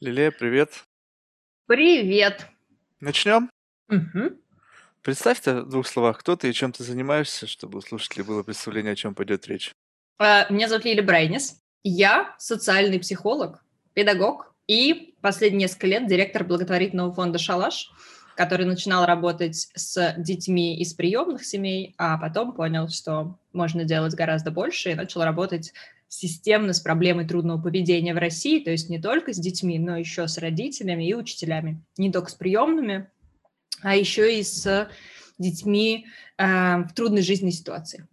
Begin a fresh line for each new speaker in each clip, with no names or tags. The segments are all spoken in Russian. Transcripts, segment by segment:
Лилия, привет.
Привет.
Начнем?
Мгм.
Представься в двух словах, кто ты и чем ты занимаешься, чтобы у слушателей было представление, о чем пойдет речь.
А, Меня зовут Лиля Брайнис. Я социальный психолог, педагог и последние несколько лет директор благотворительного фонда «Шалаш», который начинал работать с детьми из приемных семей, а потом понял, что можно делать гораздо больше, и начал работать системно с проблемой трудного поведения в России, то есть не только с детьми, но еще с родителями и учителями. Не только с приемными, а еще и с детьми э, в трудной жизненной ситуации.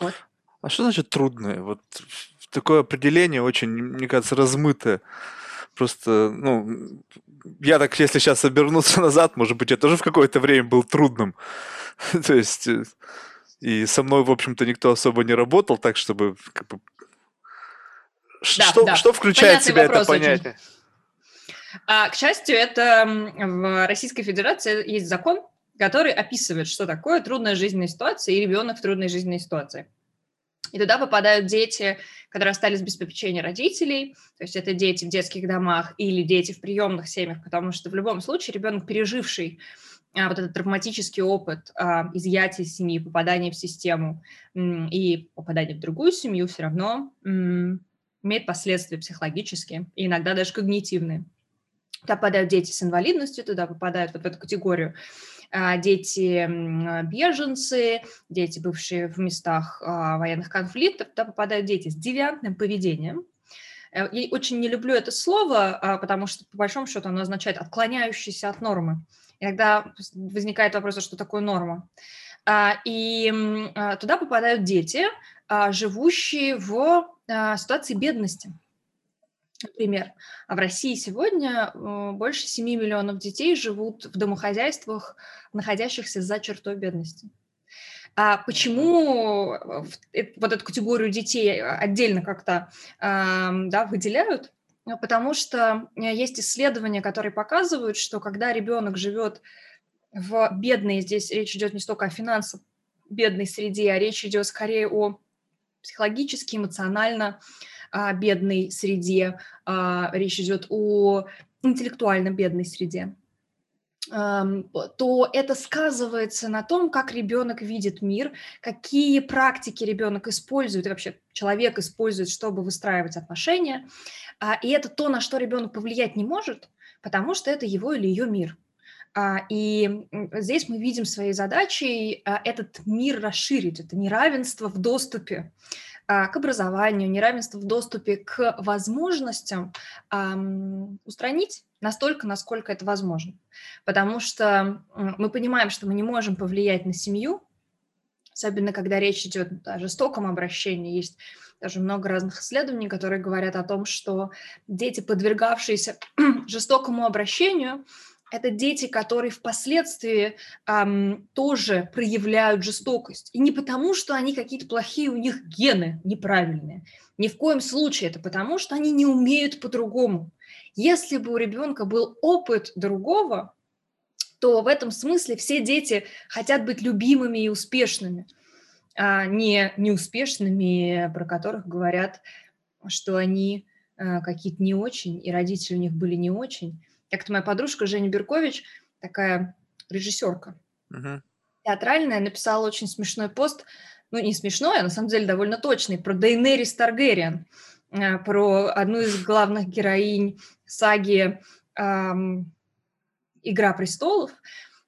Вот.
А что значит трудное? Вот такое определение очень, мне кажется, размытое. Просто, ну, я так, если сейчас обернуться назад, может быть, я тоже в какое-то время был трудным. То есть, э, и со мной, в общем-то, никто особо не работал, так чтобы как бы,
Да,
что,
да.
что включает в
Понятный
себя это
вопрос очень.
понятие?
А, к счастью, это в Российской Федерации есть закон, который описывает, что такое трудная жизненная ситуация и ребенок в трудной жизненной ситуации. И туда попадают дети, которые остались без попечения родителей, то есть это дети в детских домах или дети в приемных семьях, потому что в любом случае ребенок, переживший вот этот травматический опыт а, изъятия из семьи, попадания в систему и попадания в другую семью, все равно имеет последствия психологические и иногда даже когнитивные. Туда попадают дети с инвалидностью, туда попадают вот в эту категорию а, дети беженцы, дети, бывшие в местах а, военных конфликтов, туда попадают дети с девиантным поведением. Э, Я очень не люблю это слово, а, потому что, по большому счету, оно означает отклоняющийся от нормы. Иногда возникает вопрос, а что такое норма. А, И а, туда попадают дети, живущие в ситуации бедности. Например, в России сегодня э, больше 7 миллионов детей живут в домохозяйствах, находящихся за чертой бедности. А почему э, э, вот эту категорию детей отдельно как-то да, выделяют? Ну, Потому что э, есть исследования, которые показывают, что когда ребенок живет в бедной, здесь речь идет не столько о финансово бедной среде, а речь идет скорее о психологически, эмоционально а, бедной среде, а, речь идет о интеллектуально бедной среде, то это сказывается на том, как ребенок видит мир, какие практики ребенок использует, и вообще человек использует, чтобы выстраивать отношения. А, И это то, на что ребенок повлиять не может, потому что это его или ее мир. А, И здесь мы видим своей задачей а, этот мир расширить, это неравенство в доступе к образованию, неравенство в доступе к возможностям устранить настолько, насколько это возможно. Потому что мы понимаем, что мы не можем повлиять на семью, особенно когда речь идет о жестоком обращении. Есть даже много разных исследований, которые говорят о том, что дети, подвергавшиеся жестокому обращению, это дети, которые впоследствии ам, тоже проявляют жестокость. И не потому, что они какие-то плохие, у них гены неправильные. Ни в коем случае. Это потому, что они не умеют по-другому. Если бы у ребенка был опыт другого, то в этом смысле все дети хотят быть любимыми и успешными, а не неуспешными, про которых говорят, что они э, какие-то не очень, и родители у них были не очень. Как-то моя подружка Женя Беркович, такая режиссерка
Мгм.
театральная, написала очень смешной пост, ну не смешной, а на самом деле довольно точный, про Дейнерис Таргериан, э, про одну из главных героинь саги ам, «Игра престолов»,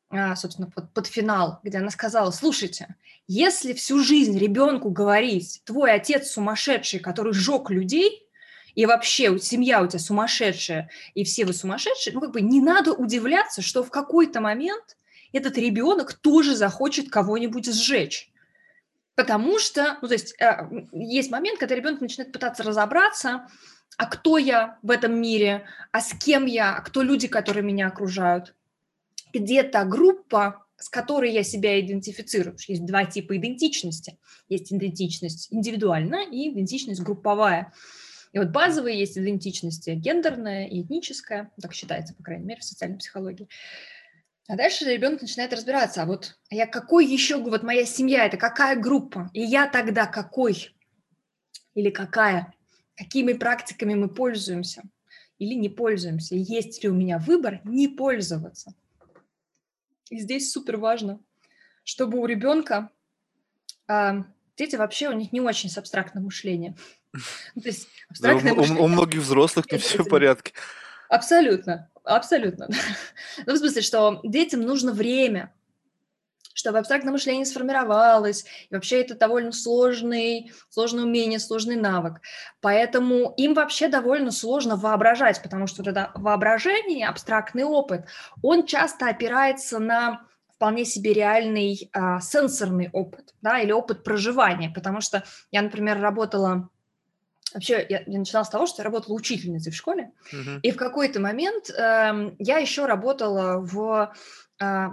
а, собственно, под, под финал, где она сказала, слушайте, если всю жизнь ребенку говорить, твой отец сумасшедший, который сжег людей, и вообще семья у тебя сумасшедшая, и все вы сумасшедшие, ну как бы не надо удивляться, что в какой-то момент этот ребенок тоже захочет кого-нибудь сжечь. Потому что, ну, то есть, э, есть момент, когда ребенок начинает пытаться разобраться, а кто я в этом мире, а с кем я, а кто люди, которые меня окружают. Где та группа, с которой я себя идентифицирую. Есть два типа идентичности. Есть идентичность индивидуальная и идентичность групповая. И вот базовые есть идентичности гендерная и этническая, так считается, по крайней мере, в социальной психологии. А дальше ребенок начинает разбираться, а вот а я какой еще, вот моя семья, это какая группа, и я тогда какой или какая, какими практиками мы пользуемся. или не пользуемся? Есть ли у меня выбор не пользоваться? И здесь супер важно, чтобы у ребенка а, дети вообще у них не очень с абстрактным мышлением.
То есть абстрактное да, у, у многих взрослых не все в порядке.
Абсолютно, абсолютно. Ну, в смысле, что детям нужно время, чтобы абстрактное мышление сформировалось. И вообще это довольно сложный, сложное умение, сложный навык. Поэтому им вообще довольно сложно воображать, потому что вот это воображение, абстрактный опыт, он часто опирается на вполне себе реальный а, сенсорный опыт, да, или опыт проживания, потому что я, например, работала Вообще, я, я начинала с того, что я работала учительницей в школе, uh-huh. и в какой-то момент э, я еще работала в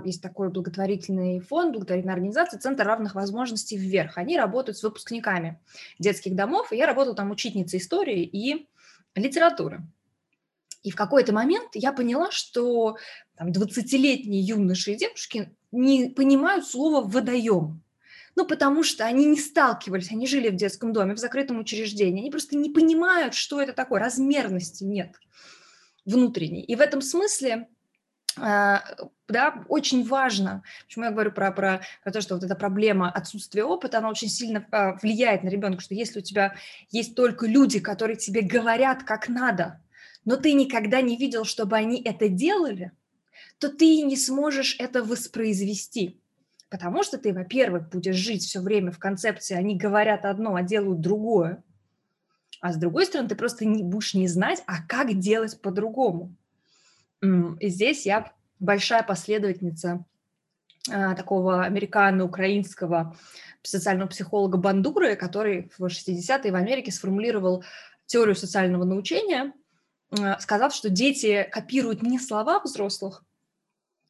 есть такой благотворительный фонд, благотворительная организация «Центр равных возможностей вверх». Они работают с выпускниками детских домов, и я работала там учительницей истории и литературы. И в какой-то момент я поняла, что там, 20-летние юноши и девушки не понимают слово «водоем». Ну, потому что они не сталкивались, они жили в детском доме, в закрытом учреждении, они просто не понимают, что это такое, размерности нет внутренней. И в этом смысле а, да, очень важно, почему я говорю про, про, про то, что вот эта проблема отсутствия опыта, она очень сильно а, влияет на ребенка, что если у тебя есть только люди, которые тебе говорят, как надо, но ты никогда не видел, чтобы они это делали, то ты не сможешь это воспроизвести. Потому что ты, во-первых, будешь жить все время в концепции, они говорят одно, а делают другое. А с другой стороны, ты просто не, будешь не знать, а как делать по-другому. И здесь я большая последовательница а, такого американо-украинского социального психолога Бандуры, который в 60-е в Америке сформулировал теорию социального научения, а, сказав, что дети копируют не слова взрослых,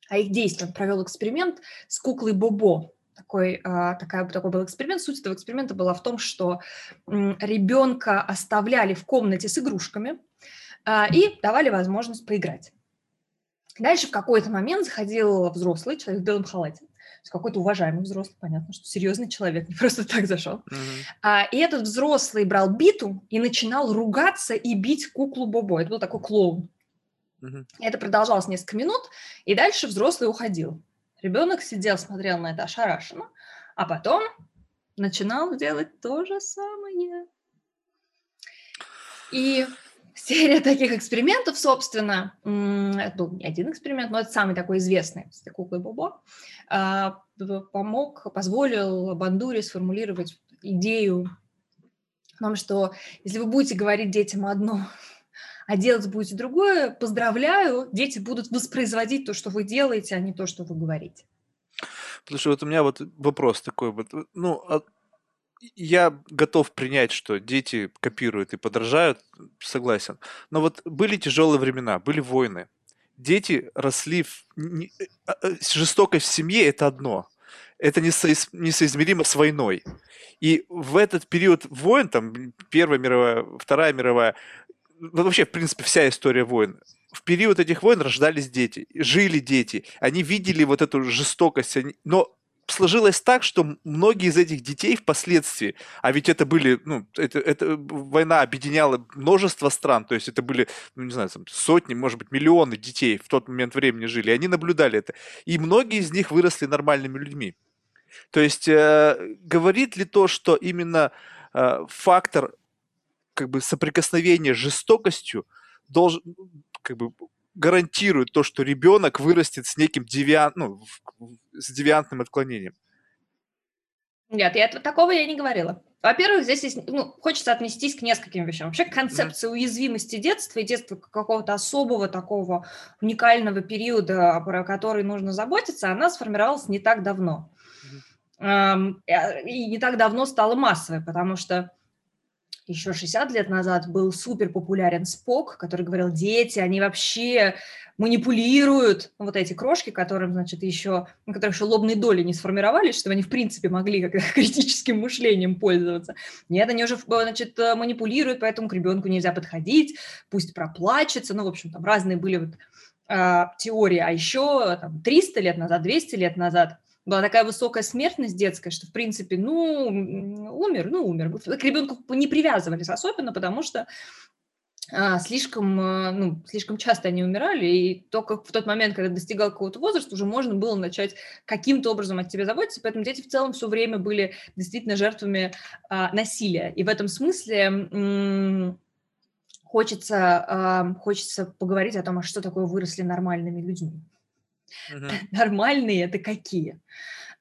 а их действия. Он провел эксперимент с куклой Бобо. Такой, а, такая, такой был эксперимент. Суть этого эксперимента была в том, что ребенка оставляли в комнате с игрушками и давали возможность поиграть. Дальше в какой-то момент заходил взрослый человек в белом халате, какой-то уважаемый взрослый, понятно, что серьезный человек, не просто так зашел. Uh-huh. А, и этот взрослый брал биту и начинал ругаться и бить куклу Бобо. Это был такой клоун. Uh-huh. Это продолжалось несколько минут, и дальше взрослый уходил. Ребенок сидел, смотрел на это ошарашенно, а потом начинал делать то же самое. И серия таких экспериментов, собственно, это не один эксперимент, но это самый такой известный с куклой Бобо, а, помог, позволил Бандуре сформулировать идею о том, что если вы будете говорить детям одно, а делать будете другое, поздравляю, дети будут воспроизводить то, что вы делаете, а не то, что вы говорите.
Что вот у меня вот вопрос такой вот, ну, а я готов принять, что дети копируют и подражают, согласен. Но вот были тяжелые времена, были войны. Дети росли в... Не... А, а, жестокость в семье – это одно. Это несоиз... несоизмеримо с войной. И в этот период войн, там, Первая мировая, Вторая мировая, ну, вообще, в принципе, вся история войн, в период этих войн рождались дети, жили дети, они видели вот эту жестокость, они... но сложилось так, что многие из этих детей впоследствии, а ведь это были, ну, это, это война объединяла множество стран, то есть это были, ну, не знаю, там, сотни, может быть, миллионы детей в тот момент времени жили, и они наблюдали это. И многие из них выросли нормальными людьми. То есть э, говорит ли то, что именно э, фактор как бы соприкосновения с жестокостью должен как бы гарантирует то, что ребенок вырастет с неким девиант, ну, с девиантным отклонением.
Нет, я, такого я не говорила. Во-первых, здесь есть, ну, хочется отнестись к нескольким вещам. Вообще концепция mm-hmm. уязвимости детства и детства какого-то особого такого уникального периода, про который нужно заботиться, она сформировалась не так давно. Mm-hmm. И не так давно стала массовой, потому что еще 60 лет назад был супер популярен Спок, который говорил, дети, они вообще манипулируют вот эти крошки, которым, значит, еще, на которых еще лобные доли не сформировались, чтобы они, в принципе, могли как критическим мышлением пользоваться. Нет, они уже, значит, манипулируют, поэтому к ребенку нельзя подходить, пусть проплачется, ну, в общем, там разные были вот э, теории. А еще там 300 лет назад, 200 лет назад была такая высокая смертность детская, что, в принципе, ну, умер, ну, умер. К ребенку не привязывались особенно, потому что а, слишком, а, ну, слишком часто они умирали, и только в тот момент, когда достигал какого-то возраста, уже можно было начать каким-то образом от тебя заботиться, поэтому дети в целом все время были действительно жертвами а, насилия. И в этом смысле хочется, а, хочется поговорить о том, а что такое выросли нормальными людьми. Uh-huh. Нормальные это какие?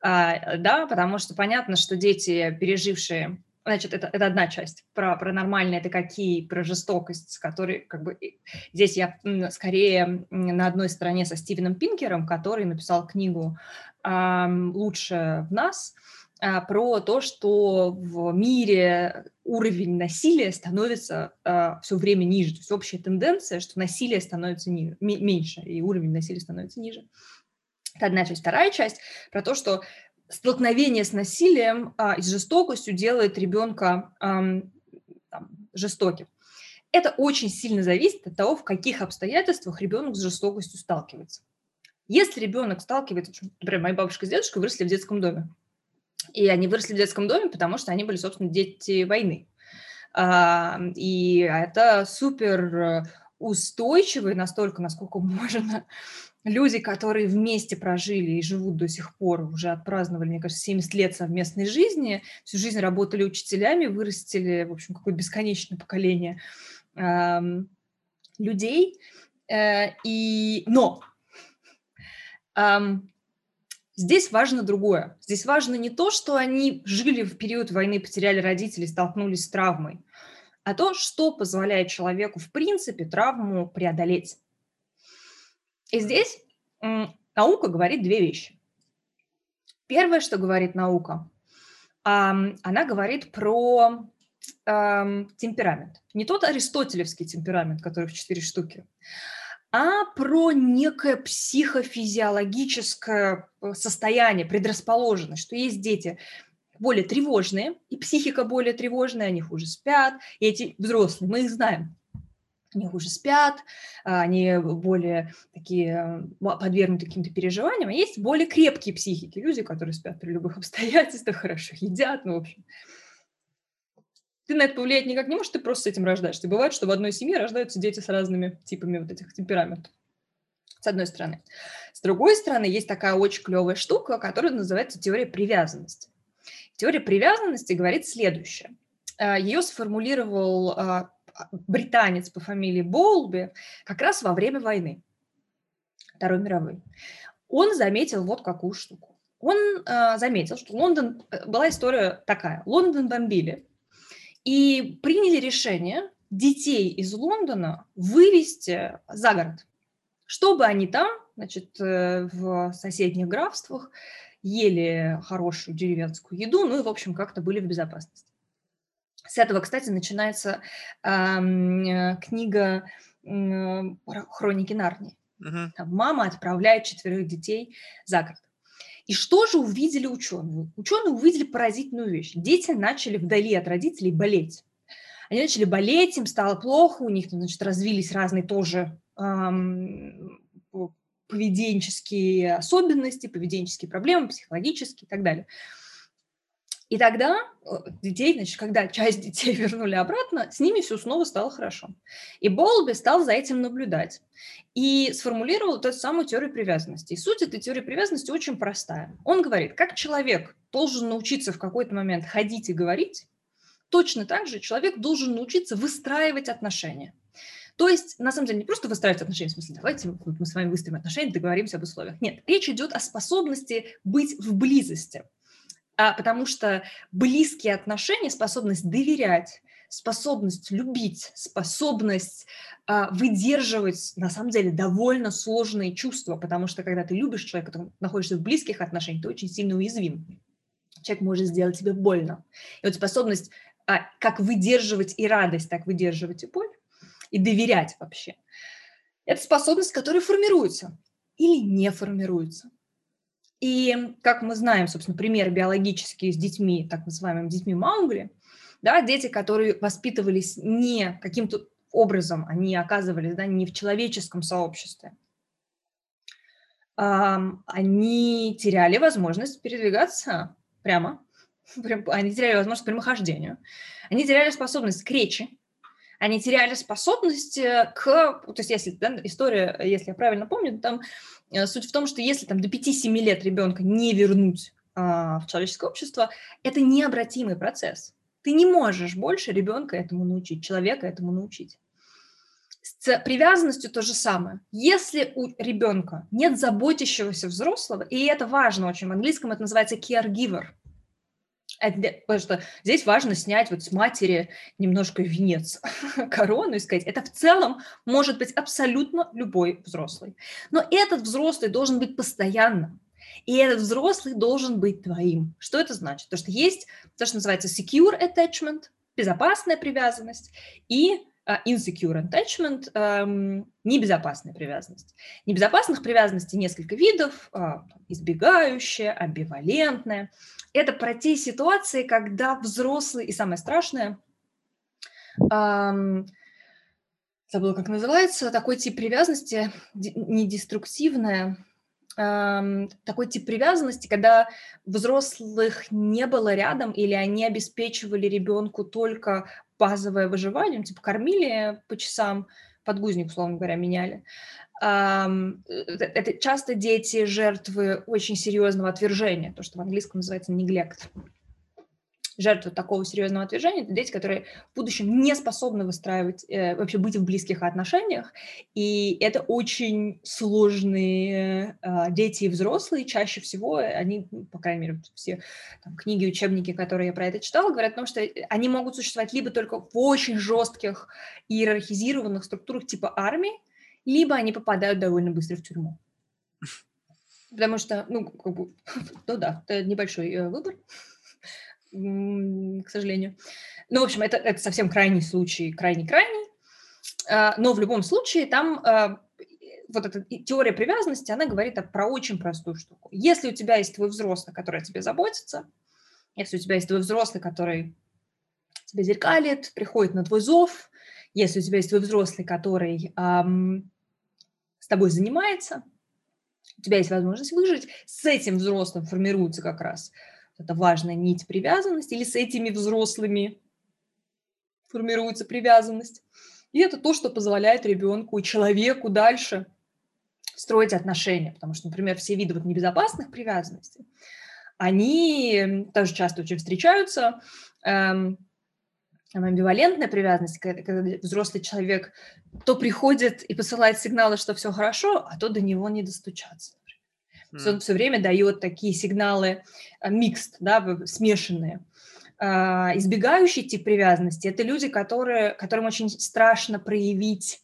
А, да, потому что понятно, что дети, пережившие Значит, это, это одна часть. Про, про нормальные это какие, про жестокость, с которой, как бы, здесь я скорее на одной стороне со Стивеном Пинкером, который написал книгу «Лучше в нас», про то, что в мире уровень насилия становится э, все время ниже. То есть общая тенденция, что насилие становится ниже, меньше, и уровень насилия становится ниже. Это одна часть. Вторая часть про то, что столкновение с насилием а, и с жестокостью делает ребенка а, там, жестоким. Это очень сильно зависит от того, в каких обстоятельствах ребенок с жестокостью сталкивается. Если ребенок сталкивается, например, моя бабушка с дедушкой выросли в детском доме, и они выросли в детском доме, потому что они были, собственно, дети войны. А, и это супер устойчивый настолько, насколько можно люди, которые вместе прожили и живут до сих пор, уже отпраздновали, мне кажется, 70 лет совместной жизни, всю жизнь работали учителями, вырастили, в общем, какое-то бесконечное поколение э, людей. Э, и... Но э, здесь важно другое. Здесь важно не то, что они жили в период войны, потеряли родителей, столкнулись с травмой, а то, что позволяет человеку, в принципе, травму преодолеть. И здесь наука говорит две вещи. Первое, что говорит наука, она говорит про темперамент. Не тот аристотелевский темперамент, который в четыре штуки, а про некое психофизиологическое э, состояние, предрасположенность, что есть дети более тревожные, и психика более тревожная, они хуже спят, и эти взрослые, мы их знаем, они хуже спят, а, они более такие подвергнуты каким-то переживаниям, а есть более крепкие психики, люди, которые спят при любых обстоятельствах, хорошо едят, ну, в общем. Ты на это повлиять никак не можешь, ты просто с этим рождаешься. Бывает, что в одной семье рождаются дети с разными типами вот этих темпераментов. С одной стороны. С другой стороны, есть такая очень клевая штука, которая называется теория привязанности. Теория привязанности говорит следующее. А, Ее сформулировал а, британец по фамилии Болби как раз во время войны, Второй мировой. Он заметил вот какую штуку. Он э, заметил, что Лондон... Э, была история такая. Лондон бомбили. И приняли решение детей из Лондона вывести за город, чтобы они там, значит, э, в соседних графствах ели хорошую деревенскую еду, ну и, в общем, как-то были в безопасности. С этого, кстати, начинается э, книга э, «Хроники Нарнии». Угу. Там мама отправляет четверых детей за город. И что же увидели ученые? Ученые увидели поразительную вещь. Дети начали вдали от родителей болеть. Они начали болеть, им стало плохо, у них значит, развились разные тоже эм, поведенческие особенности, поведенческие проблемы, психологические и так далее. И тогда э, детей, значит, когда часть детей вернули обратно, с ними все снова стало хорошо. И Болби стал за этим наблюдать и сформулировал эту самую теорию привязанности. И суть этой теории привязанности очень простая. Он говорит, как человек должен научиться в какой-то момент ходить и говорить, точно так же человек должен научиться выстраивать отношения. То есть, на самом деле, не просто выстраивать отношения, в смысле, давайте вот мы с вами выстроим отношения, договоримся об условиях. Нет, речь идет о способности быть в близости – а, потому что близкие отношения, способность доверять, способность любить, способность а, выдерживать, на самом деле, довольно сложные чувства, потому что когда ты любишь человека, ты находишься в близких отношениях, ты очень сильно уязвим. Человек может сделать тебе больно. И вот способность а, как выдерживать и радость, так выдерживать и боль, и доверять вообще. Это способность, которая формируется или не формируется. И, как мы знаем, собственно, пример биологический с детьми, так называемыми детьми Маугли, да, дети, которые воспитывались не каким-то образом, они оказывались да, не в человеческом сообществе, они теряли возможность передвигаться прямо, они теряли возможность прямохождению, они теряли способность к речи, Они теряли способность к... То есть если да, история, если я правильно помню, там э, суть в том, что если там до 5-7 лет ребенка не вернуть а, в человеческое общество, это необратимый процесс. Ты не можешь больше ребенка этому научить, человека этому научить. С привязанностью то же самое. Если у ребенка нет заботящегося взрослого, и это важно очень, в английском это называется caregiver, потому что здесь важно снять вот с матери немножко венец, корону и сказать, это в целом может быть абсолютно любой взрослый. Но этот взрослый должен быть постоянно. И этот взрослый должен быть твоим. Что это значит? То, что есть то, что называется secure attachment, безопасная привязанность, и insecure attachment, um, небезопасная привязанность. Небезопасных привязанностей несколько видов, uh, избегающая, амбивалентная. Это про те ситуации, когда взрослый, и самое страшное, um, забыла, как называется, такой тип привязанности, недеструктивная, такой тип привязанности, когда взрослых не было рядом или они обеспечивали ребенку только базовое выживание, типа кормили по часам, подгузник, условно говоря, меняли. Э, это часто дети жертвы очень серьезного отвержения, то, что в английском называется neglect жертвы такого серьезного отвержения, это дети, которые в будущем не способны выстраивать, э, вообще быть в близких отношениях, и это очень сложные э, дети и взрослые, чаще всего они, ну, по крайней мере, все там, книги, учебники, которые я про это читала, говорят о том, что они могут существовать либо только в очень жестких иерархизированных структурах типа армии, либо они попадают довольно быстро в тюрьму. Потому что, ну, как бы, ну да, это небольшой э, выбор к сожалению. Ну, в общем, это, это совсем крайний случай, крайний-крайний. А, но в любом случае там а, вот эта теория привязанности, она говорит про очень простую штуку. Если у тебя есть твой взрослый, который о тебе заботится, если у тебя есть твой взрослый, который тебя зеркалит, приходит на твой зов, если у тебя есть твой взрослый, который эм, с тобой занимается, у тебя есть возможность выжить, с этим взрослым формируется как раз это важная нить привязанности, или с этими взрослыми формируется привязанность. И это то, что позволяет ребенку и человеку дальше строить отношения. Потому что, например, все виды вот небезопасных привязанностей, они тоже часто очень встречаются. Эм, амбивалентная привязанность, когда, когда взрослый человек то приходит и посылает сигналы, что все хорошо, а то до него не достучаться. Mm. Он все время дает такие сигналы микст, да, смешанные. А, избегающий тип привязанности – это люди, которые, которым очень страшно проявить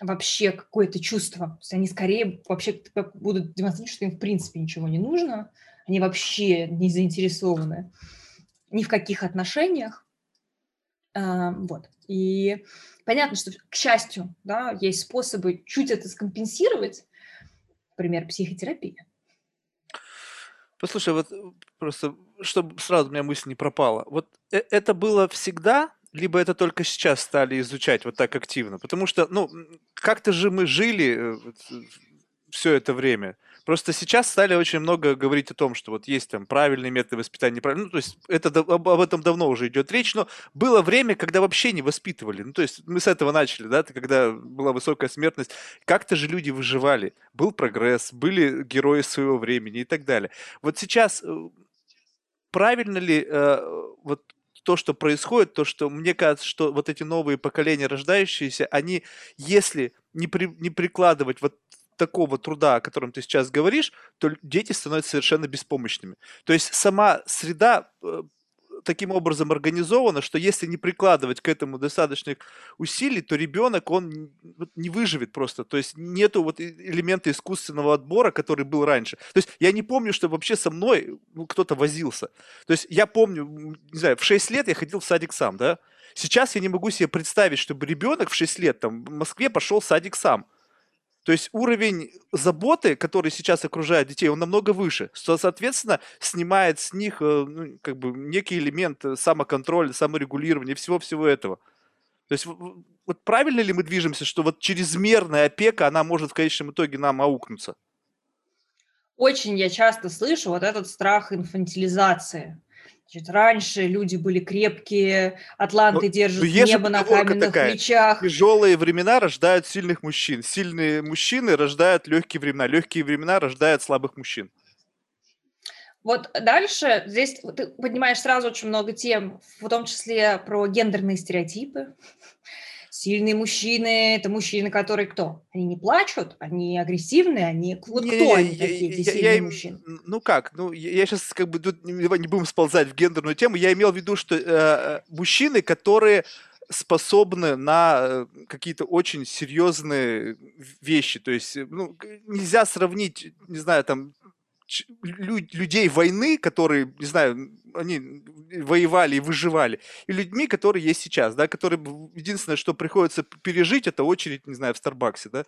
вообще какое-то чувство. То есть они скорее вообще будут демонстрировать, что им в принципе ничего не нужно, они вообще не заинтересованы ни в каких отношениях. А, вот. И понятно, что, к счастью, да, есть способы чуть это скомпенсировать, например, психотерапия.
Послушай, вот просто, чтобы сразу у меня мысль не пропала. Вот э- это было всегда, либо это только сейчас стали изучать вот так активно? Потому что, ну, как-то же мы жили э, все это время. Просто сейчас стали очень много говорить о том, что вот есть там правильные методы воспитания, неправильные. Ну, то есть это, об, об этом давно уже идет речь, но было время, когда вообще не воспитывали. Ну, то есть мы с этого начали, да, когда была высокая смертность. Как-то же люди выживали. Был прогресс, были герои своего времени и так далее. Вот сейчас э, правильно ли э, вот то, что происходит, то, что мне кажется, что вот эти новые поколения рождающиеся, они, если не, при, не прикладывать вот такого труда, о котором ты сейчас говоришь, то дети становятся совершенно беспомощными. То есть сама среда э, таким образом организована, что если не прикладывать к этому достаточных усилий, то ребенок, он не выживет просто. То есть нету вот элемента искусственного отбора, который был раньше. То есть я не помню, что вообще со мной ну, кто-то возился. То есть я помню, не знаю, в 6 лет я ходил в садик сам, да? Сейчас я не могу себе представить, чтобы ребенок в 6 лет там в Москве пошел в садик сам. То есть уровень заботы, который сейчас окружает детей, он намного выше. Что, соответственно, снимает с них э, ну, как бы некий элемент э, самоконтроля, саморегулирования, всего-всего этого. То есть вот правильно ли мы движемся, что вот чрезмерная опека, она может в конечном итоге нам аукнуться?
Очень я часто слышу вот этот страх инфантилизации. Значит, раньше люди были крепкие, атланты но, держат но небо на каменных такая. плечах.
Тяжелые времена рождают сильных мужчин. Сильные мужчины рождают легкие времена. Легкие времена рождают слабых мужчин.
Вот дальше здесь ты поднимаешь сразу очень много тем, в том числе про гендерные стереотипы. Сильные мужчины – это мужчины, которые кто? Они не плачут, они агрессивные, они… Вот не, кто не, они я, такие, эти я, сильные я, мужчины?
Ну как? Ну, я, я сейчас как бы тут не, будем сползать в гендерную тему. Я имел в виду, что э, э мужчины, которые способны на э, какие-то очень серьезные вещи. То есть, ну, нельзя сравнить, не знаю, там, людей войны, которые, не знаю, они воевали и выживали, и людьми, которые есть сейчас, да, которые единственное, что приходится пережить, это очередь, не знаю, в Старбаксе, да.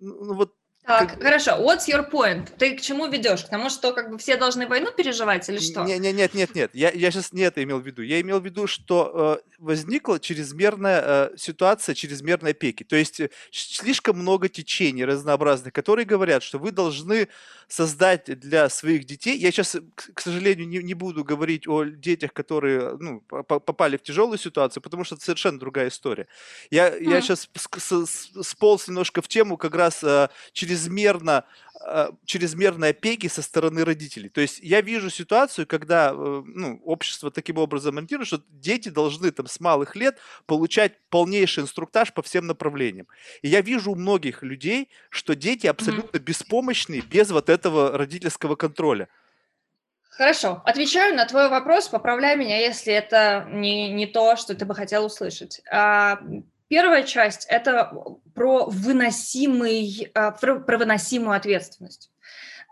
Ну вот так, как... хорошо. What's your point? Ты к чему ведешь? К тому, что как бы все должны войну переживать или что?
Не, не, нет, нет, нет. Я, я сейчас не это имел в виду. Я имел в виду, что э, возникла чрезмерная э, ситуация чрезмерной опеки. То есть э, слишком много течений разнообразных, которые говорят, что вы должны создать для своих детей. Я сейчас, к сожалению, не, не буду говорить о детях, которые ну, попали в тяжелую ситуацию, потому что это совершенно другая история. Я, mm. я сейчас сполз немножко в тему как раз э, чрезмерно а, чрезмерной опеки со стороны родителей. То есть я вижу ситуацию, когда э, ну, общество таким образом монтирует, что дети должны там с малых лет получать полнейший инструктаж по всем направлениям. И я вижу у многих людей, что дети абсолютно mm-hmm. беспомощны без вот этого родительского контроля.
Хорошо, отвечаю на твой вопрос, поправляй меня, если это не, не то, что ты бы хотел услышать. А, Первая часть – это про, выносимый, а, про, выносимую ответственность.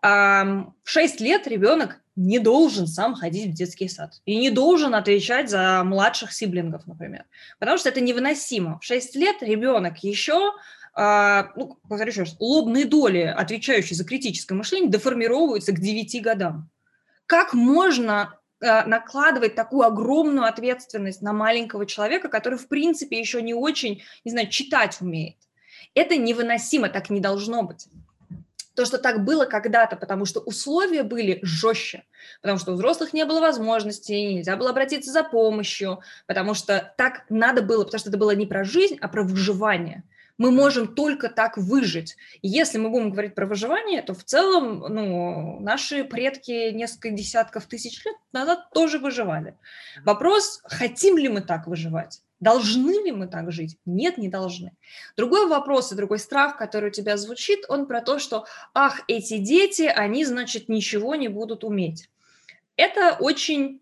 В 6 лет ребенок не должен сам ходить в детский сад и не должен отвечать за младших сиблингов, например, потому что это невыносимо. В 6 лет ребенок еще а, ну, повторю еще раз, лобные доли, отвечающие за критическое мышление, деформировываются к 9 годам. Как можно Э, накладывать такую огромную ответственность на маленького человека, который, в принципе, еще не очень, не знаю, читать умеет. Это невыносимо, так не должно быть. То, что так было когда-то, потому что условия были жестче, потому что у взрослых не было возможности, нельзя было обратиться за помощью, потому что так надо было, потому что это было не про жизнь, а про выживание. Мы можем только так выжить. И если мы будем говорить про выживание, то в целом ну, наши предки несколько десятков тысяч лет назад тоже выживали. Вопрос, хотим ли мы так выживать? Должны ли мы так жить? Нет, не должны. Другой вопрос и другой страх, который у тебя звучит, он про то, что, ах, эти дети, они, значит, ничего не будут уметь. Это очень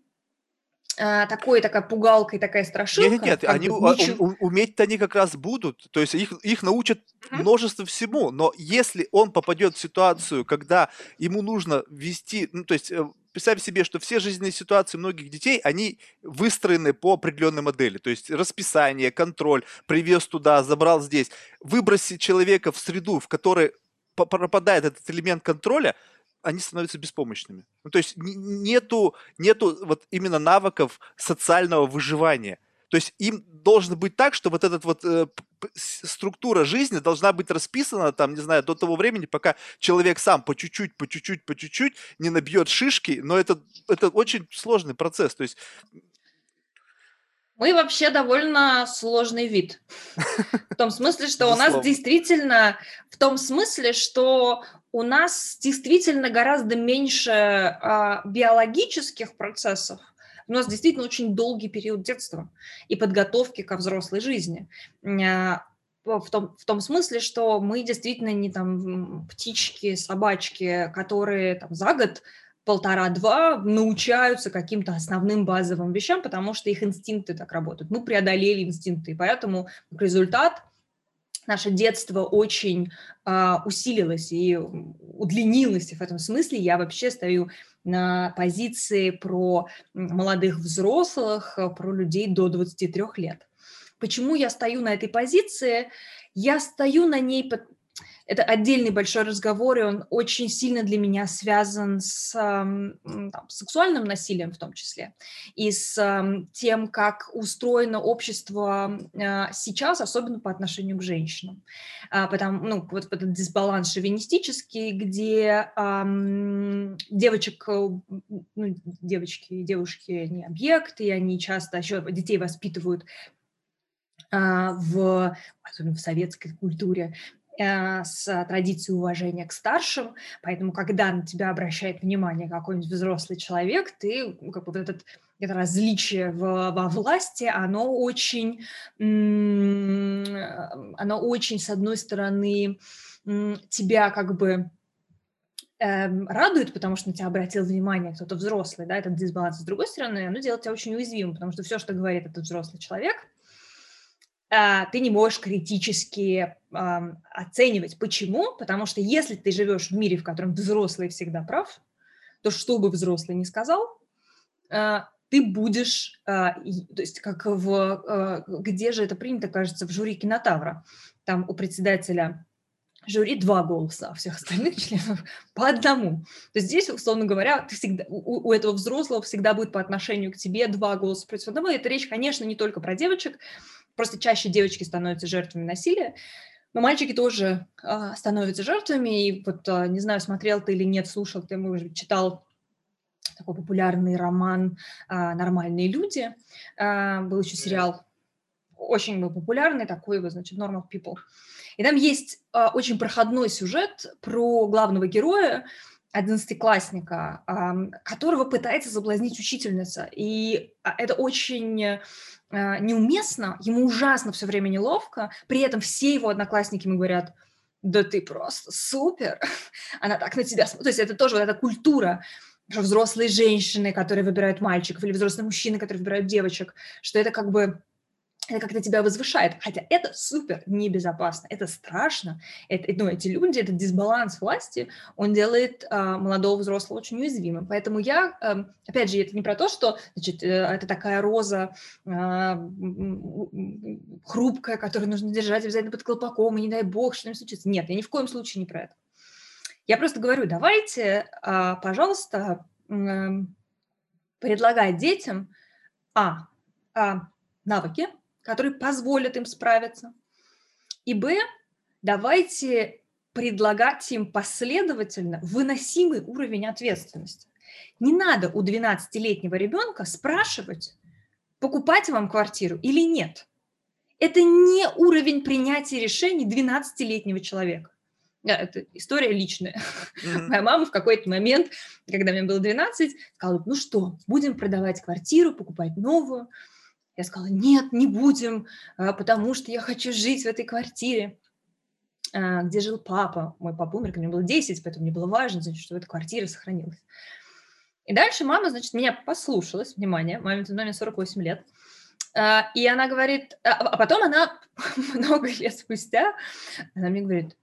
такой, такая пугалка и такая страшилка.
Нет, нет, они ничего... уметь-то они как раз будут, то есть их, их научат mm-hmm. множество всему, но если он попадет в ситуацию, когда ему нужно вести, ну, то есть э, представь себе, что все жизненные ситуации многих детей, они выстроены по определенной модели. То есть расписание, контроль, привез туда, забрал здесь. Выбросить человека в среду, в которой пропадает этот элемент контроля, они становятся беспомощными. Ну, то есть нету, нету вот именно навыков социального выживания. То есть им должно быть так, что вот эта вот э, структура жизни должна быть расписана, там, не знаю, до того времени, пока человек сам по чуть-чуть, по чуть-чуть, по чуть-чуть не набьет шишки, но это, это очень сложный процесс. То есть
мы вообще довольно сложный вид. В том смысле, что у нас действительно, в том смысле, что у нас действительно гораздо меньше а, биологических процессов. У нас действительно очень долгий период детства и подготовки ко взрослой жизни. А, в том, в том смысле, что мы действительно не там птички, собачки, которые там за год полтора-два научаются каким-то основным базовым вещам, потому что их инстинкты так работают. Мы преодолели инстинкты, и поэтому результат наше детство очень э, усилилось и удлинилось. И в этом смысле я вообще стою на позиции про молодых взрослых, про людей до 23 лет. Почему я стою на этой позиции? Я стою на ней, это отдельный большой разговор, и он очень сильно для меня связан с там, сексуальным насилием в том числе, и с тем, как устроено общество а, сейчас, особенно по отношению к женщинам. А, потому, ну, вот этот дисбаланс шовинистический, где эм, девочек, э, ну, девочки и девушки не объекты, и они часто еще детей воспитывают в, особенно в советской культуре, с традицией уважения к старшим, поэтому, когда на тебя обращает внимание какой-нибудь взрослый человек, ты ну, как бы вот этот это различие в, во власти, оно очень, оно очень, с одной стороны, тебя как бы эм, радует, потому что на тебя обратил внимание кто-то взрослый, да, этот дисбаланс. С другой стороны, оно делает тебя очень уязвимым, потому что все, что говорит этот взрослый человек – ты не можешь критически оценивать. Почему? Потому что если ты живешь в мире, в котором взрослый всегда прав, то что бы взрослый ни сказал, а, ты будешь, а, то есть как в, где же это принято, кажется, в жюри кинотавра, там у председателя жюри два голоса, а всех остальных членов по одному. То есть здесь, условно говоря, ты всегда, у, у этого взрослого всегда будет по отношению к тебе два голоса против одного. И это речь, конечно, не только про девочек, Просто чаще девочки становятся жертвами насилия, но мальчики тоже э, становятся жертвами. И вот, э, не знаю, смотрел ты или нет, слушал ты, может быть, читал такой популярный роман э, «Нормальные люди». Э, был еще сериал, очень был популярный, такой, вот, значит, «Normal People». И там есть э, очень проходной сюжет про главного героя, одиннадцатиклассника, которого пытается соблазнить учительница. И это очень неуместно, ему ужасно все время неловко, при этом все его одноклассники ему говорят, да ты просто супер, она так на тебя смотрит. То есть это тоже вот эта культура, что взрослые женщины, которые выбирают мальчиков, или взрослые мужчины, которые выбирают девочек, что это как бы это как-то тебя возвышает. Хотя это супер небезопасно, это страшно. Это, ну, эти люди, этот дисбаланс власти, он делает а, молодого взрослого очень уязвимым. Поэтому я, а, опять же, это не про то, что значит, э, это такая роза а, хрупкая, которую нужно держать обязательно под колпаком, и не дай бог, что-нибудь случится. Нет, я ни в коем случае не про это. Я просто говорю, давайте, а, пожалуйста, а, предлагать детям а, а навыки, которые позволят им справиться. И б, давайте предлагать им последовательно выносимый уровень ответственности. Не надо у 12-летнего ребенка спрашивать, покупать вам квартиру или нет. Это не уровень принятия решений 12-летнего человека. Это история личная. Mm-hmm. Моя мама в какой-то момент, когда мне было 12, сказала, ну что, будем продавать квартиру, покупать новую. Я сказала, нет, не будем, а, потому что я хочу жить в этой квартире, а, где жил папа. Мой папа умер, когда мне было 10, поэтому мне было важно, значит, что эта квартира сохранилась. И дальше мама, значит, меня послушалась, внимание, маме тогда 48 лет, а, и она говорит, а потом она много лет спустя, она мне говорит,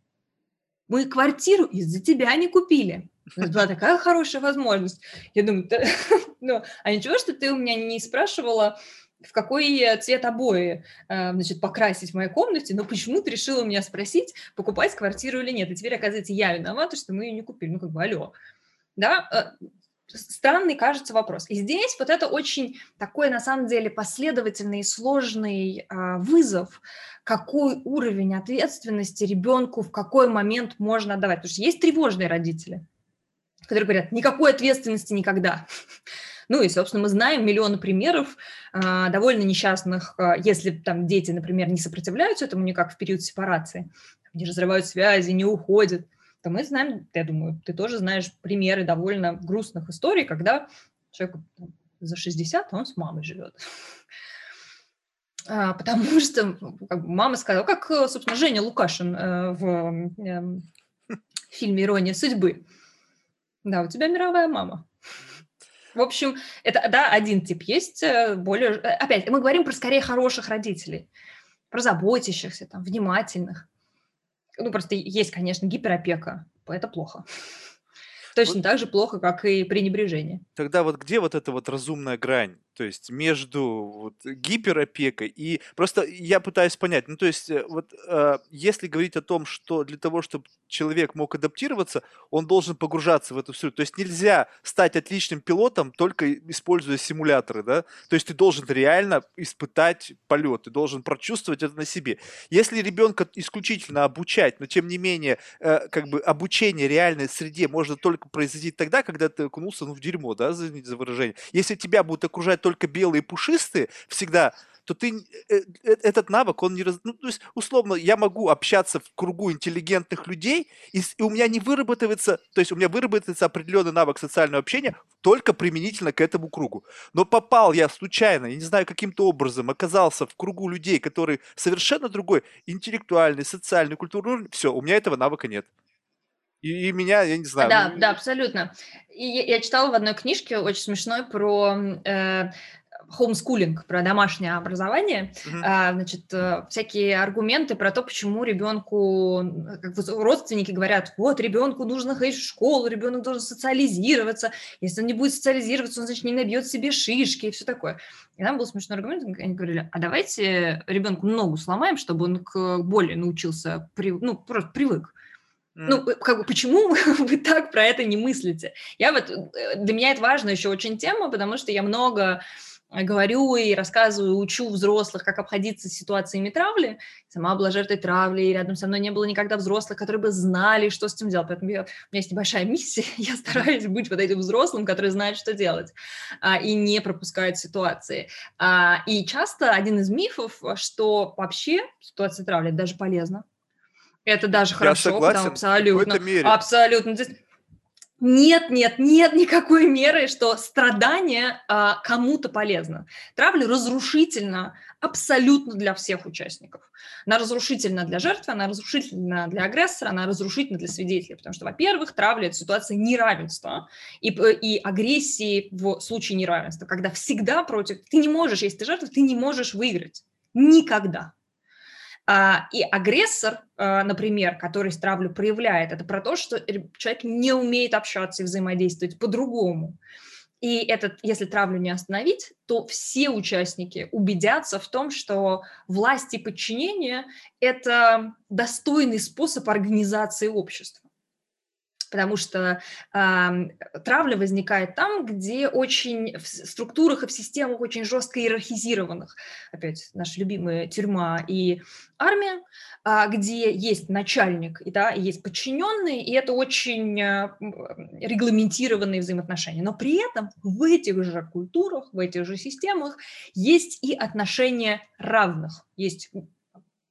мы квартиру из-за тебя не купили. Это была такая хорошая возможность. Я думаю, ну, а ничего, что ты у меня не спрашивала, в какой цвет обои, э, значит, покрасить в моей комнате, но почему ты решила меня спросить, покупать квартиру или нет. И теперь, оказывается, я виновата, что мы ее не купили. Ну, как бы, алло. Да, э, странный кажется вопрос. И здесь вот это очень такой, на самом деле, последовательный и сложный а, вызов, какой уровень ответственности ребенку в какой момент можно отдавать. Потому что есть тревожные родители, которые говорят, никакой ответственности никогда. Ну и, собственно, мы знаем миллионы примеров а, довольно несчастных, а, если там дети, например, не сопротивляются этому никак в период сепарации, не разрывают связи, не уходят, то мы знаем, я думаю, ты тоже знаешь примеры довольно грустных историй, когда человек за 60, а он с мамой живет. А, потому что мама сказала, как, собственно, Женя Лукашин э, в эм, фильме «Ирония судьбы». Да, у тебя мировая мама. В общем, это, да, один тип есть, э, более... Э, опять, мы говорим про скорее хороших родителей, про заботящихся, там, внимательных. Ну, просто есть, конечно, гиперопека, это плохо. Точно вот. так же плохо, как и пренебрежение.
Тогда вот где вот эта вот разумная грань? То есть между вот, гиперопекой и просто я пытаюсь понять, ну то есть э, вот э, если говорить о том, что для того, чтобы человек мог адаптироваться, он должен погружаться в эту среду. То есть нельзя стать отличным пилотом только используя симуляторы, да? То есть ты должен реально испытать полет, ты должен прочувствовать это на себе. Если ребенка исключительно обучать, но тем не менее, э, как бы обучение реальной среде может только произойти тогда, когда ты окунулся ну, в дерьмо, да, извините за выражение. Если тебя будут окружать только белые пушистые всегда, то ты э, э, этот навык, он не раз... Ну, то есть, условно, я могу общаться в кругу интеллигентных людей, и, и у меня не выработается, то есть у меня выработается определенный навык социального общения только применительно к этому кругу. Но попал я случайно, я не знаю, каким-то образом оказался в кругу людей, которые совершенно другой интеллектуальный, социальный, культурный уровень, все, у меня этого навыка нет. И, и меня, я не знаю.
Да, ну... да, абсолютно. И я, читала в одной книжке очень смешной про э, хомскулинг, про домашнее образование, mm-hmm. а, значит, э, всякие аргументы про то, почему ребенку, как бы родственники говорят, вот, ребенку нужно ходить в школу, ребенок должен социализироваться, если он не будет социализироваться, он, значит, не набьет себе шишки и все такое. И там был смешной аргумент, они говорили, а давайте ребенку ногу сломаем, чтобы он к боли научился, ну, просто привык. Ну, как бы, почему вы так про это не мыслите? Я вот, э, для меня это важная еще очень тема, потому что я много говорю и рассказываю, учу взрослых, как обходиться с ситуациями травли. Сама была жертвой травли, и рядом со мной не было никогда взрослых, которые бы знали, что с этим делать. Поэтому я, у меня есть небольшая миссия, я стараюсь быть вот этим взрослым, который знает, что делать, а, и не пропускает ситуации. А, и часто один из мифов, что вообще ситуация травли даже полезна. Это даже я хорошо,
согласен,
потому абсолютно, абсолютно. Здесь нет, нет, нет никакой меры, что страдание а, кому-то полезно. Травля разрушительна абсолютно для всех участников. Она разрушительна для жертвы, она разрушительна для агрессора, она разрушительна для свидетелей. Потому что, во-первых, травля – это ситуация неравенства и, и агрессии в случае неравенства, когда всегда против… Ты не можешь, если ты жертва, ты не можешь выиграть. Никогда. А, и агрессор, а, например, который стравлю проявляет, это про то, что человек не умеет общаться и взаимодействовать по-другому. И этот, если травлю не остановить, то все участники убедятся в том, что власть и подчинение – это достойный способ организации общества потому что э, травля возникает там, где очень в структурах и в системах очень жестко иерархизированных, опять наша любимая тюрьма и армия, э, где есть начальник и да, есть подчиненные, и это очень э, регламентированные взаимоотношения. Но при этом в этих же культурах, в этих же системах есть и отношения равных, есть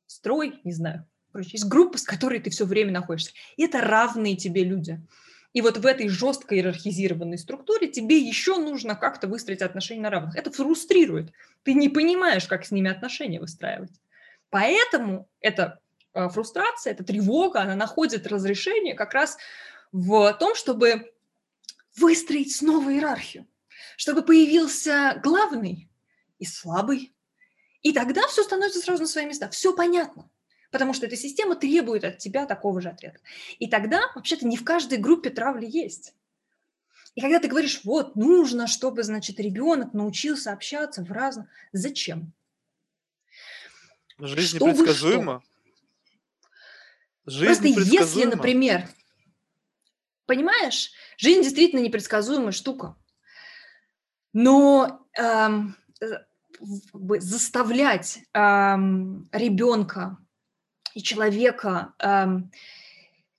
строй, не знаю, короче, есть группа, с которой ты все время находишься. И это равные тебе люди. И вот в этой жестко иерархизированной структуре тебе еще нужно как-то выстроить отношения на равных. Это фрустрирует. Ты не понимаешь, как с ними отношения выстраивать. Поэтому эта э, фрустрация, эта тревога, она находит разрешение как раз в том, чтобы выстроить снова иерархию, чтобы появился главный и слабый. И тогда все становится сразу на свои места. Все понятно потому что эта система требует от тебя такого же ответа. И тогда вообще-то не в каждой группе травли есть. И когда ты говоришь, вот, нужно, чтобы, значит, ребенок научился общаться в разных... Зачем?
Жизнь чтобы непредсказуема.
Жизнь Просто если, например, понимаешь, жизнь действительно непредсказуемая штука, но эм, заставлять эм, ребенка и человека эм,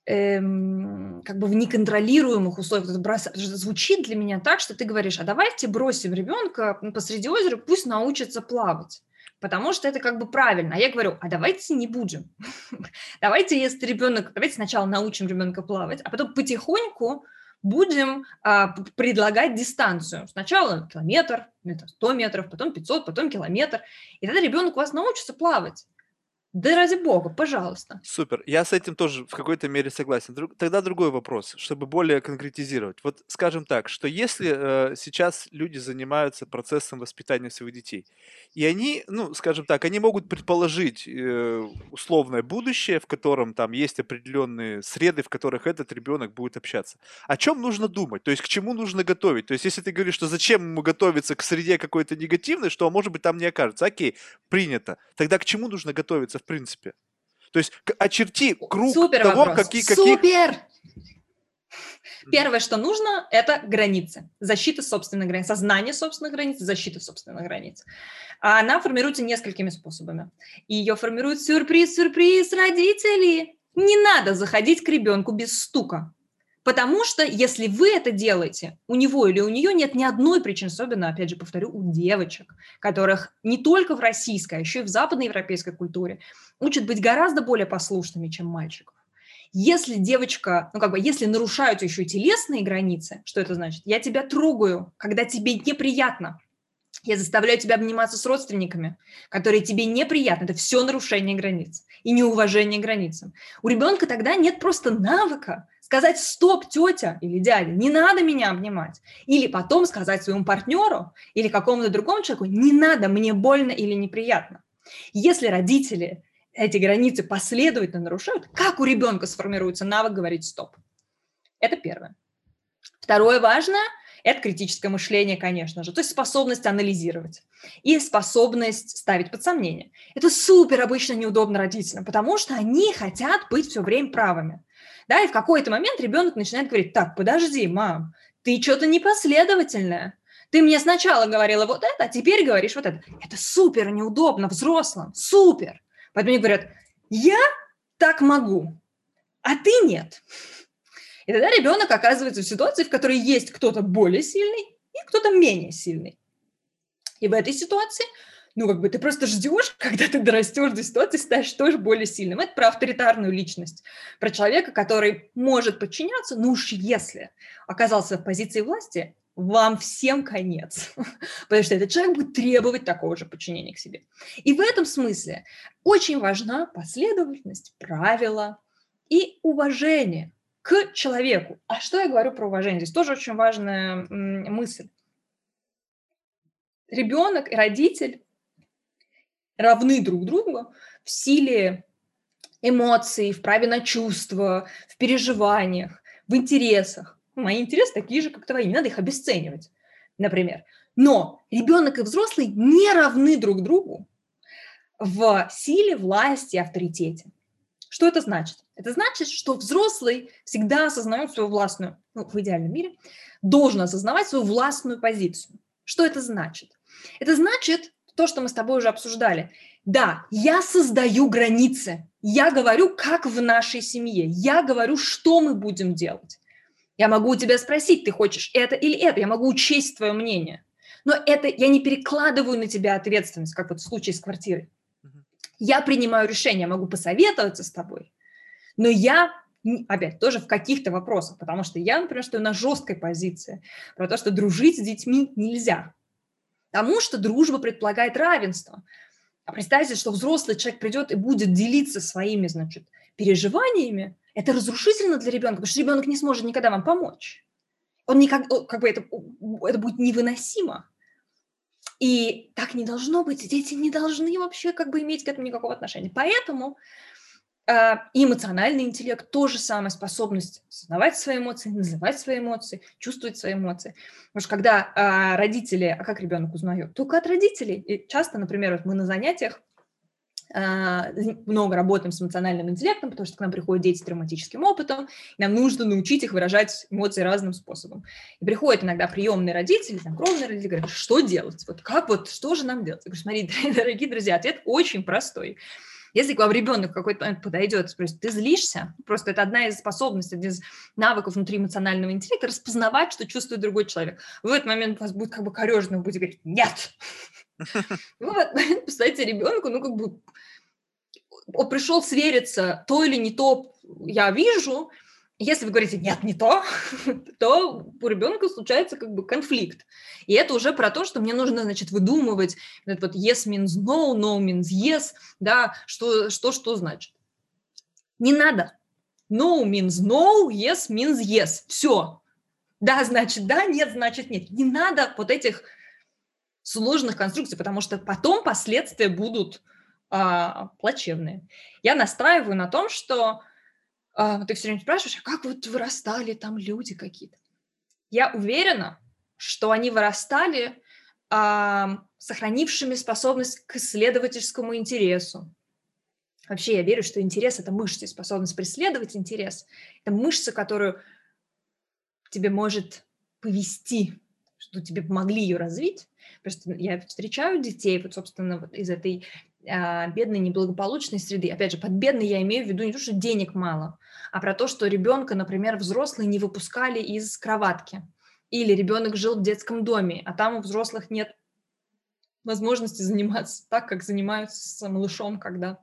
эм, как бы в неконтролируемых условиях, это, брос... это звучит для меня так, что ты говоришь, а давайте бросим ребенка посреди озера, пусть научится плавать. Потому что это как бы правильно. А я говорю, а давайте не будем. давайте, если ребенок, давайте сначала научим ребенка плавать, а потом потихоньку будем а, предлагать дистанцию. Сначала километр, 100 метров, потом 500, потом километр. И тогда ребенок у вас научится плавать. Да ради бога, пожалуйста.
Супер. Я с этим тоже в какой-то мере согласен. Друг- Тогда другой вопрос, чтобы более конкретизировать. Вот скажем так, что если э, сейчас люди занимаются процессом воспитания своих детей, и они, ну, скажем так, они могут предположить э, условное будущее, в котором там есть определенные среды, в которых этот ребенок будет общаться. О чем нужно думать? То есть к чему нужно готовить? То есть если ты говоришь, что зачем ему готовиться к среде какой-то негативной, что, а может быть, там не окажется. Окей, принято. Тогда к чему нужно готовиться в принципе? То есть очерти круг
Супер
того,
вопрос.
какие, какие...
Супер! Первое, что нужно, это границы. Защита собственных границ, сознание собственных границ, защита собственных границ. А она формируется несколькими способами. И ее формирует сюрприз, сюрприз, родители. Не надо заходить к ребенку без стука. Потому что если вы это делаете, у него или у нее нет ни одной причины, особенно, опять же, повторю, у девочек, которых не только в российской, а еще и в западноевропейской культуре учат быть гораздо более послушными, чем мальчиков. Если девочка, ну как бы, если нарушают еще и телесные границы, что это значит? Я тебя трогаю, когда тебе неприятно. Я заставляю тебя обниматься с родственниками, которые тебе неприятны. Это все нарушение границ и неуважение границам. У ребенка тогда нет просто навыка сказать «стоп, тетя» или «дядя, не надо меня обнимать». Или потом сказать своему партнеру или какому-то другому человеку «не надо, мне больно или неприятно». Если родители эти границы последовательно нарушают, как у ребенка сформируется навык говорить «стоп»? Это первое. Второе важное – это критическое мышление, конечно же, то есть способность анализировать и способность ставить под сомнение. Это супер обычно неудобно родителям, потому что они хотят быть все время правыми. Да, и в какой-то момент ребенок начинает говорить, так, подожди, мам, ты что-то непоследовательная. Ты мне сначала говорила вот это, а теперь говоришь вот это. Это супер неудобно взрослым, супер. Поэтому они говорят, я так могу, а ты нет. И тогда ребенок оказывается в ситуации, в которой есть кто-то более сильный и кто-то менее сильный. И в этой ситуации, ну, как бы ты просто ждешь, когда ты дорастешь до ситуации, станешь тоже более сильным. Это про авторитарную личность, про человека, который может подчиняться, ну уж если оказался в позиции власти, вам всем конец, потому что этот человек будет требовать такого же подчинения к себе. И в этом смысле очень важна последовательность, правила и уважение к человеку. А что я говорю про уважение? Здесь тоже очень важная мысль. Ребенок и родитель равны друг другу в силе эмоций, в праве на чувства, в переживаниях, в интересах мои интересы такие же, как твои, не надо их обесценивать, например. Но ребенок и взрослый не равны друг другу в силе, власти, авторитете. Что это значит? Это значит, что взрослый всегда осознает свою властную, ну, в идеальном мире, должен осознавать свою властную позицию. Что это значит? Это значит то, что мы с тобой уже обсуждали. Да, я создаю границы. Я говорю, как в нашей семье. Я говорю, что мы будем делать. Я могу у тебя спросить, ты хочешь это или это, я могу учесть твое мнение. Но это я не перекладываю на тебя ответственность, как вот в случае с квартирой. Я принимаю решение, могу посоветоваться с тобой, но я опять тоже в каких-то вопросах, потому что я, например, стою на жесткой позиции про то, что дружить с детьми нельзя, потому что дружба предполагает равенство. А представьте, что взрослый человек придет и будет делиться своими, значит, переживаниями, это разрушительно для ребенка, потому что ребенок не сможет никогда вам помочь. Он никак, как бы это, это будет невыносимо. И так не должно быть. Дети не должны вообще как бы иметь к этому никакого отношения. Поэтому э, эмоциональный интеллект тоже самая способность осознавать свои эмоции, называть свои эмоции, чувствовать свои эмоции. Потому что когда э, родители, а как ребенок узнает? Только от родителей. И часто, например, вот мы на занятиях много работаем с эмоциональным интеллектом, потому что к нам приходят дети с травматическим опытом, и нам нужно научить их выражать эмоции разным способом. И приходят иногда приемные родители, там, кровные родители, говорят, что делать? Вот как вот, что же нам делать? Я говорю, смотри, дорогие друзья, ответ очень простой. Если к вам ребенок в какой-то момент подойдет и спросит, ты злишься? Просто это одна из способностей, один из навыков внутри эмоционального интеллекта, распознавать, что чувствует другой человек. В этот момент у вас будет как бы корежно, вы будете говорить, нет, вы в этот момент ребенку, ну, как бы, он пришел свериться, то или не то я вижу, если вы говорите «нет, не то», то у ребенка случается как бы конфликт. И это уже про то, что мне нужно, значит, выдумывать вот yes means no, no means yes, да, что, что, что значит. Не надо. No means no, yes means yes. Все. Да, значит да, нет, значит нет. Не надо вот этих сложных конструкций, потому что потом последствия будут а, плачевные. Я настраиваю на том, что а, ты все время спрашиваешь, а как вот вырастали там люди какие-то? Я уверена, что они вырастали а, сохранившими способность к исследовательскому интересу. Вообще я верю, что интерес – это мышца, способность преследовать интерес. Это мышца, которую тебе может повести, что тебе помогли ее развить. Просто я встречаю детей, вот, собственно, вот из этой а, бедной, неблагополучной среды. Опять же, под бедной я имею в виду не то, что денег мало, а про то, что ребенка, например, взрослые не выпускали из кроватки. Или ребенок жил в детском доме, а там у взрослых нет возможности заниматься так, как занимаются с малышом, когда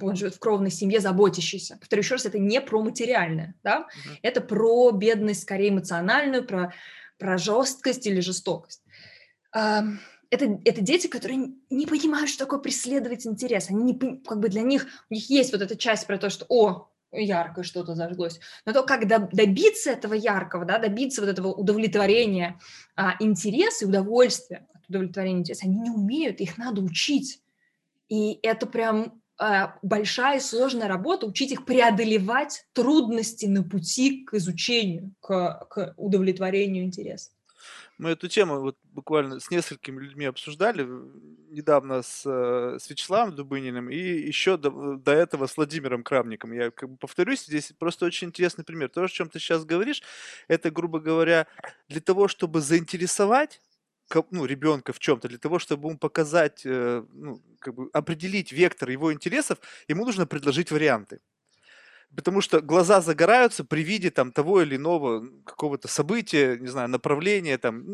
он живет в кровной семье, заботящийся. Повторю еще раз, это не про материальное, да? Uh-huh. это про бедность, скорее эмоциональную, про, про жесткость или жестокость это, это дети, которые не понимают, что такое преследовать интерес. Они не, как бы для них, у них есть вот эта часть про то, что, о, ярко что-то зажглось. Но то, как добиться этого яркого, да, добиться вот этого удовлетворения а, интереса и удовольствия от удовлетворения интереса, они не умеют, их надо учить. И это прям а, большая и сложная работа, учить их преодолевать трудности на пути к изучению, к, к удовлетворению интереса.
Мы эту тему вот буквально с несколькими людьми обсуждали недавно с, э, с Вячеславом Дубыниным и еще до, до этого с Владимиром Крамником. Я как бы повторюсь, здесь просто очень интересный пример. То, о чем ты сейчас говоришь, это, грубо говоря, для того, чтобы заинтересовать ну, ребенка в чем-то, для того, чтобы ему показать, э, ну, как бы определить вектор его интересов, ему нужно предложить варианты потому что глаза загораются при виде там того или иного какого-то события, не знаю, направления, там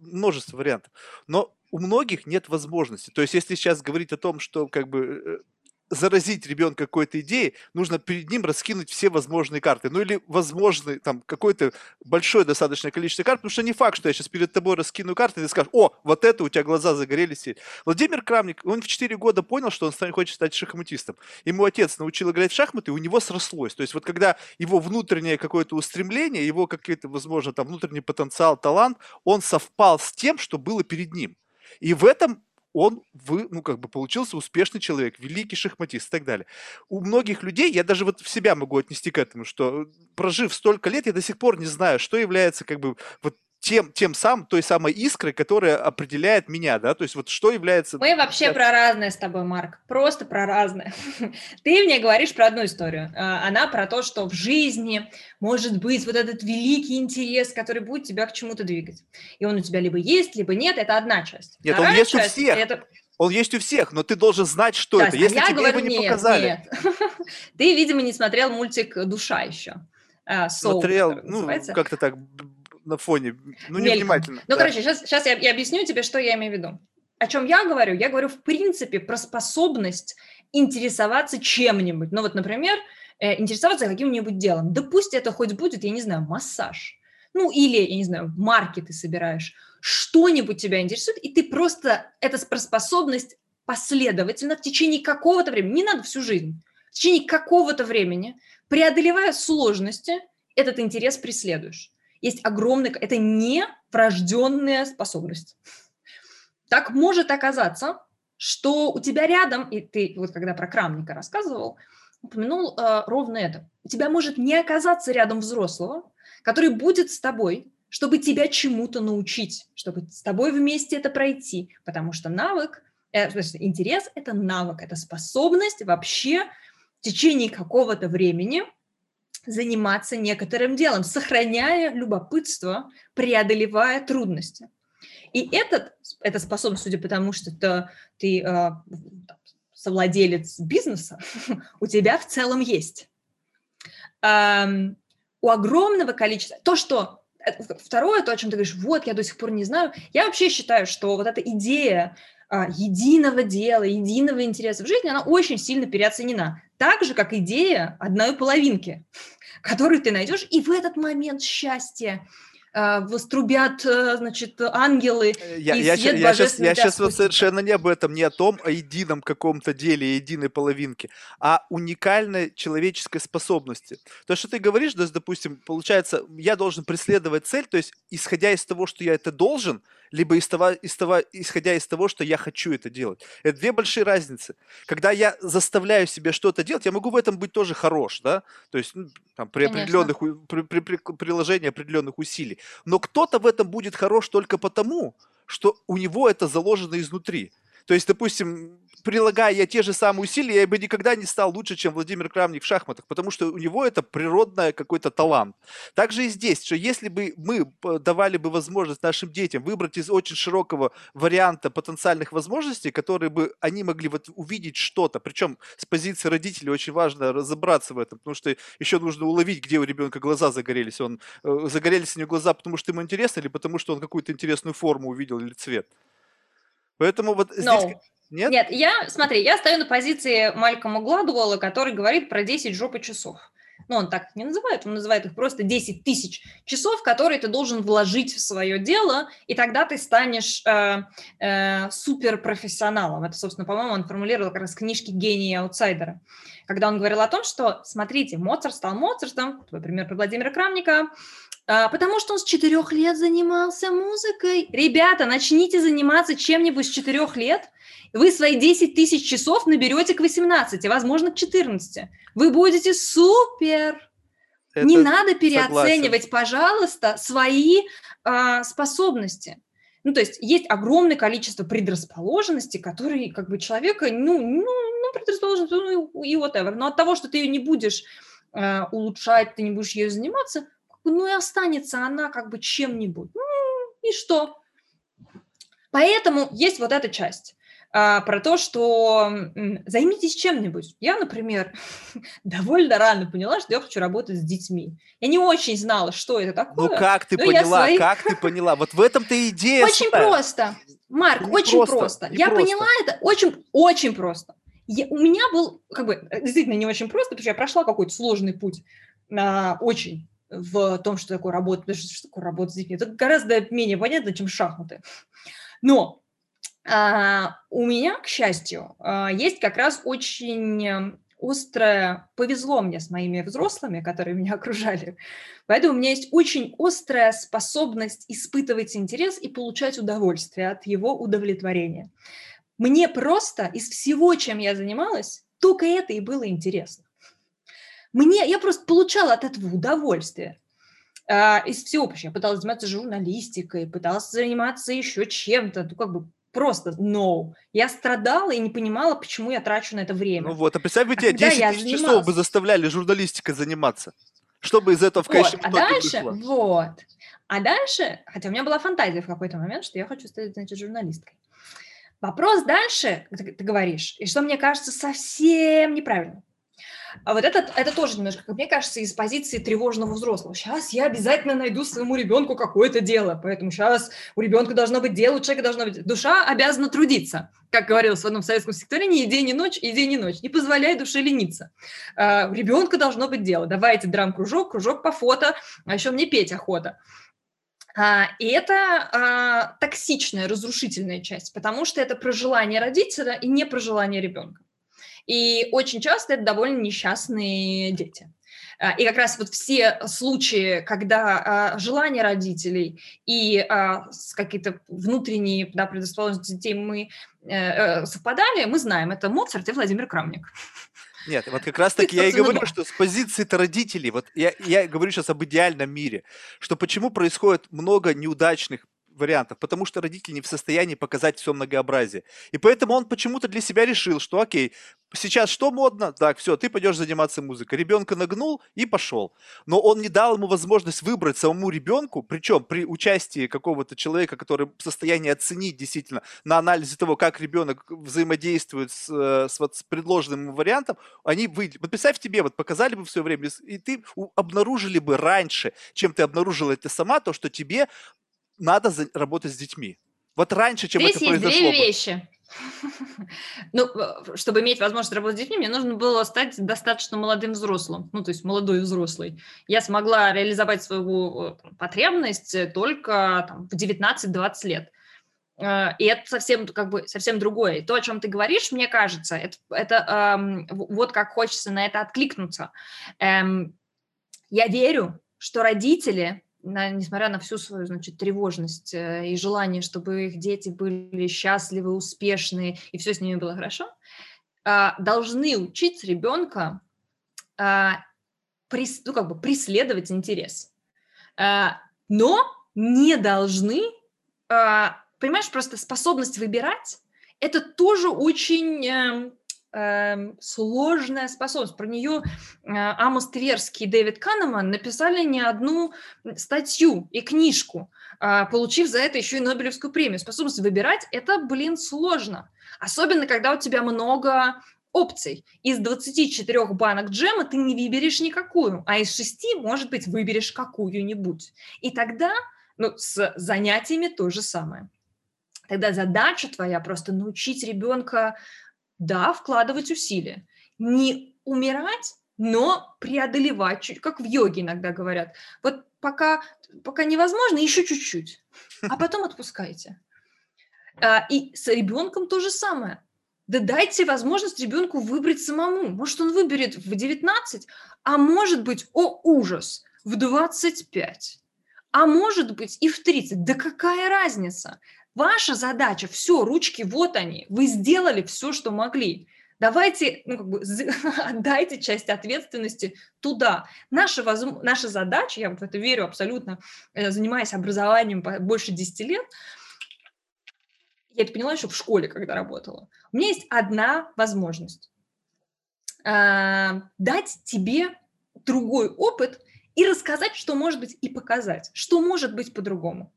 множество вариантов. Но у многих нет возможности. То есть, если сейчас говорить о том, что как бы э, заразить ребенка какой-то идеей, нужно перед ним раскинуть все возможные карты. Ну или возможный там какое-то большое достаточное количество карт, потому что не факт, что я сейчас перед тобой раскину карты, и ты скажешь, о, вот это у тебя глаза загорелись. Владимир Крамник, он в 4 года понял, что он станет, хочет стать шахматистом. Ему отец научил играть в шахматы, и у него срослось. То есть вот когда его внутреннее какое-то устремление, его какой-то, возможно, там внутренний потенциал, талант, он совпал с тем, что было перед ним. И в этом он вы, ну, как бы получился успешный человек, великий шахматист и так далее. У многих людей, я даже вот в себя могу отнести к этому, что прожив столько лет, я до сих пор не знаю, что является как бы вот тем, тем самым, той самой искрой, которая определяет меня, да, то есть вот что является...
Мы вообще про разное с тобой, Марк, просто про разное. Ты мне говоришь про одну историю, а, она про то, что в жизни может быть вот этот великий интерес, который будет тебя к чему-то двигать. И он у тебя либо есть, либо нет, это одна часть.
Нет, Вторая он есть часть, у всех. Это... Он есть у всех, но ты должен знать, что Сейчас, это. Если а тебе говорю, его не нет, показали. Нет.
ты, видимо, не смотрел мультик «Душа» еще.
Uh, Смотрел, ну, как-то так на фоне, ну, невнимательно.
Ну, да. короче, сейчас, сейчас я, я объясню тебе, что я имею в виду. О чем я говорю? Я говорю, в принципе, про способность интересоваться чем-нибудь. Ну, вот, например, э, интересоваться каким-нибудь делом. Да пусть это хоть будет, я не знаю, массаж. Ну, или, я не знаю, марки ты собираешь. Что-нибудь тебя интересует, и ты просто... Это про способность последовательно в течение какого-то времени, не надо всю жизнь, в течение какого-то времени, преодолевая сложности, этот интерес преследуешь есть огромный... Это не врожденная способность. Так может оказаться, что у тебя рядом, и ты вот когда про Крамника рассказывал, упомянул э, ровно это. У тебя может не оказаться рядом взрослого, который будет с тобой, чтобы тебя чему-то научить, чтобы с тобой вместе это пройти, потому что навык, э, интерес – это навык, это способность вообще в течение какого-то времени – заниматься некоторым делом, сохраняя любопытство, преодолевая трудности. И этот, эта способность, судя по тому, что это, ты э, совладелец бизнеса, у тебя в целом есть. Эм, у огромного количества... То, что... Э, второе, то, о чем ты говоришь, вот, я до сих пор не знаю. Я вообще считаю, что вот эта идея э, единого дела, единого интереса в жизни, она очень сильно переоценена Так же, как идея одной половинки, которую ты найдешь, и в этот момент счастья вострубят, э, значит, ангелы,
Э, Я,
и
я,
свет
я сейчас, я сейчас вот совершенно не об этом, не о том, о едином каком-то деле, единой половинке, а уникальной человеческой способности. То, что ты говоришь, то есть, допустим, получается, я должен преследовать цель, то есть, исходя из того, что я это должен, либо из того, из того, исходя из того, что я хочу это делать. Это две большие разницы. Когда я заставляю себя что-то делать, я могу в этом быть тоже хорош, да, то есть ну, там, при
Конечно.
определенных, при, при- при приложении определенных усилий. Но кто-то в этом будет хорош только потому, что у него это заложено изнутри. То есть, допустим, прилагая я те же самые усилия, я бы никогда не стал лучше, чем Владимир Крамник в шахматах, потому что у него это природный какой-то талант. Также и здесь, что если бы мы п- давали бы возможность нашим детям выбрать из очень широкого варианта потенциальных возможностей, которые бы они могли вот увидеть что-то, причем с позиции родителей очень важно разобраться в этом, потому что еще нужно уловить, где у ребенка глаза загорелись. Он э, загорелись у него глаза, потому что ему интересно, или потому что он какую-то интересную форму увидел или цвет. Поэтому вот здесь...
No.
Нет?
Нет, я, смотри, я стою на позиции Малькома Гладуэлла, который говорит про 10 жопы часов. Ну, он так не называет, он называет их просто 10 тысяч часов, которые ты должен вложить в свое дело, и тогда ты станешь э, э, суперпрофессионалом. Это, собственно, по-моему, он формулировал как раз в книжке «Гений и аутсайдера», когда он говорил о том, что, смотрите, Моцарт стал Моцартом, твой пример про Владимира Крамника, потому что он с четырех лет занимался музыкой. Ребята, начните заниматься чем-нибудь с четырех лет, вы свои 10 тысяч часов наберете к 18, возможно, к 14. Вы будете супер. Не
Это
надо
согласен.
переоценивать, пожалуйста, свои а, способности. Ну, то есть есть огромное количество предрасположенностей, которые как бы человека, ну, ну, ну предрасположенность, ну, и whatever. Но от того, что ты ее не будешь а, улучшать, ты не будешь ею заниматься, ну и останется она как бы чем-нибудь. Ну, и что? Поэтому есть вот эта часть а, про то, что займитесь чем-нибудь. Я, например, довольно рано поняла, что я хочу работать с детьми. Я не очень знала, что это такое.
Ну как ты
Ну,
поняла?
свои-
Как ты поняла? Вот в этом-то идея.
Очень просто. Марк,
Не
очень
просто,
Я
просто.
поняла это очень, очень просто. Я- у меня был, как бы, э, действительно не очень просто, потому что я прошла какой-то сложный путь, а, очень, в том, что такое работа, потому что, что такое работа с детьми. Это гораздо менее понятно, чем шахматы. Но а, у меня, к счастью, а, есть как раз очень э, острое, повезло мне с моими взрослыми, которые меня окружали, поэтому у меня есть очень острая способность испытывать интерес и получать удовольствие от его удовлетворения. Мне просто из всего, чем я занималась, только это и было интересно. Мне, я просто получала от этого удовольствие. А, из что я пыталась заниматься журналистикой, пыталась заниматься еще чем-то, ну, как бы просто no. Я страдала и не понимала, почему я трачу на это время.
Ну вот, а представь, бы
А
тебя
когда
10
я
тысяч часов
занималась-
бы заставляли журналистикой заниматься. Чтобы из этого в
Вот,
конечном
а
итоге
дальше,
вышло.
вот. А дальше, хотя у меня была фантазия в какой-то момент, что я хочу стать, значит, журналисткой. Вопрос дальше, ты, ты говоришь, и что мне кажется совсем неправильно. А вот это, это тоже немножко, как мне кажется, из позиции тревожного взрослого. Сейчас я обязательно найду своему ребенку какое-то дело, поэтому сейчас у ребенка должно быть дело, у человека должно быть... Душа обязана трудиться. Как говорилось в одном советском стихотворении, и день, и ночь, и день, и ночь. Не позволяй душе лениться. А, у ребенка должно быть дело. Давайте драм-кружок, кружок по фото, а еще мне петь охота. А, и это а, токсичная, разрушительная часть, потому что это про желание родителя и не про желание ребенка. И очень часто это довольно несчастные дети. А, И как раз вот все случаи, когда а, желания родителей и а, какие-то внутренние да, предрасположенности детей мы э, э, совпадали, мы знаем, это Моцарт и Владимир Крамник.
Нет, вот как раз таки я и говорю,
да.
что с позиции-то родителей, вот я, я говорю сейчас об идеальном мире, что почему происходит много неудачных вариантов, потому что родитель не в состоянии показать все многообразие. И поэтому он почему-то для себя решил, что окей, сейчас что модно? Так, все, ты пойдешь заниматься музыкой. Ребенка нагнул и пошел. Но он не дал ему возможность выбрать самому ребенку, причем при участии какого-то человека, который в состоянии оценить действительно на анализе того, как ребенок взаимодействует с, э, с вот с предложенным вариантом, они выйдли. Вот представь тебе, вот показали бы в свое время, и ты обнаружили бы раньше, чем ты обнаружила это сама, то, что тебе надо за- работать с детьми. Вот раньше, чем
Здесь
это
есть
произошло
две вещи. Ну, чтобы иметь возможность работать с детьми, мне нужно было стать достаточно молодым взрослым, ну, то есть молодой взрослый. Я смогла реализовать свою потребность только там, в 19-20 лет. Э, и это совсем как бы совсем другое. И то, о чем ты говоришь, мне кажется, это, это эм, вот как хочется на это откликнуться. Эм, я верю, что родители, на, несмотря на всю свою, значит, тревожность э, и желание, чтобы их дети были счастливы, успешны и все с ними было хорошо, э, должны учить ребенка э, прис, ну, как бы преследовать интерес, э, но не должны понимаешь, просто способность выбирать – это тоже очень э, э, сложная способность. Про нее э, Амос Тверский и Дэвид Канеман написали не одну статью и книжку, э, получив за это еще и Нобелевскую премию. Способность выбирать – это, блин, сложно. Особенно, когда у тебя много опций. Из 24 банок джема ты не выберешь никакую, а из 6, может быть, выберешь какую-нибудь. И тогда ну, с занятиями то же самое. Тогда задача твоя просто научить ребенка, да, вкладывать усилия. Не умирать, но преодолевать, чуть, как в йоге иногда говорят. Вот пока, пока невозможно, еще чуть-чуть, а потом отпускайте. А, и с ребенком то же самое. Да дайте возможность ребенку выбрать самому. Может, он выберет в 19, а может быть, о ужас, в 25. А может быть и в 30. Да какая разница? Ваша задача, все, ручки, вот они, вы сделали все, что могли. Давайте, ну, как бы, отдайте часть ответственности туда. Наша, воз... наша задача, я вот в это верю абсолютно, э, занимаясь образованием больше 10 лет, я это поняла еще в школе, когда работала. У меня есть одна возможность. Э, дать тебе другой опыт и рассказать, что может быть, и показать, что может быть по-другому.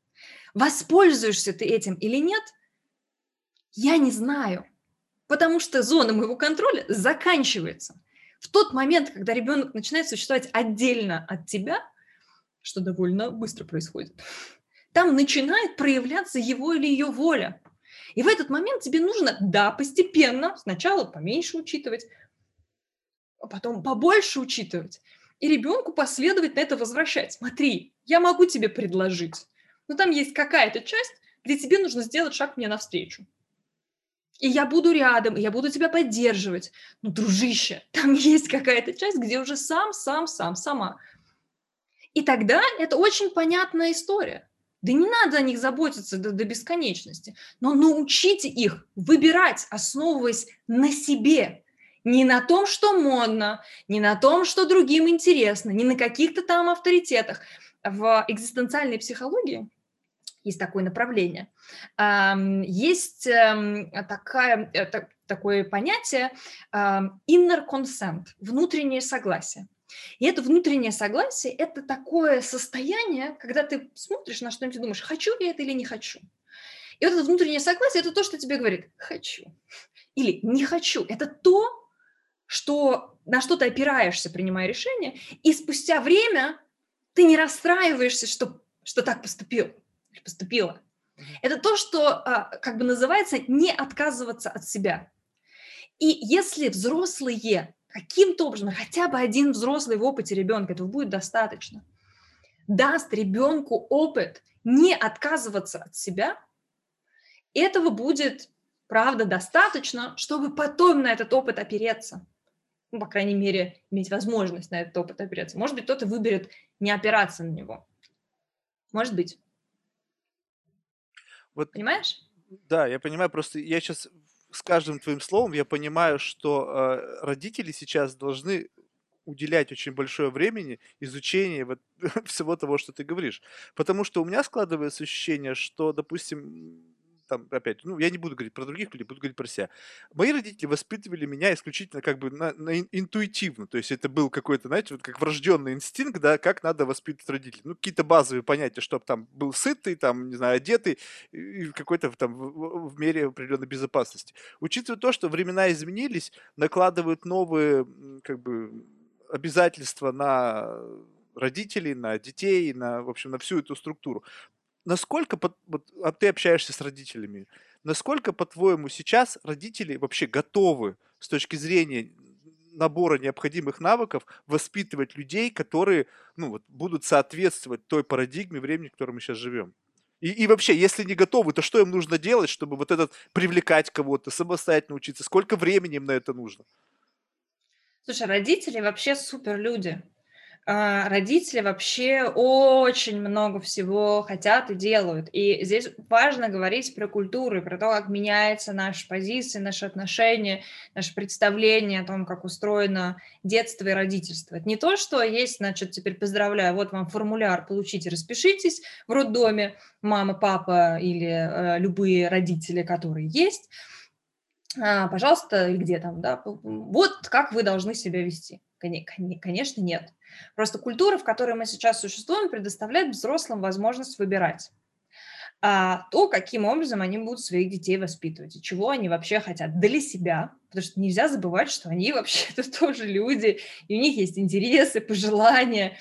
Воспользуешься ты этим или нет, я не знаю, потому что зона моего контроля заканчивается. В тот момент, когда ребенок начинает существовать отдельно от тебя, что довольно быстро происходит, там начинает проявляться его или ее воля. И в этот момент тебе нужно, да, постепенно, сначала поменьше учитывать, а потом побольше учитывать. И ребенку последовать на это возвращать. Смотри, я могу тебе предложить но там есть какая-то часть, где тебе нужно сделать шаг мне навстречу. И я буду рядом, и я буду тебя поддерживать. Ну, дружище, там есть какая-то часть, где уже сам, сам, сам, сама. И тогда это очень понятная история. Да не надо о них заботиться до, до бесконечности, но научите их выбирать, основываясь на себе, не на том, что модно, не на том, что другим интересно, не на каких-то там авторитетах. В экзистенциальной психологии есть такое направление. Есть эм, такая, э, такое понятие inner consent, внутреннее согласие. И это внутреннее согласие – это такое состояние, когда ты смотришь на что-нибудь и думаешь, хочу я это или не хочу. И вот это внутреннее согласие – это то, что тебе говорит «хочу» или «не хочу». Это то, что, на что ты опираешься, принимая решение, и спустя время ты не расстраиваешься, что, что так поступил поступила. Это то, что а, как бы называется не отказываться от себя. И если взрослые каким-то образом, хотя бы один взрослый в опыте ребенка, этого будет достаточно, даст ребенку опыт не отказываться от себя, этого будет, правда, достаточно, чтобы потом на этот опыт опереться. Ну, по крайней мере, иметь возможность на этот опыт опереться. Может быть, кто-то выберет не опираться на него. Может быть. Вот, Понимаешь?
Да, я понимаю, просто я сейчас с каждым твоим словом я понимаю, что э, родители сейчас должны уделять очень большое времени изучению вот, всего того, что ты говоришь. Потому что у меня складывается ощущение, что, допустим, там, опять, ну, я не буду говорить про других людей, буду говорить про себя. Мои родители воспитывали меня исключительно как бы на, на интуитивно, то есть это был какой-то, знаете, вот как врожденный инстинкт, да, как надо воспитывать родителей. Ну, какие-то базовые понятия, чтобы там был сытый, там, не знаю, одетый, и какой-то там в, в мере определенной безопасности. Учитывая то, что времена изменились, накладывают новые, как бы, обязательства на родителей, на детей, на, в общем, на всю эту структуру насколько вот, а ты общаешься с родителями, Насколько, по-твоему, сейчас родители вообще готовы с точки зрения набора необходимых навыков воспитывать людей, которые ну, вот, будут соответствовать той парадигме времени, в которой мы сейчас живем? И, и вообще, если не готовы, то что им нужно делать, чтобы вот этот привлекать кого-то, самостоятельно учиться? Сколько времени им на это нужно?
Слушай, родители вообще супер люди. А, родители вообще очень много всего хотят и делают. И здесь важно говорить про культуру, про то, как меняется наша позиция, наши отношения, наше представление о том, как устроено детство и родительство. Это не то, что есть, значит, теперь поздравляю, вот вам формуляр, получите, распишитесь в роддоме, мама, папа или э, любые родители, которые есть, а, пожалуйста, где там, да, вот как вы должны себя вести. Конечно, нет. Просто культура, в которой мы сейчас существуем, предоставляет взрослым возможность выбирать а, то, каким образом они будут своих детей воспитывать, и чего они вообще хотят для себя, потому что нельзя забывать, что они вообще-то тоже люди, и у них есть интересы, пожелания,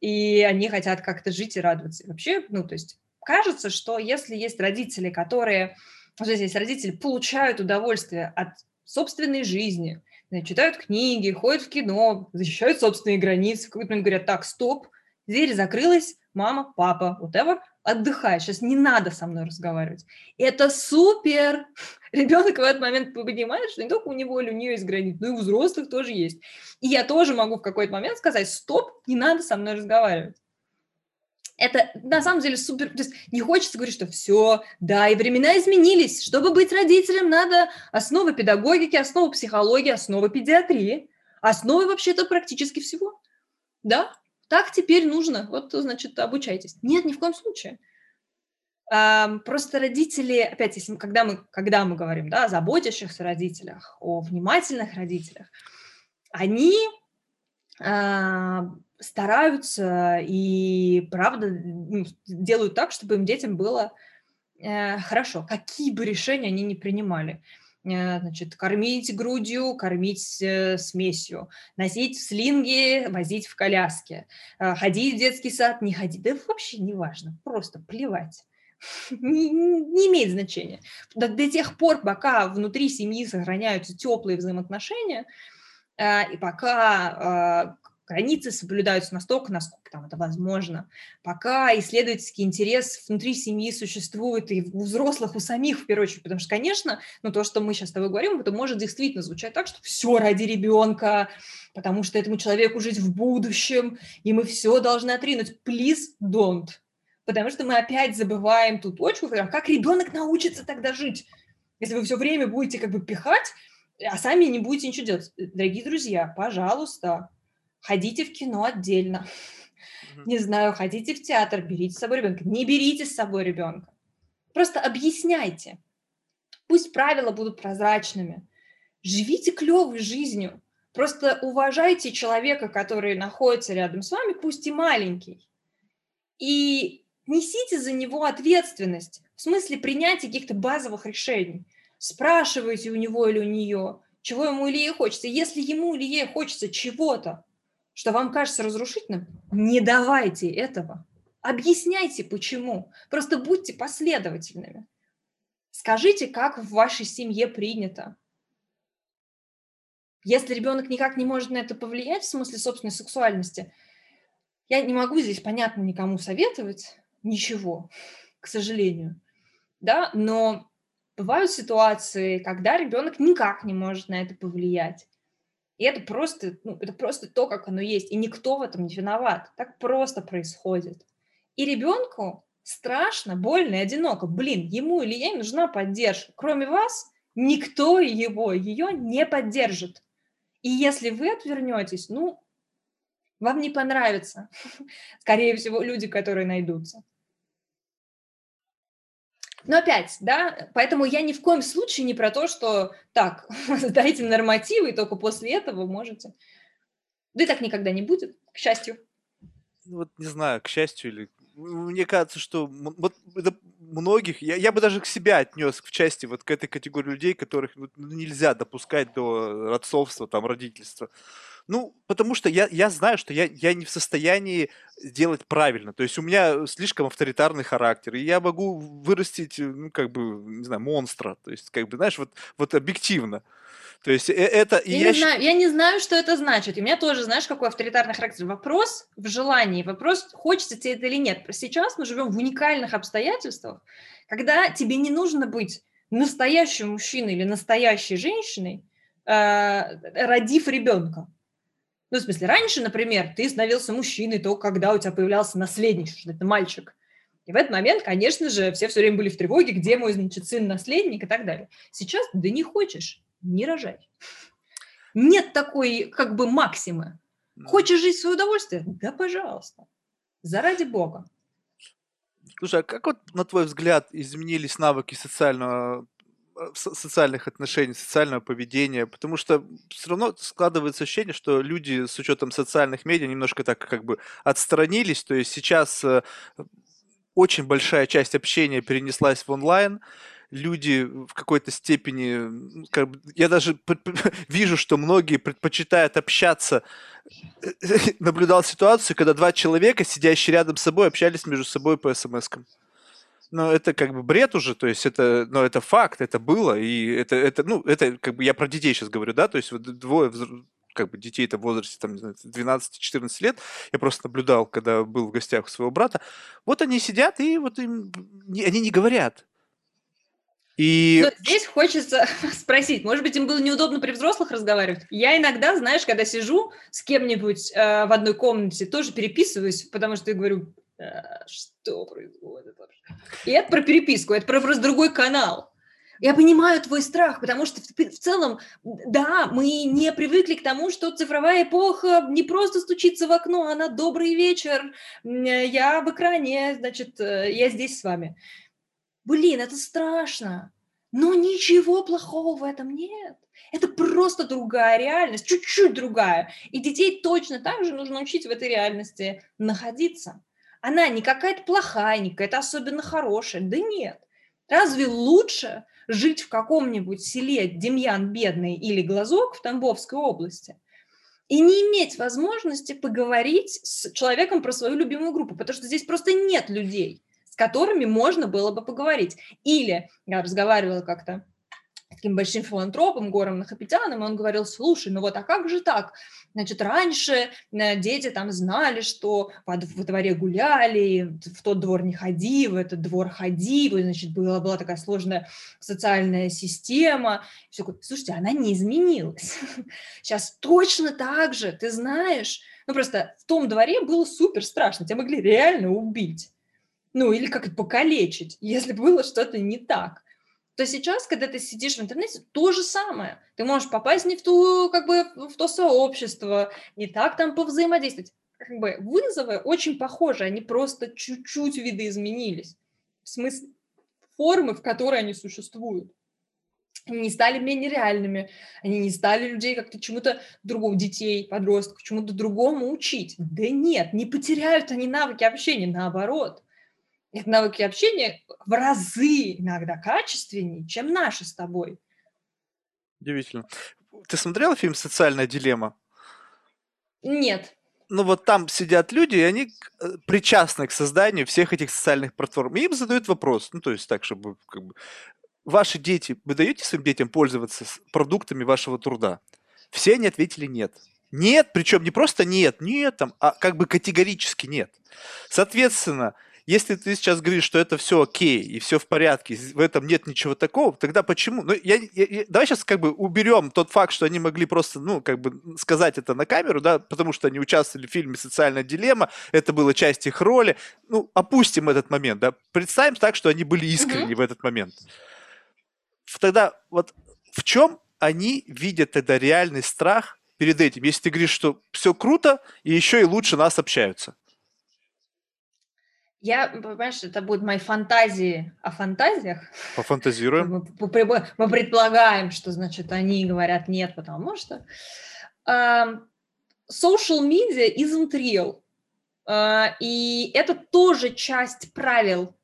и они хотят как-то жить и радоваться. И вообще, ну, то есть кажется, что если есть родители, которые, вот здесь родители получают удовольствие от собственной жизни, читают книги, ходят в кино, защищают собственные границы. В какой-то момент говорят, так, стоп, дверь закрылась, мама, папа, whatever, отдыхай, сейчас не надо со мной разговаривать. Это супер! Ребенок в этот момент понимает, что не только у него или у нее есть границы, но и у взрослых тоже есть. И я тоже могу в какой-то момент сказать, стоп, не надо со мной разговаривать это на самом деле супер, то есть не хочется говорить, что все, да, и времена изменились, чтобы быть родителем, надо основы педагогики, основы психологии, основы педиатрии, основы вообще-то практически всего, да, так теперь нужно, вот, значит, обучайтесь. Нет, ни в коем случае. Просто родители, опять, если когда мы, когда мы говорим, да, о заботящихся родителях, о внимательных родителях, они а, стараются и, правда, делают так, чтобы им детям было э, хорошо, какие бы решения они ни принимали. Э, значит, кормить грудью, кормить э, смесью, носить в слинге, возить в коляске, э, ходить в детский сад, не ходить, да вообще не важно, просто плевать. Не имеет значения. До, до тех пор, пока внутри семьи сохраняются теплые взаимоотношения, э, и пока э, границы соблюдаются настолько, насколько там это возможно. Пока исследовательский интерес внутри семьи существует и у взрослых, у самих в первую очередь, потому что, конечно, ну, то, что мы сейчас с тобой говорим, это может действительно звучать так, что все ради ребенка, потому что этому человеку жить в будущем, и мы все должны отринуть. Please don't. Потому что мы опять забываем ту точку, а как ребенок научится тогда жить? Если вы все время будете как бы пихать, а сами не будете ничего делать. Дорогие друзья, пожалуйста, ходите в кино отдельно. Не знаю, ходите в театр, берите с собой ребенка. Не берите с собой ребенка. Просто объясняйте. Пусть правила будут прозрачными. Живите клевой жизнью. Просто уважайте человека, который находится рядом с вами, пусть и маленький. И несите за него ответственность в смысле принятия каких-то базовых решений. Спрашивайте у него или у нее, чего ему или ей хочется. Если ему или ей хочется чего-то, что вам кажется разрушительным, не давайте этого. Объясняйте, почему. Просто будьте последовательными. Скажите, как в вашей семье принято. Если ребенок никак не может на это повлиять в смысле собственной сексуальности, я не могу здесь, понятно, никому советовать ничего, к сожалению. Да, но бывают ситуации, когда ребенок никак не может на это повлиять. И это просто, ну, это просто то, как оно есть. И никто в этом не виноват. Так просто происходит. И ребенку страшно, больно и одиноко. Блин, ему или ей нужна поддержка. Кроме вас, никто его, ее не поддержит. И если вы отвернетесь, ну, вам не понравится. Скорее всего, люди, которые найдутся. Но опять, да, поэтому я ни в коем случае не про то, что так, дайте нормативы, и только после этого можете. Да и так никогда не будет, к счастью.
Ну вот не знаю, к счастью или... Мне кажется, что вот это многих, я, я бы даже к себе отнес в части вот к этой категории людей, которых ну, нельзя допускать до отцовства, там, родительства. Ну, потому что я, я знаю, что я, я не в состоянии сделать правильно. То есть у меня слишком авторитарный характер, и я могу вырастить, ну, как бы, не знаю, монстра. То есть, как бы, знаешь, вот, вот объективно. То есть э, это...
Я, я, не знаю, я не знаю, что это значит. У меня тоже, знаешь, какой авторитарный характер. Вопрос в желании, вопрос, хочется тебе это или нет. Сейчас мы живем в уникальных обстоятельствах, когда тебе не нужно быть настоящим мужчиной или настоящей женщиной, э, родив ребенка. Ну, в смысле, раньше, например, ты становился мужчиной только когда у тебя появлялся наследник, что это мальчик. И в этот момент, конечно же, все все время были в тревоге, где мой, значит, сын-наследник и так далее. Сейчас, да не хочешь, не рожай. Нет такой как бы максимы. Хочешь жить в свое удовольствие? Да, пожалуйста. Заради Бога.
Слушай, а как вот, на твой взгляд, изменились навыки социального социальных отношений, социального поведения, потому что все равно складывается ощущение, что люди с учетом социальных медиа немножко так как бы отстранились, то есть сейчас э, очень большая часть общения перенеслась в онлайн, люди в какой-то степени, как бы, я даже вижу, что многие предпочитают общаться. Э, наблюдал ситуацию, когда два человека, сидящие рядом с собой, общались между собой по смс-кам. Но это как бы бред уже, то есть это, но это факт, это было, и это, это, ну, это как бы я про детей сейчас говорю, да, то есть вот двое как бы детей это в возрасте там, 12-14 лет, я просто наблюдал, когда был в гостях у своего брата, вот они сидят, и вот им, они не говорят,
и... Но здесь хочется спросить, может быть, им было неудобно при взрослых разговаривать? Я иногда, знаешь, когда сижу с кем-нибудь э, в одной комнате, тоже переписываюсь, потому что я говорю, что происходит вообще? И это про переписку, это про просто другой канал. Я понимаю твой страх, потому что в, в целом, да, мы не привыкли к тому, что цифровая эпоха не просто стучится в окно, она добрый вечер, я в экране, значит, э, я здесь с вами. Блин, это страшно. Но ничего плохого в этом нет. Это просто другая реальность, чуть-чуть другая. И детей точно так же нужно учить в этой реальности находиться. Она не какая-то плохая, не какая-то особенно хорошая. Да нет. Разве лучше жить в каком-нибудь селе Демьян Бедный или Глазок в Тамбовской области и не иметь возможности поговорить с человеком про свою любимую группу, потому что здесь просто нет людей с которыми можно было бы поговорить. Или я разговаривала как-то таким большим филантропом, Гором Нахапетяном, он говорил, слушай, ну вот, а как же так? Значит, раньше э, дети там знали, что во дворе гуляли, в тот двор не ходи, в этот двор ходи, значит, была, была такая сложная социальная система. Все, слушайте, она не изменилась. Сейчас точно так же, ты знаешь, ну просто в том дворе было супер страшно, тебя могли реально убить ну или как это покалечить, если было что-то не так. То сейчас, когда ты сидишь в интернете, то же самое. Ты можешь попасть не в ту, как бы, в то сообщество, не так там повзаимодействовать. Как бы вызовы очень похожи, они просто чуть-чуть видоизменились. В смысле формы, в которой они существуют. Они не стали менее реальными, они не стали людей как-то чему-то другому, детей, подростков, чему-то другому учить. Да нет, не потеряют они навыки общения, наоборот их навыки общения в разы иногда качественнее, чем наши с тобой.
Удивительно. Ты смотрела фильм «Социальная дилемма»?
Нет.
Ну вот там сидят люди, и они э, причастны к созданию всех этих социальных платформ. И им задают вопрос, ну то есть так, чтобы как бы, ваши дети, вы даете своим детям пользоваться продуктами вашего труда? Все они ответили нет. Нет, причем не просто нет, нет, там, а как бы категорически нет. Соответственно, если ты сейчас говоришь, что это все окей и все в порядке, в этом нет ничего такого, тогда почему? Ну, я, я, я, давай сейчас как бы уберем тот факт, что они могли просто, ну, как бы сказать это на камеру, да, потому что они участвовали в фильме «Социальная дилемма», это было часть их роли. Ну, опустим этот момент, да. Представим так, что они были искренни mm-hmm. в этот момент. Тогда вот в чем они видят тогда реальный страх перед этим, если ты говоришь, что все круто, и еще и лучше нас общаются?
Я, понимаешь, это будут мои фантазии о фантазиях.
Пофантазируем.
Мы, мы предполагаем, что, значит, они говорят нет, потому что uh, social media isn't real. Uh, и это тоже часть правил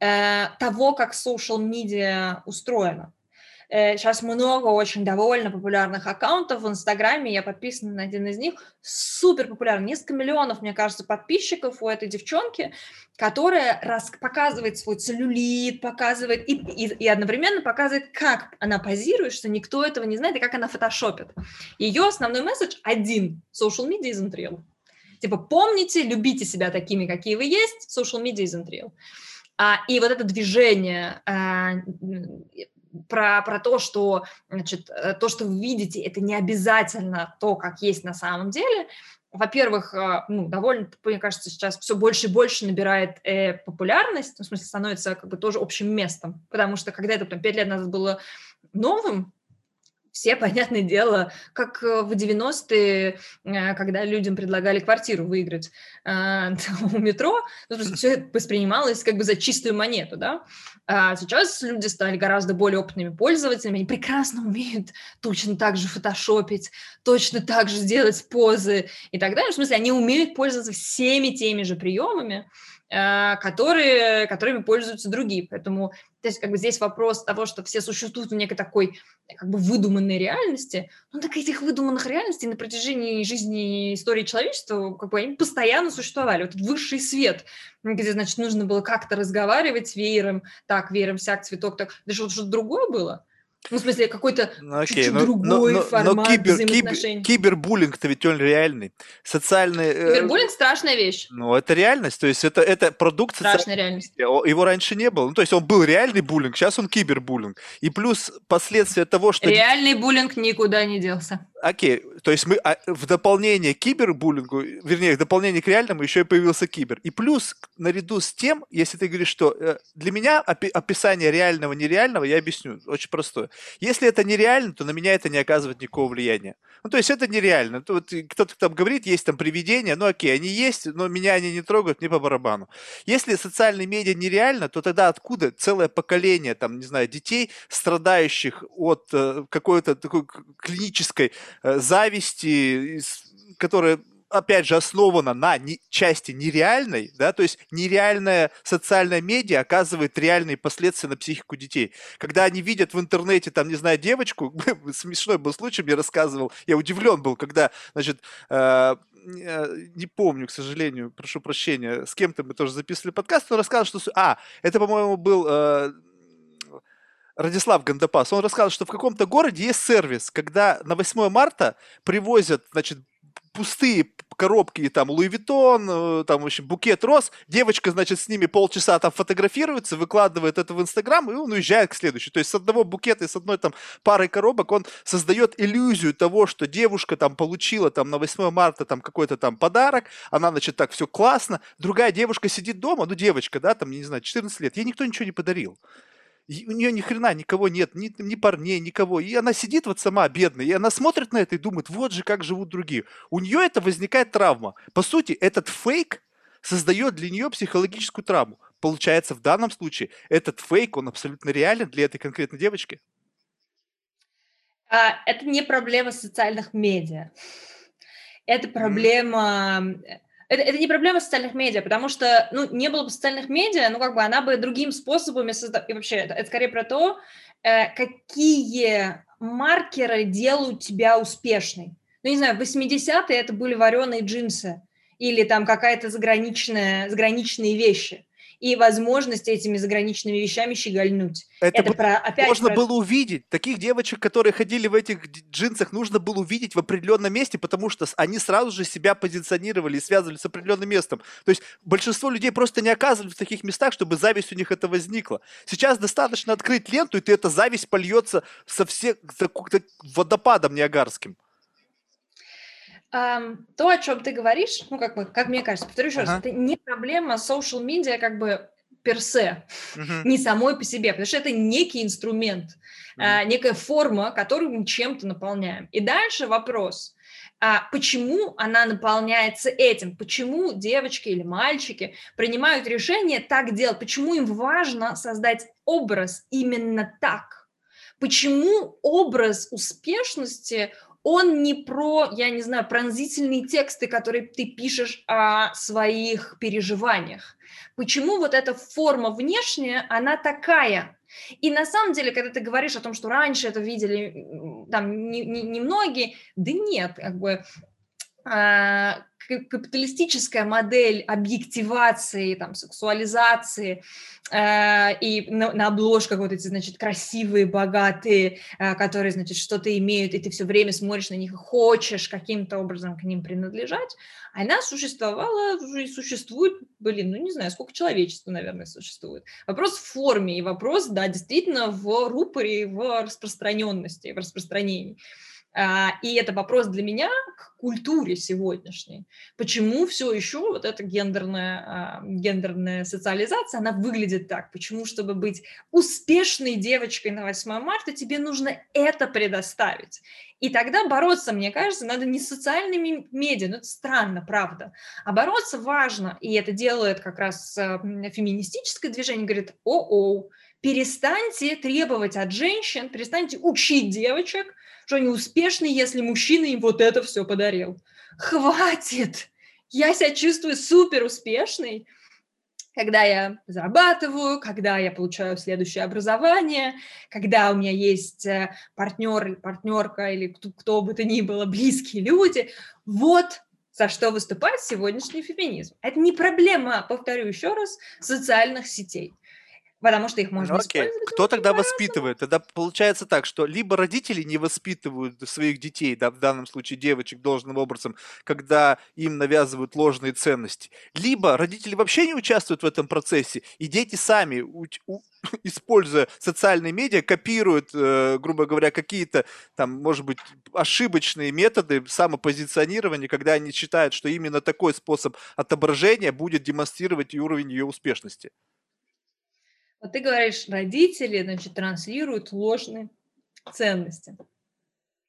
uh, того, как social media устроена. Сейчас э, много очень довольно популярных аккаунтов в Инстаграме, я подписана на один из них, супер популярный, несколько миллионов, мне кажется, подписчиков у этой девчонки, которая раз, показывает свой целлюлит, показывает и, и, и одновременно показывает, как она позирует, что никто этого не знает, и как она фотошопит. Ее основной месседж один – social media isn't real. Типа, помните, любите себя такими, какие вы есть, social media isn't real. А, и вот это движение а, про, про то, что значит, э, то, что вы видите, это не обязательно то, как есть на самом деле. Во-первых, э, ну, довольно, мне кажется, сейчас все больше и больше набирает э, популярность, ну, в смысле, становится как бы тоже общим местом, потому что когда это там, пять лет назад было новым, все, понятное дело, как э, в 90-е, э, когда людям предлагали квартиру выиграть э, у метро, ну, все это воспринималось как бы за чистую монету, да. А сейчас люди стали гораздо более опытными пользователями, они прекрасно умеют точно так же фотошопить, точно так же сделать позы и так далее. В смысле, они умеют пользоваться всеми теми же приемами, которые, которыми пользуются другие. Поэтому то есть, как бы здесь вопрос того, что все существуют в некой такой как бы выдуманной реальности, ну так этих выдуманных реальностей на протяжении жизни истории человечества как бы они постоянно существовали. Вот высший свет, где, значит, нужно было как-то разговаривать с веером, так, веером всяк, цветок, так, да что-то другое было. Ну, в смысле, какой-то ну, окей, но, другой но, но, формат но кибер, взаимоотношений.
Кибер, кибербуллинг-то ведь он реальный. Социальный...
Э, кибербуллинг – страшная вещь.
Ну, это реальность. То есть это, это продукт
Страшная реальность.
Его раньше не было. Ну, то есть он был реальный буллинг, сейчас он кибербуллинг. И плюс последствия того, что...
Реальный буллинг никуда не делся.
Окей, то есть мы а, в дополнение к кибербуллингу, вернее, в дополнение к реальному еще и появился кибер. И плюс, наряду с тем, если ты говоришь, что э, для меня описание реального, нереального, я объясню, очень простое. Если это нереально, то на меня это не оказывает никакого влияния. Ну, то есть это нереально. Вот кто-то там говорит, есть там привидения, ну окей, они есть, но меня они не трогают, мне по барабану. Если социальные медиа нереально, то тогда откуда целое поколение, там, не знаю, детей, страдающих от э, какой-то такой клинической зависти, которая опять же, основана на не, части нереальной, да, то есть нереальная социальная медиа оказывает реальные последствия на психику детей. Когда они видят в интернете, там, не знаю, девочку, смешной был случай, мне рассказывал, я удивлен был, когда, значит, э, э, не помню, к сожалению, прошу прощения, с кем-то мы тоже записывали подкаст, он рассказывал, что... А, это, по-моему, был э, Радислав Гандапас, он рассказывал, что в каком-то городе есть сервис, когда на 8 марта привозят, значит, пустые коробки, там, Louis Vuitton, э, там, в общем, букет роз. Девочка, значит, с ними полчаса там фотографируется, выкладывает это в Инстаграм, и он уезжает к следующей. То есть с одного букета и с одной там парой коробок он создает иллюзию того, что девушка там получила там на 8 марта там какой-то там подарок, она, значит, так все классно. Другая девушка сидит дома, ну, девочка, да, там, не знаю, 14 лет, ей никто ничего не подарил у нее ни хрена никого нет, ни, ни парней, никого. И она сидит вот сама бедная, и она смотрит на это и думает, вот же как живут другие. У нее это возникает травма. По сути, этот фейк создает для нее психологическую травму. Получается, в данном случае этот фейк, он абсолютно реален для этой конкретной девочки.
А, это не проблема социальных медиа. Это проблема mm это, это не проблема социальных медиа, потому что, ну, не было бы социальных медиа, ну, как бы она бы другими способами создала... И вообще, это, это скорее про то, э, какие маркеры делают тебя успешной. Ну, не знаю, в 80-е это были вареные джинсы или там какая-то заграничная, заграничные вещи и возможность этими заграничными вещами щегольнуть.
Это, это про, опять можно про... было увидеть. Таких девочек, которые ходили в этих джинсах, нужно было увидеть в определенном месте, потому что они сразу же себя позиционировали и связывали с определенным местом. То есть большинство людей просто не оказывались в таких местах, чтобы зависть у них это возникла. Сейчас достаточно открыть ленту, и эта зависть польется со всех водопадом ниагарским.
Um, то, о чем ты говоришь, ну, как, бы, как мне кажется, повторю еще ага. раз, это не проблема social media как бы персе, uh-huh. не самой по себе, потому что это некий инструмент, uh-huh. а, некая форма, которую мы чем-то наполняем. И дальше вопрос, а почему она наполняется этим, почему девочки или мальчики принимают решение так делать, почему им важно создать образ именно так, почему образ успешности он не про, я не знаю, пронзительные тексты, которые ты пишешь о своих переживаниях. Почему вот эта форма внешняя, она такая? И на самом деле, когда ты говоришь о том, что раньше это видели там немногие, не, не многие, да нет, как бы а, капиталистическая модель объективации, там, сексуализации, э, и на, на обложках вот эти, значит, красивые, богатые, э, которые, значит, что-то имеют, и ты все время смотришь на них и хочешь каким-то образом к ним принадлежать, она существовала и существует, блин, ну не знаю, сколько человечества, наверное, существует. Вопрос в форме и вопрос, да, действительно в рупоре, в распространенности, в распространении. А, и это вопрос для меня к культуре сегодняшней. Почему все еще вот эта гендерная, а, гендерная социализация, она выглядит так? Почему, чтобы быть успешной девочкой на 8 марта, тебе нужно это предоставить? И тогда бороться, мне кажется, надо не с социальными медиа, ну это странно, правда, а бороться важно, и это делает как раз а, феминистическое движение, говорит, о-о, перестаньте требовать от женщин, перестаньте учить девочек, что они успешны, если мужчина им вот это все подарил. Хватит! Я себя чувствую супер успешной, когда я зарабатываю, когда я получаю следующее образование, когда у меня есть э, партнер или партнерка или кто, кто бы то ни было, близкие люди. Вот за что выступает сегодняшний феминизм. Это не проблема, повторю еще раз, социальных сетей потому что их можно ну, окей. использовать.
Кто тогда воспитывает? Тогда получается так, что либо родители не воспитывают своих детей, да, в данном случае девочек, должным образом, когда им навязывают ложные ценности, либо родители вообще не участвуют в этом процессе, и дети сами, у, у, используя социальные медиа, копируют, э, грубо говоря, какие-то там, может быть, ошибочные методы самопозиционирования, когда они считают, что именно такой способ отображения будет демонстрировать уровень ее успешности.
Вот ты говоришь, родители, значит, транслируют ложные ценности.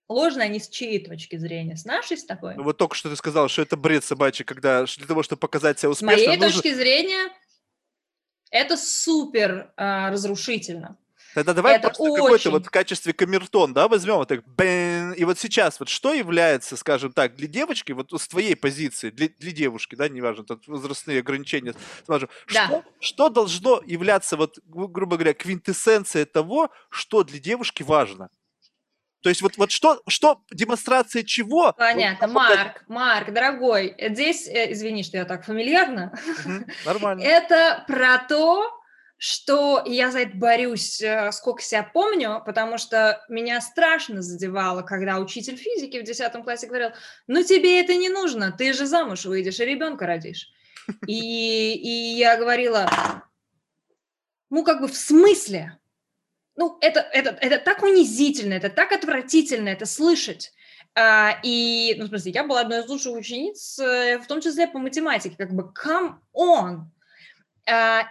Ложно они с чьей точки зрения? С нашей, с тобой?
Ну вот только что ты сказал, что это бред собачий, когда для того, чтобы показать себя
успешным... С моей нужно... точки зрения, это супер а, разрушительно.
Тогда давай это просто очень... какой-то вот в качестве камертон, да, возьмем вот так, бэн, и вот сейчас вот что является, скажем так, для девочки, вот с твоей позиции, для, для девушки, да, неважно, тут возрастные ограничения, скажем, да. что, что должно являться вот, грубо говоря, квинтэссенцией того, что для девушки важно? То есть вот, вот что, что, демонстрация чего?
Понятно, вот, Марк, Марк, дорогой, здесь, э, извини, что я так фамильярно, угу, нормально. это про то, что я за это борюсь, э, сколько себя помню, потому что меня страшно задевало, когда учитель физики в 10 классе говорил, ну тебе это не нужно, ты же замуж выйдешь и ребенка родишь. И, и я говорила, ну как бы в смысле? Ну это, это, это так унизительно, это так отвратительно это слышать. А, и, ну, в смысле, я была одной из лучших учениц, э, в том числе по математике, как бы, come on,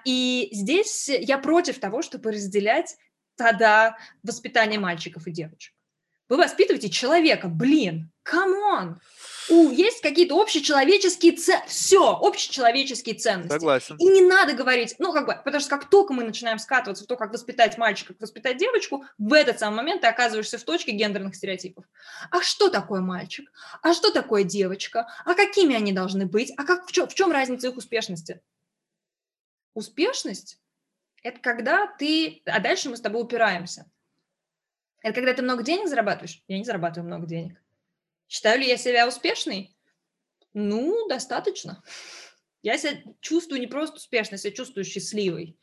и здесь я против того, чтобы разделять тогда воспитание мальчиков и девочек. Вы воспитываете человека, блин, come on! У, есть какие-то общечеловеческие ценности, все, общечеловеческие ценности.
Согласен.
И не надо говорить, ну, как бы, потому что как только мы начинаем скатываться в то, как воспитать мальчика, как воспитать девочку, в этот самый момент ты оказываешься в точке гендерных стереотипов. А что такое мальчик? А что такое девочка? А какими они должны быть? А как, в, чем, в чем разница их успешности? Успешность – это когда ты… А дальше мы с тобой упираемся. Это когда ты много денег зарабатываешь? Я не зарабатываю много денег. Считаю ли я себя успешной? Ну, достаточно. Я себя чувствую не просто успешной, я чувствую счастливой.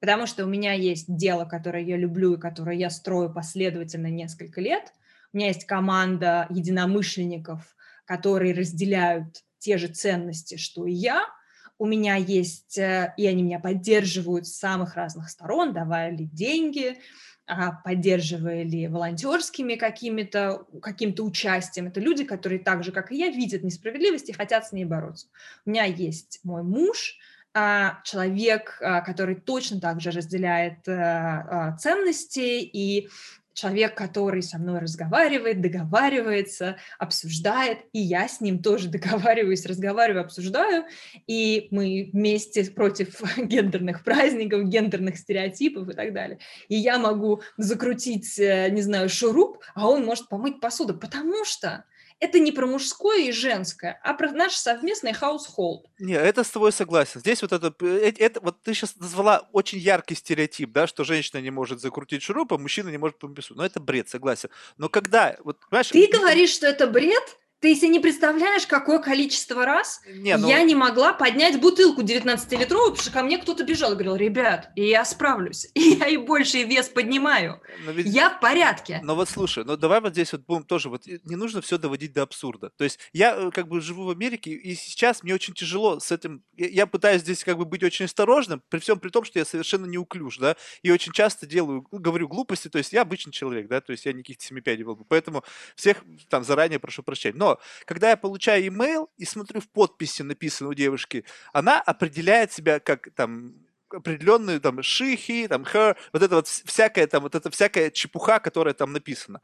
Потому что у меня есть дело, которое я люблю и которое я строю последовательно несколько лет. У меня есть команда единомышленников, которые разделяют те же ценности, что и я – у меня есть, э, и они меня поддерживают с самых разных сторон, давая ли деньги, а, поддерживая ли волонтерскими какими-то, каким-то участием. Это люди, которые так же, как и я, видят несправедливость и хотят с ней бороться. У меня есть мой муж, а, человек, а, который точно так же разделяет э, ценности и человек, который со мной разговаривает, договаривается, обсуждает, и я с ним тоже договариваюсь, разговариваю, обсуждаю, и мы вместе против гендерных праздников, гендерных стереотипов и так далее. И я могу закрутить, э, не знаю, шуруп, а он может помыть посуду, потому что это не про мужское и женское, а про наш совместный household.
Не, это с тобой согласен. Здесь вот это, это, это вот ты сейчас назвала очень яркий стереотип, да, что женщина не может закрутить шуруп, а мужчина не может Но это бред, согласен. Но когда, вот,
понимаешь... Ты говоришь, что это бред? Ты себе не представляешь, какое количество раз не, ну... я не могла поднять бутылку 19-литровую, потому что ко мне кто-то бежал и говорил, ребят, я справлюсь, я и больший вес поднимаю, ведь... я в порядке.
Но вот слушай, ну давай вот здесь вот будем тоже, вот не нужно все доводить до абсурда. То есть я э, как бы живу в Америке, и сейчас мне очень тяжело с этим, я пытаюсь здесь как бы быть очень осторожным, при всем при том, что я совершенно не уклюж, да, и очень часто делаю, говорю глупости, то есть я обычный человек, да, то есть я никаких семипядей был, поэтому всех там заранее прошу прощения. Но когда я получаю имейл и смотрю в подписи, написано у девушки, она определяет себя как там определенную там she, he, там her, вот это вот всякая там вот это всякая чепуха, которая там написана.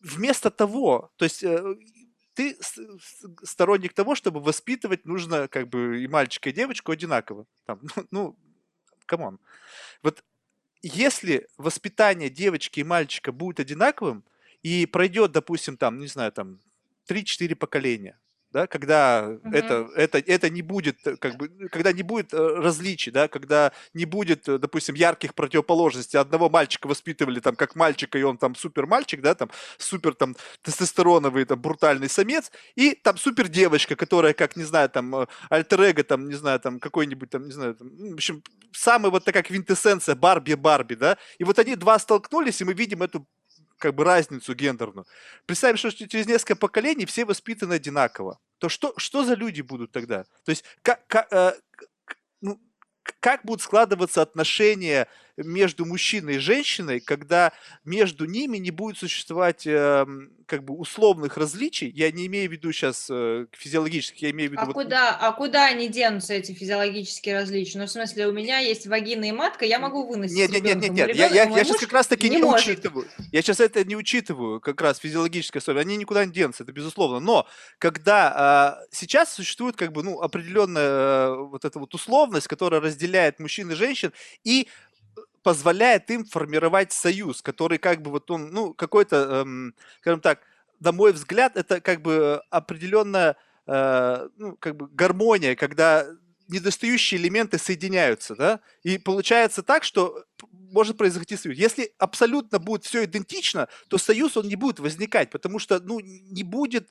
Вместо того, то есть э, ты сторонник того, чтобы воспитывать нужно как бы и мальчика, и девочку одинаково. Там, ну, come on. Вот если воспитание девочки и мальчика будет одинаковым, и пройдет, допустим, там, не знаю, там 3-4 поколения да, когда mm-hmm. это, это, это не будет, э, как бы, когда не будет э, различий, да, когда не будет, э, допустим, ярких противоположностей. Одного мальчика воспитывали там как мальчика, и он там супер мальчик, да, там супер там тестостероновый, там брутальный самец, и там супер девочка, которая, как, не знаю, там альтер там, не знаю, там какой-нибудь там, не знаю, там, ну, в общем, самая вот такая квинтэссенция Барби-Барби, да, и вот они два столкнулись, и мы видим эту как бы разницу гендерную. Представим, что через несколько поколений все воспитаны одинаково. То что, что за люди будут тогда? То есть как, как, э, ну, как будут складываться отношения между мужчиной и женщиной, когда между ними не будет существовать э, как бы условных различий. Я не имею в виду сейчас э, физиологических, я имею в виду...
А,
вот...
куда, а куда они денутся, эти физиологические различия? Ну, в смысле, у меня есть вагина и матка, я могу выносить
Нет, нет, нет, нет, нет. Я, я, я сейчас как раз таки не, не учитываю. Я сейчас это не учитываю, как раз физиологическое особенность. Они никуда не денутся, это безусловно. Но когда э, сейчас существует как бы, ну, определенная э, вот эта вот условность, которая разделяет мужчин и женщин, и позволяет им формировать союз, который как бы вот он, ну, какой-то, эм, скажем так, на мой взгляд, это как бы определенная, э, ну, как бы гармония, когда недостающие элементы соединяются, да, и получается так, что может произойти союз. Если абсолютно будет все идентично, то союз он не будет возникать, потому что, ну, не будет,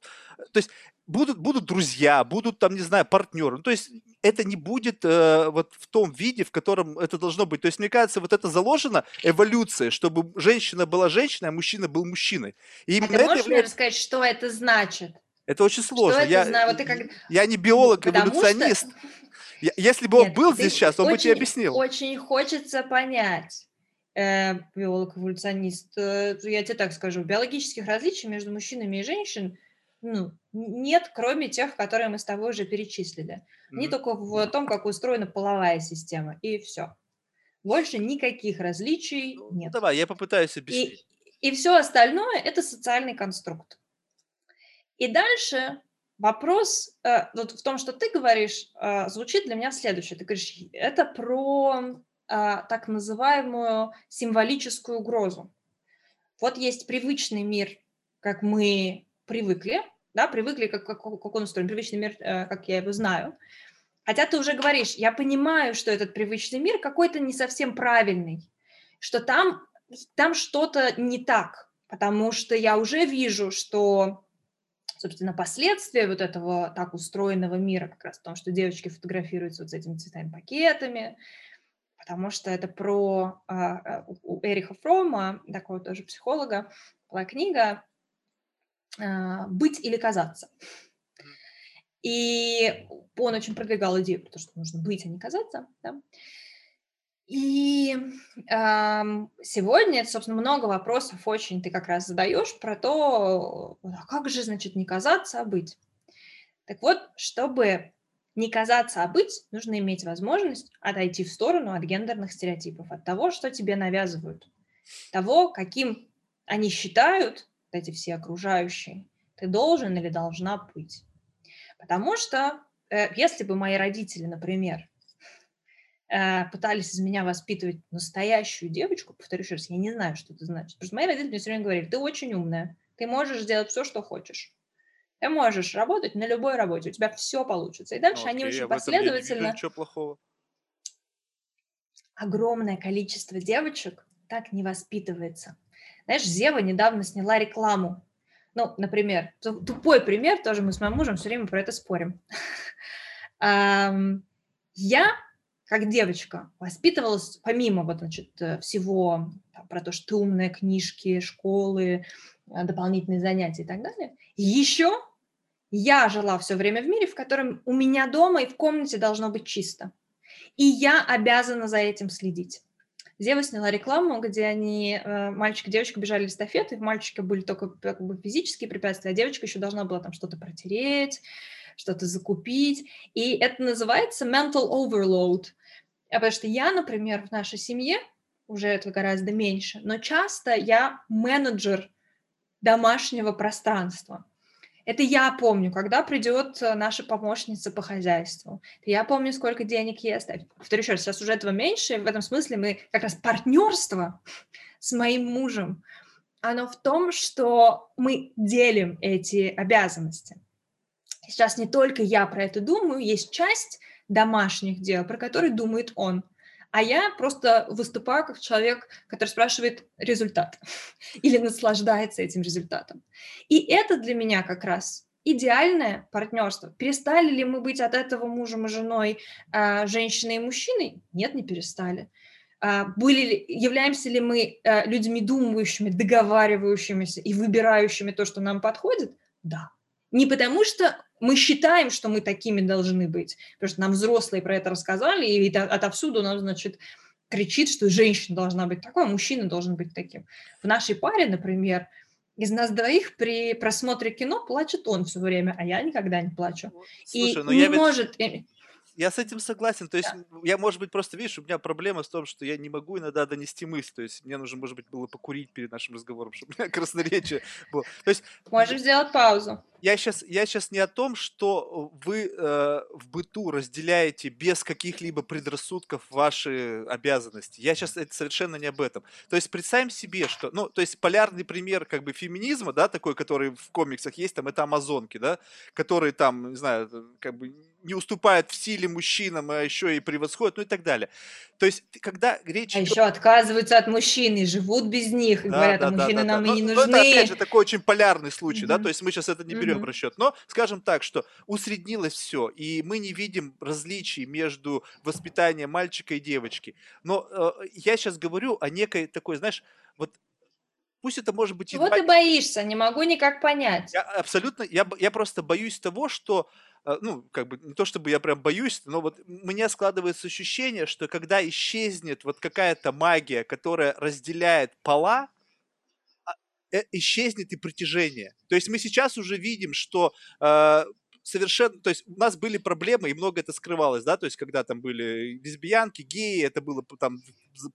то есть будут, будут друзья, будут там, не знаю, партнеры, ну, то есть это не будет э, вот в том виде, в котором это должно быть. То есть, мне кажется, вот это заложено эволюция, чтобы женщина была женщиной, а мужчина был мужчиной.
И а ты можешь является... рассказать, что это значит?
Это очень сложно. Что это я, знаю? Вот ты как... я не биолог, эволюционист. Что... Если бы он Нет, был здесь сейчас, он бы тебе объяснил.
Очень хочется понять, э, биолог-эволюционист, э, я тебе так скажу, биологических различий между мужчинами и женщинами ну, нет, кроме тех, которые мы с тобой уже перечислили. Mm-hmm. Не только в том, как устроена половая система, и все. Больше никаких различий ну, нет.
Давай, я попытаюсь объяснить.
И, и все остальное – это социальный конструкт. И дальше вопрос э, вот в том, что ты говоришь, э, звучит для меня следующее. Ты говоришь, это про так называемую символическую угрозу. Вот есть привычный мир, как мы привыкли, да, привыкли, как, как, как он устроен, привычный мир, э, как я его знаю. Хотя ты уже говоришь, я понимаю, что этот привычный мир какой-то не совсем правильный, что там, там что-то не так, потому что я уже вижу, что, собственно, последствия вот этого так устроенного мира как раз в том, что девочки фотографируются вот с этими цветами пакетами, потому что это про а, у Эриха Фрома, такого тоже психолога, была книга а, быть или казаться. И он очень продвигал идею, потому что нужно быть, а не казаться. Да? И э, сегодня, собственно, много вопросов очень ты как раз задаешь про то, а как же, значит, не казаться, а быть. Так вот, чтобы не казаться, а быть, нужно иметь возможность отойти в сторону от гендерных стереотипов, от того, что тебе навязывают, того, каким они считают эти все окружающие, ты должен или должна быть. Потому что э, если бы мои родители, например, э, пытались из меня воспитывать настоящую девочку, повторю еще раз, я не знаю, что это значит. Потому что мои родители мне все время говорили, ты очень умная, ты можешь сделать все, что хочешь. Ты можешь работать на любой работе, у тебя все получится. И дальше
Ну,
они
окей,
очень
а в этом я
последовательно
ничего плохого.
огромное количество девочек так не воспитывается. Знаешь, Зева недавно сняла рекламу. Ну, например, ту- тупой пример, тоже мы с моим мужем все время про это спорим. Я, как девочка, воспитывалась, помимо вот, значит, всего там, про то, что умная, книжки, школы, дополнительные занятия и так далее, еще я жила все время в мире, в котором у меня дома и в комнате должно быть чисто. И я обязана за этим следить. Зева сняла рекламу, где они, э, мальчик и девочка бежали эстафеты, у мальчика были только как бы, физические препятствия, а девочка еще должна была там что-то протереть, что-то закупить. И это называется mental overload. А Потому что я, например, в нашей семье, уже это гораздо меньше, но часто я менеджер домашнего пространства. Это я помню, когда придет э, наша помощница по хозяйству. Я помню, сколько денег ест. А, Повторю еще раз, сейчас уже этого меньше. В этом смысле мы как раз партнерство с моим мужем. Оно в том, что мы делим эти обязанности. Сейчас не только я про это думаю, есть часть домашних дел, про которые думает он. А я просто выступаю как человек, который спрашивает результат или наслаждается этим результатом. И это для меня как раз идеальное партнерство. Перестали ли мы быть от этого мужем и женой, а, женщиной и мужчиной? Нет, не перестали. А, Были ли, являемся ли мы а, людьми думающими, договаривающимися и выбирающими то, что нам подходит? Да. Не потому что мы считаем, что мы такими должны быть, потому что нам взрослые про это рассказали, и это отовсюду нам, значит, кричит, что женщина должна быть такой, а мужчина должен быть таким. В нашей паре, например, из нас двоих при просмотре кино плачет он все время, а я никогда не плачу.
Слушай,
и
ну
не
я ведь...
может... э,
Я с этим согласен. То есть
Да.
я, может быть, просто, видишь, у меня проблема в том, что я не могу иногда донести мысль. То есть мне нужно, может быть, было покурить перед нашим разговором, чтобы у меня красноречие было. То есть
Можешь сделать паузу.
я сейчас, я сейчас не о том, что вы э, в быту разделяете без каких-либо предрассудков ваши обязанности. Я сейчас это совершенно не об этом. То есть представим себе, что, ну, то есть полярный пример как бы феминизма, да, такой, который в комиксах есть, там, это амазонки, да, которые там, не знаю, э, как бы не уступают в силе мужчинам, а еще и превосходят, ну и так далее. То есть когда речь
А
идет
еще отказываются от мужчин и живут без них, и
да,
говорят,
да,
а
да,
мужчины
да, да.
нам
Но,
и не
но это, опять же,
нужны.
такой очень полярный случай, да,
Мгм.
то есть мы сейчас это не берем в
Мгм.
расчет. Но скажем так, что усреднилось все, и мы не видим различий между воспитанием мальчика и девочки. Но э, я сейчас говорю о некой такой, знаешь, вот пусть это может быть
Чего
едва
ты боишься? Не могу никак понять.
я абсолютно, я, я просто боюсь того, что, ну, как бы, не то чтобы я прям боюсь, но вот у меня складывается ощущение, что когда исчезнет вот какая-то магия, которая разделяет пола, а, э, исчезнет и притяжение. То есть мы сейчас уже видим, что э, совершенно, то есть у нас были проблемы, и много это скрывалось, да, то есть когда там были лесбиянки, геи, это было там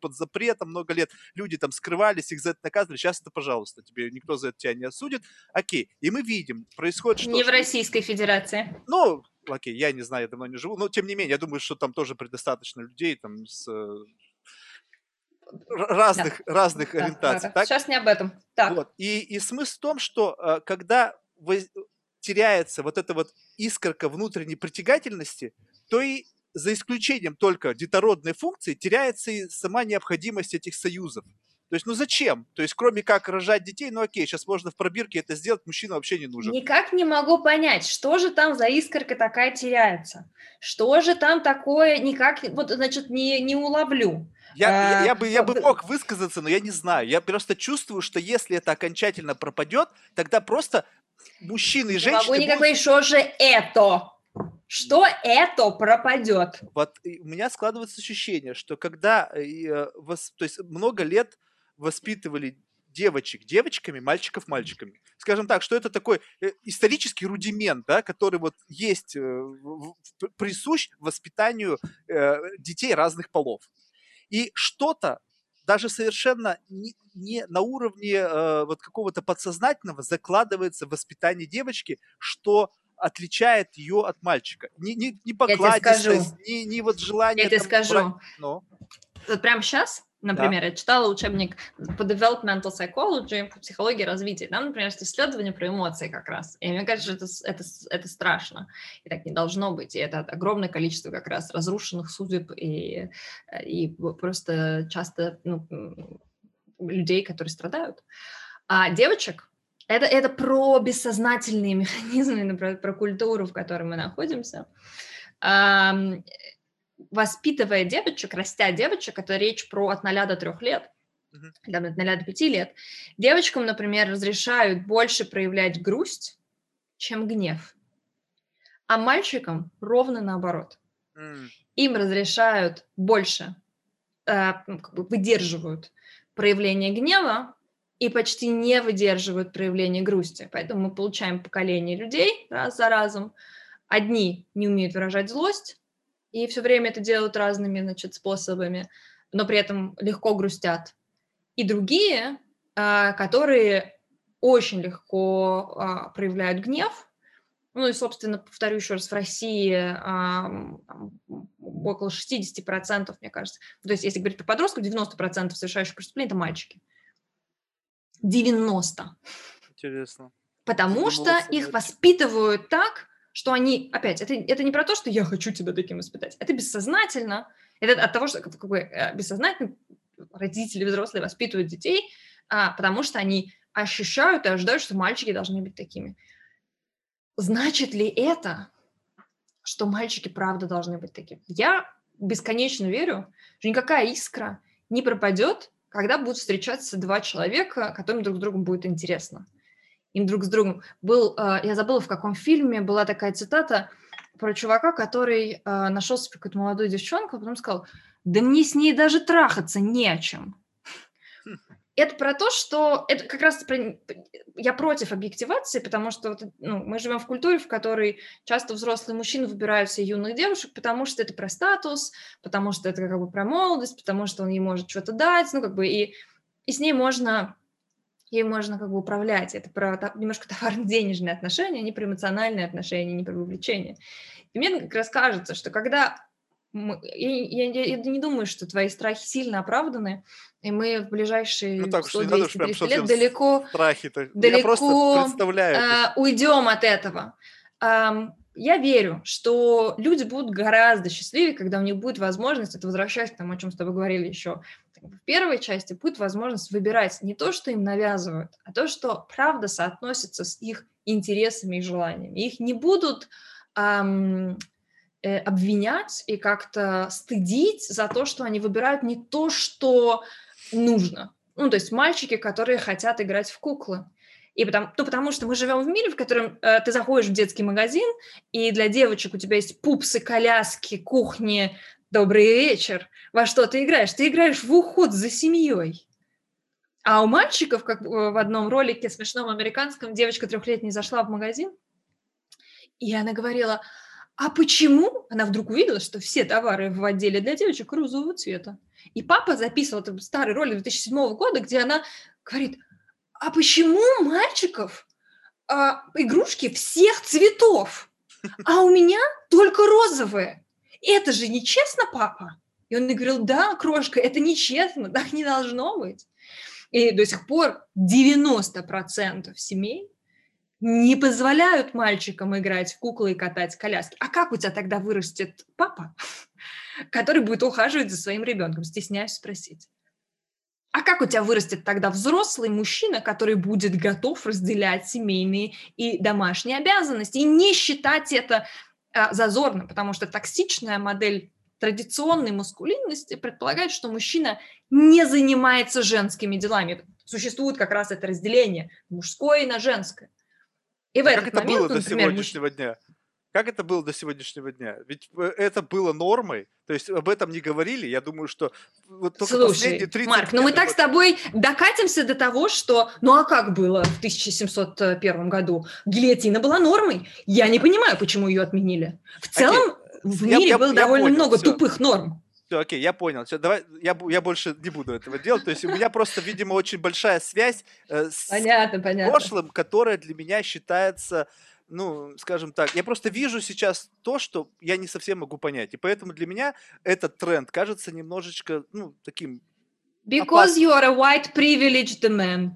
под запретом много лет, люди там скрывались, их за это наказывали, сейчас это, пожалуйста, тебе никто за это тебя не осудит, окей, и мы видим, происходит что?
Не в Российской Федерации.
Ну, окей, я не знаю, я давно не живу, но тем не менее, я думаю, что там тоже предостаточно людей там с э, разных, разных
Да,
ориентаций,
да,
так?
Сейчас не об этом. Так,
Вот. И, и смысл в том, что э, когда теряется вот эта вот искорка внутренней притягательности, то и за исключением только детородной функции теряется и сама необходимость этих союзов. То есть, ну зачем? То есть, кроме как рожать детей, ну окей, сейчас можно в пробирке это сделать, мужчина вообще не нужен.
никак не могу понять, что же там за искорка такая теряется. Что же там такое, никак, вот, значит, не, не уловлю.
Я, я,
А,
я бы, я бы мог высказаться, но я не знаю. Я просто чувствую, что если это окончательно пропадет, тогда просто мужчины и
Не
женщины
могу
будут
никак понять, что же это? Что это пропадет?
Вот у меня складывается ощущение, что когда, э, э, вос- то есть много лет воспитывали девочек девочками, мальчиков мальчиками. Скажем так, что это такой э, исторический рудимент, да, который вот есть, присущ воспитанию детей разных полов. И что-то даже совершенно не, не на уровне э, вот какого-то подсознательного закладывается воспитание девочки, что отличает ее от мальчика. Не, не, не покладистость, не, не вот желание...
Я тебе скажу.
брать- Ну,
Вот прямо сейчас Например, да. я читала учебник по developmental psychology, по психологии развития. Там, например, есть исследование про эмоции как раз. И мне кажется, это, это, это страшно. И так не должно быть. И это огромное количество как раз разрушенных судеб и, и просто часто ну, людей, которые страдают. А девочек это, это про бессознательные механизмы, про, про культуру, в которой мы находимся воспитывая девочек, растя девочек, это речь про от 0 до 3 лет, uh-huh. от 0 до 5 лет, девочкам, например, разрешают больше проявлять грусть, чем гнев. А мальчикам ровно наоборот. Mm. Им разрешают больше, э, ну, выдерживают проявление гнева и почти не выдерживают проявление грусти. Поэтому мы получаем поколение людей раз за разом. Одни не умеют выражать злость, и все время это делают разными, значит, способами, но при этом легко грустят. И другие, а, которые очень легко а, проявляют гнев, ну и, собственно, повторю еще раз, в России около 60%, мне кажется. То есть, если говорить про подростков, 90% совершающих преступления – это мальчики. 90.
Интересно.
Потому что их воспитывают так, что они, опять, это, это не про то, что я хочу тебя таким испытать, это бессознательно, это от того, что как бы, э, бессознательно родители, взрослые воспитывают детей, а, потому что они ощущают и ожидают, что мальчики должны быть такими. Значит ли это, что мальчики правда должны быть такими? Я бесконечно верю, что никакая искра не пропадет, когда будут встречаться два человека, которым друг с другом будет интересно им друг с другом. Был, э, я забыла, в каком фильме была такая цитата про чувака, который э, нашел себе какую-то молодую девчонку, а потом сказал, да мне с ней даже трахаться не о чем. Это про то, что это как раз про... я против объективации, потому что ну, мы живем в культуре, в которой часто взрослые мужчины выбирают себе юных девушек, потому что это про статус, потому что это как бы про молодость, потому что он ей может что-то дать, ну как бы и, и с ней можно ей можно как бы управлять. Это про немножко товарно-денежные отношения, не про эмоциональные отношения, не про вовлечение. И мне как раз кажется, что когда мы, я, я, я не думаю, что твои страхи сильно оправданы, и мы в ближайшие ну, так, 100, 200, 300 лет далеко, страхи далеко э, уйдем от этого. Um, я верю, что люди будут гораздо счастливее, когда у них будет возможность, это возвращаясь к тому, о чем с тобой говорили еще в первой части, будет возможность выбирать не то, что им навязывают, а то, что правда соотносится с их интересами и желаниями. Их не будут эм, э, обвинять и как-то стыдить за то, что они выбирают не то, что нужно. Ну, то есть мальчики, которые хотят играть в куклы. И потому, ну, потому что мы живем в мире, в котором э, ты заходишь в детский магазин, и для девочек у тебя есть пупсы, коляски, кухни, добрый вечер. Во что ты играешь? Ты играешь в уход за семьей. А у мальчиков, как в одном ролике смешном американском, девочка трехлетняя зашла в магазин, и она говорила, а почему? Она вдруг увидела, что все товары в отделе для девочек розового цвета. И папа записывал этот старый ролик 2007 года, где она говорит, а почему мальчиков а, игрушки всех цветов, а у меня только розовые? Это же нечестно, папа? И он говорил, да, крошка, это нечестно, так не должно быть. И до сих пор 90% семей не позволяют мальчикам играть в куклы и катать коляски. А как у тебя тогда вырастет папа, который будет ухаживать за своим ребенком? Стесняюсь спросить. А как у тебя вырастет тогда взрослый мужчина, который будет готов разделять семейные и домашние обязанности и не считать это а, зазорным, потому что токсичная модель традиционной маскулинности предполагает, что мужчина не занимается женскими делами. Существует как раз это разделение мужское на женское.
И в а этот как это момент, было ну, например, до сегодняшнего муж... дня? Как это было до сегодняшнего дня? Ведь э, это было нормой, то есть об этом не говорили. Я думаю, что вот только Слушай, последние 30
Марк, ну мы так с тобой докатимся до того, что... Ну а как было в 1701 году? Гильотина была нормой. Я не понимаю, почему ее отменили. В целом окей. В мире я, было я, довольно понял, много все. тупых норм.
Все, окей, я понял. Все, давай, я, я больше не буду этого делать. То есть у меня просто, видимо, очень большая связь э, с понятно, понятно. прошлым, которая для меня считается ну, скажем так, я просто вижу сейчас то, что я не совсем могу понять. И поэтому для меня этот тренд кажется немножечко, ну, таким
Because you are a white privileged man.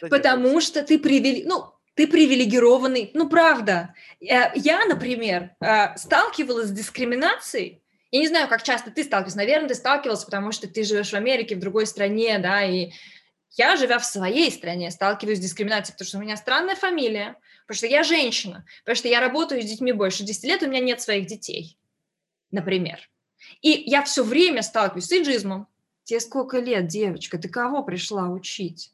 Да Потому нет, что ты привилегированный, ну, ты привилегированный, ну, правда. Э, я, например, э, сталкивалась с дискриминацией, я не знаю, как часто ты сталкивался, наверное, ты сталкивался, потому что ты живешь в Америке, в другой стране, да, и я, живя в своей стране, сталкиваюсь с дискриминацией, потому что у меня странная фамилия, потому что я женщина, потому что я работаю с детьми больше 10 лет, у меня нет своих детей, например. И я все время сталкиваюсь с иджизмом. Тебе сколько лет, девочка, ты кого пришла учить?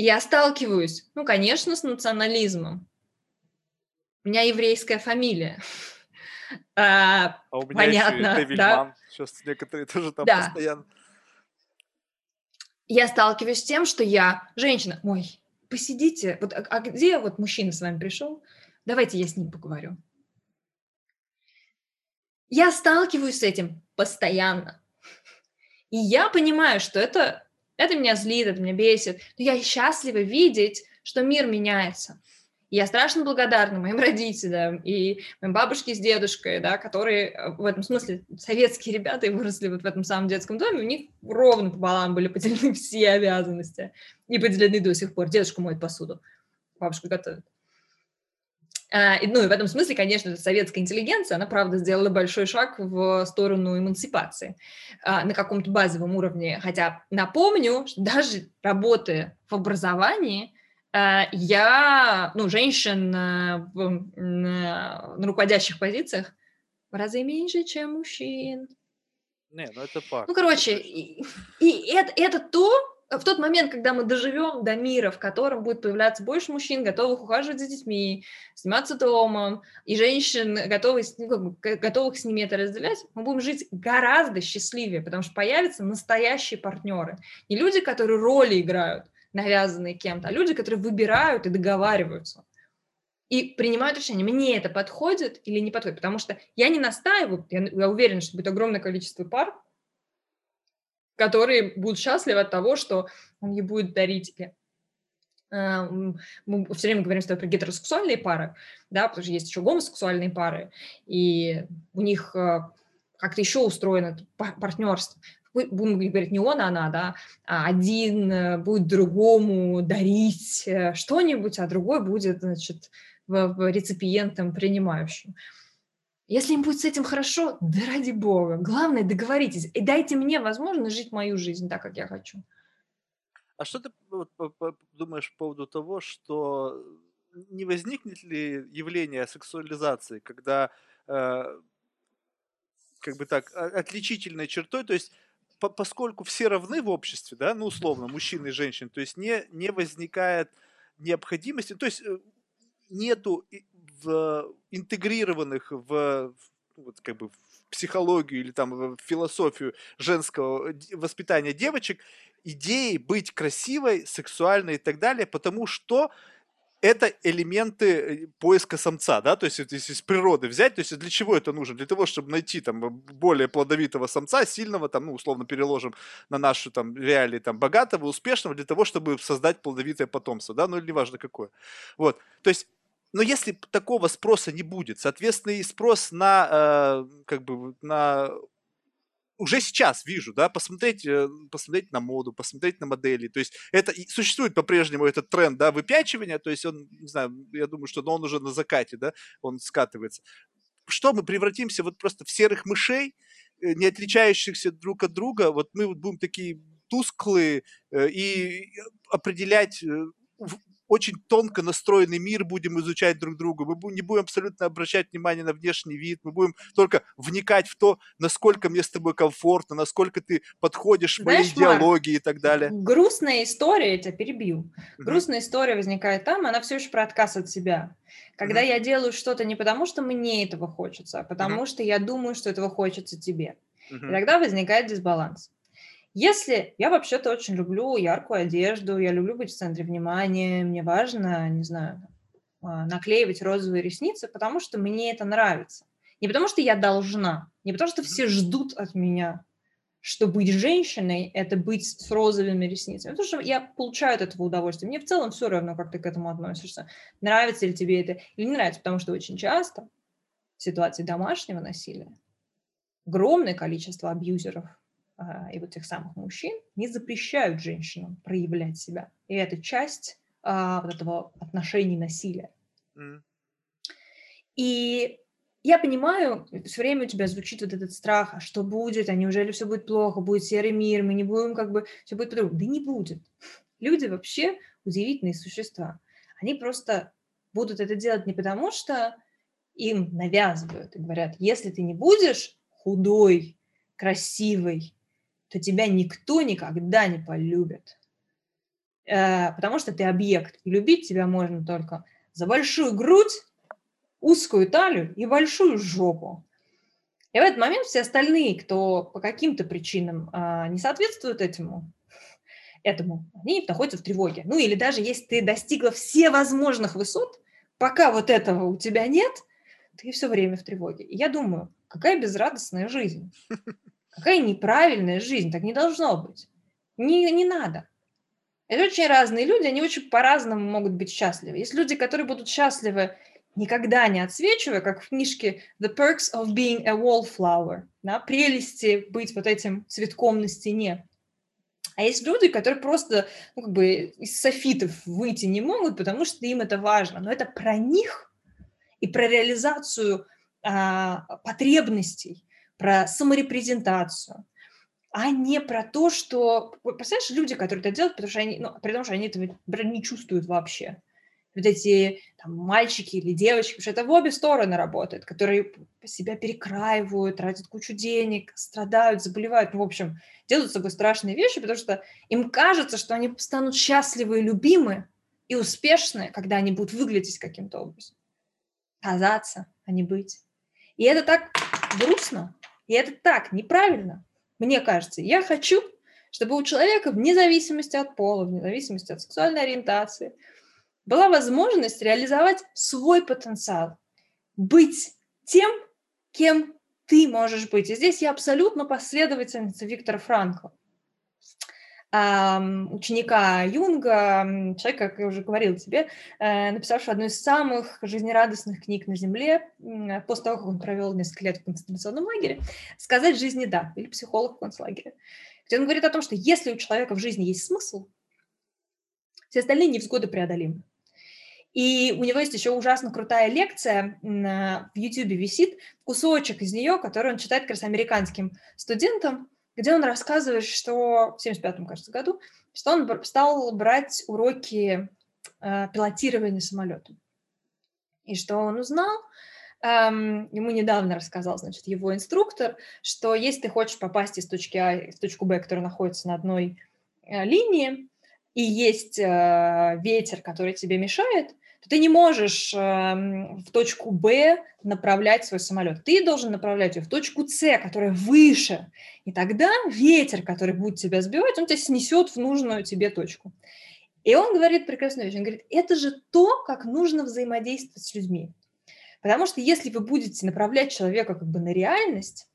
И я сталкиваюсь, ну, конечно, с национализмом. У меня еврейская фамилия.
А, а у меня понятно, еще и да? Сейчас некоторые тоже там да. постоянно.
Я сталкиваюсь с тем, что я женщина. Ой, посидите. Вот, а, а где вот мужчина с вами пришел? Давайте я с ним поговорю. Я сталкиваюсь с этим постоянно. И я понимаю, что это, это меня злит, это меня бесит. Но я счастлива видеть, что мир меняется. Я страшно благодарна моим родителям и моим бабушке с дедушкой, да, которые э, в этом смысле советские ребята и выросли вот в этом самом детском доме, у них ровно пополам были поделены все обязанности и поделены до сих пор. Дедушка моет посуду, бабушка готовит. А, ну и в этом смысле, конечно, советская интеллигенция, она, правда, сделала большой шаг в сторону эмансипации а, на каком-то базовом уровне. Хотя напомню, что даже работая в образовании, а, я, ну, женщин на руководящих позициях в разы меньше, чем мужчин.
Не, ну это факт.
Ну, короче, и, и это, это то, в тот момент, когда мы доживем до мира, в котором будет появляться больше мужчин, готовых ухаживать за детьми, сниматься домом, и женщин, готовых, ну, готовых с ними это разделять, мы будем жить гораздо счастливее, потому что появятся настоящие партнеры. Не люди, которые роли играют, навязанные кем-то, а люди, которые выбирают и договариваются. И принимают решение, мне это подходит или не подходит. Потому что я не настаиваю, я, я уверена, что будет огромное количество пар, которые будут счастливы от того, что он ей будет дарить э, мы все время говорим с тобой про гетеросексуальные пары, да, потому что есть еще гомосексуальные пары, и у них э, как-то еще устроено партнерство будем говорить не он, а она, да, а один э, будет другому дарить что-нибудь, а другой будет, значит, реципиентом принимающим. Если им будет с этим хорошо, да ради бога, главное договоритесь и дайте мне возможность жить мою жизнь так, как я хочу.
А что ты думаешь по поводу того, что не возникнет ли явление сексуализации, когда э, как бы так отличительной чертой, то есть по, поскольку все равны в обществе, да, ну, условно, мужчины и женщины, то есть не, не возникает необходимости, то есть э, нету в, интегрированных в, вот, как бы, в психологию или там в философию женского воспитания девочек идеи быть красивой, сексуальной и так далее, потому что это элементы э, поиска самца, да, то есть если из природы взять, то есть для чего это нужно? Для того, чтобы найти там более плодовитого самца, сильного, там, ну, условно переложим на нашу там реалии, там, богатого, успешного, для того, чтобы создать плодовитое потомство, да, ну, или неважно какое. Вот, то есть но если такого спроса не будет, соответственно, и спрос на, э, как бы, на уже сейчас вижу, да, посмотреть, э, посмотреть на моду, посмотреть на модели. То есть это существует по-прежнему этот тренд, да, выпячивания, то есть он, не знаю, я думаю, что он уже на закате, да, он скатывается. Что мы превратимся вот просто в серых мышей, э, не отличающихся друг от друга, вот мы вот будем такие тусклые э, и определять очень тонко настроенный мир будем изучать друг друга, мы не будем абсолютно обращать внимание на внешний вид, мы будем только вникать в то, насколько мне с тобой комфортно, насколько ты подходишь моей идеологии Марк, и так далее.
Грустная история, я тебя перебью. Mm-hmm. Грустная история возникает там, она все еще про отказ от себя. Когда mm-hmm. я делаю что-то не потому, что мне этого хочется, а потому mm-hmm. что я думаю, что этого хочется тебе. Mm-hmm. И тогда возникает дисбаланс. Если я вообще-то очень люблю яркую одежду, я люблю быть в центре внимания, мне важно, не знаю, а, наклеивать розовые ресницы, потому что мне это нравится. Не потому что я должна, не потому что все ждут от меня, что быть женщиной – это быть с розовыми ресницами. Потому что я получаю от этого удовольствие. Мне в целом все равно, как ты к этому относишься. Нравится ли тебе это или не нравится. Потому что очень часто в ситуации домашнего насилия огромное количество абьюзеров и вот тех самых мужчин не запрещают женщинам проявлять себя. И это часть а, вот этого отношений насилия. Mm. И я понимаю, все время у тебя звучит вот этот страх, а что будет, а неужели все будет плохо, будет серый мир, мы не будем как бы, все будет по-другому. Да не будет. Люди вообще удивительные существа. Они просто будут это делать не потому, что им навязывают и говорят, если ты не будешь худой, красивый, то тебя никто никогда не полюбит. Э, потому что ты объект. И любить тебя можно только за большую грудь, узкую талию и большую жопу. И в этот момент все остальные, кто по каким-то причинам э, не соответствуют этому, этому, они находятся в тревоге. Ну или даже если ты достигла все возможных высот, пока вот этого у тебя нет, ты все время в тревоге. И я думаю, какая безрадостная жизнь. Какая неправильная жизнь, так не должно быть. Не, не надо. Это очень разные люди, они очень по-разному могут быть счастливы. Есть люди, которые будут счастливы, никогда не отсвечивая, как в книжке «The Perks of Being a Wallflower», да, прелести быть вот этим цветком на стене. А есть люди, которые просто ну, как бы из софитов выйти не могут, потому что им это важно. Но это про них и про реализацию а, потребностей, про саморепрезентацию, а не про то, что... Представляешь, люди, которые это делают, потому что они, ну, при том, что они этого не чувствуют вообще. Вот эти там, мальчики или девочки, потому что это в обе стороны работает, которые себя перекраивают, тратят кучу денег, страдают, заболевают, ну, в общем, делают с собой страшные вещи, потому что им кажется, что они станут счастливы и любимы и успешны, когда они будут выглядеть каким-то образом. Казаться, а не быть. И это так грустно, и это так неправильно, мне кажется. Я хочу, чтобы у человека вне зависимости от пола, вне зависимости от сексуальной ориентации, была возможность реализовать свой потенциал, быть тем, кем ты можешь быть. И здесь я абсолютно последовательница Виктора Франкла ученика Юнга, человека, как я уже говорил тебе, э, написавшего одну из самых жизнерадостных книг на Земле, после того, как он провел несколько лет в концентрационном лагере, «Сказать жизни да» или «Психолог в концлагере», где он говорит о том, что если у человека в жизни есть смысл, все остальные невзгоды преодолимы. И у него есть еще ужасно крутая лекция в YouTube висит, кусочек из нее, который он читает как раз американским студентам, где он рассказывает, что в 75 кажется, году, что он стал брать уроки э, пилотирования самолета. И что он узнал, эм, ему недавно рассказал, значит, его инструктор, что если ты хочешь попасть из точки А в точку Б, которая находится на одной э, линии, и есть э, ветер, который тебе мешает, то ты не можешь э, в точку Б направлять свой самолет. Ты должен направлять ее в точку С, которая выше. И тогда ветер, который будет тебя сбивать, он тебя снесет в нужную тебе точку. И он говорит прекрасную вещь. Он говорит, это же то, как нужно взаимодействовать с людьми. Потому что если вы будете направлять человека как бы на реальность,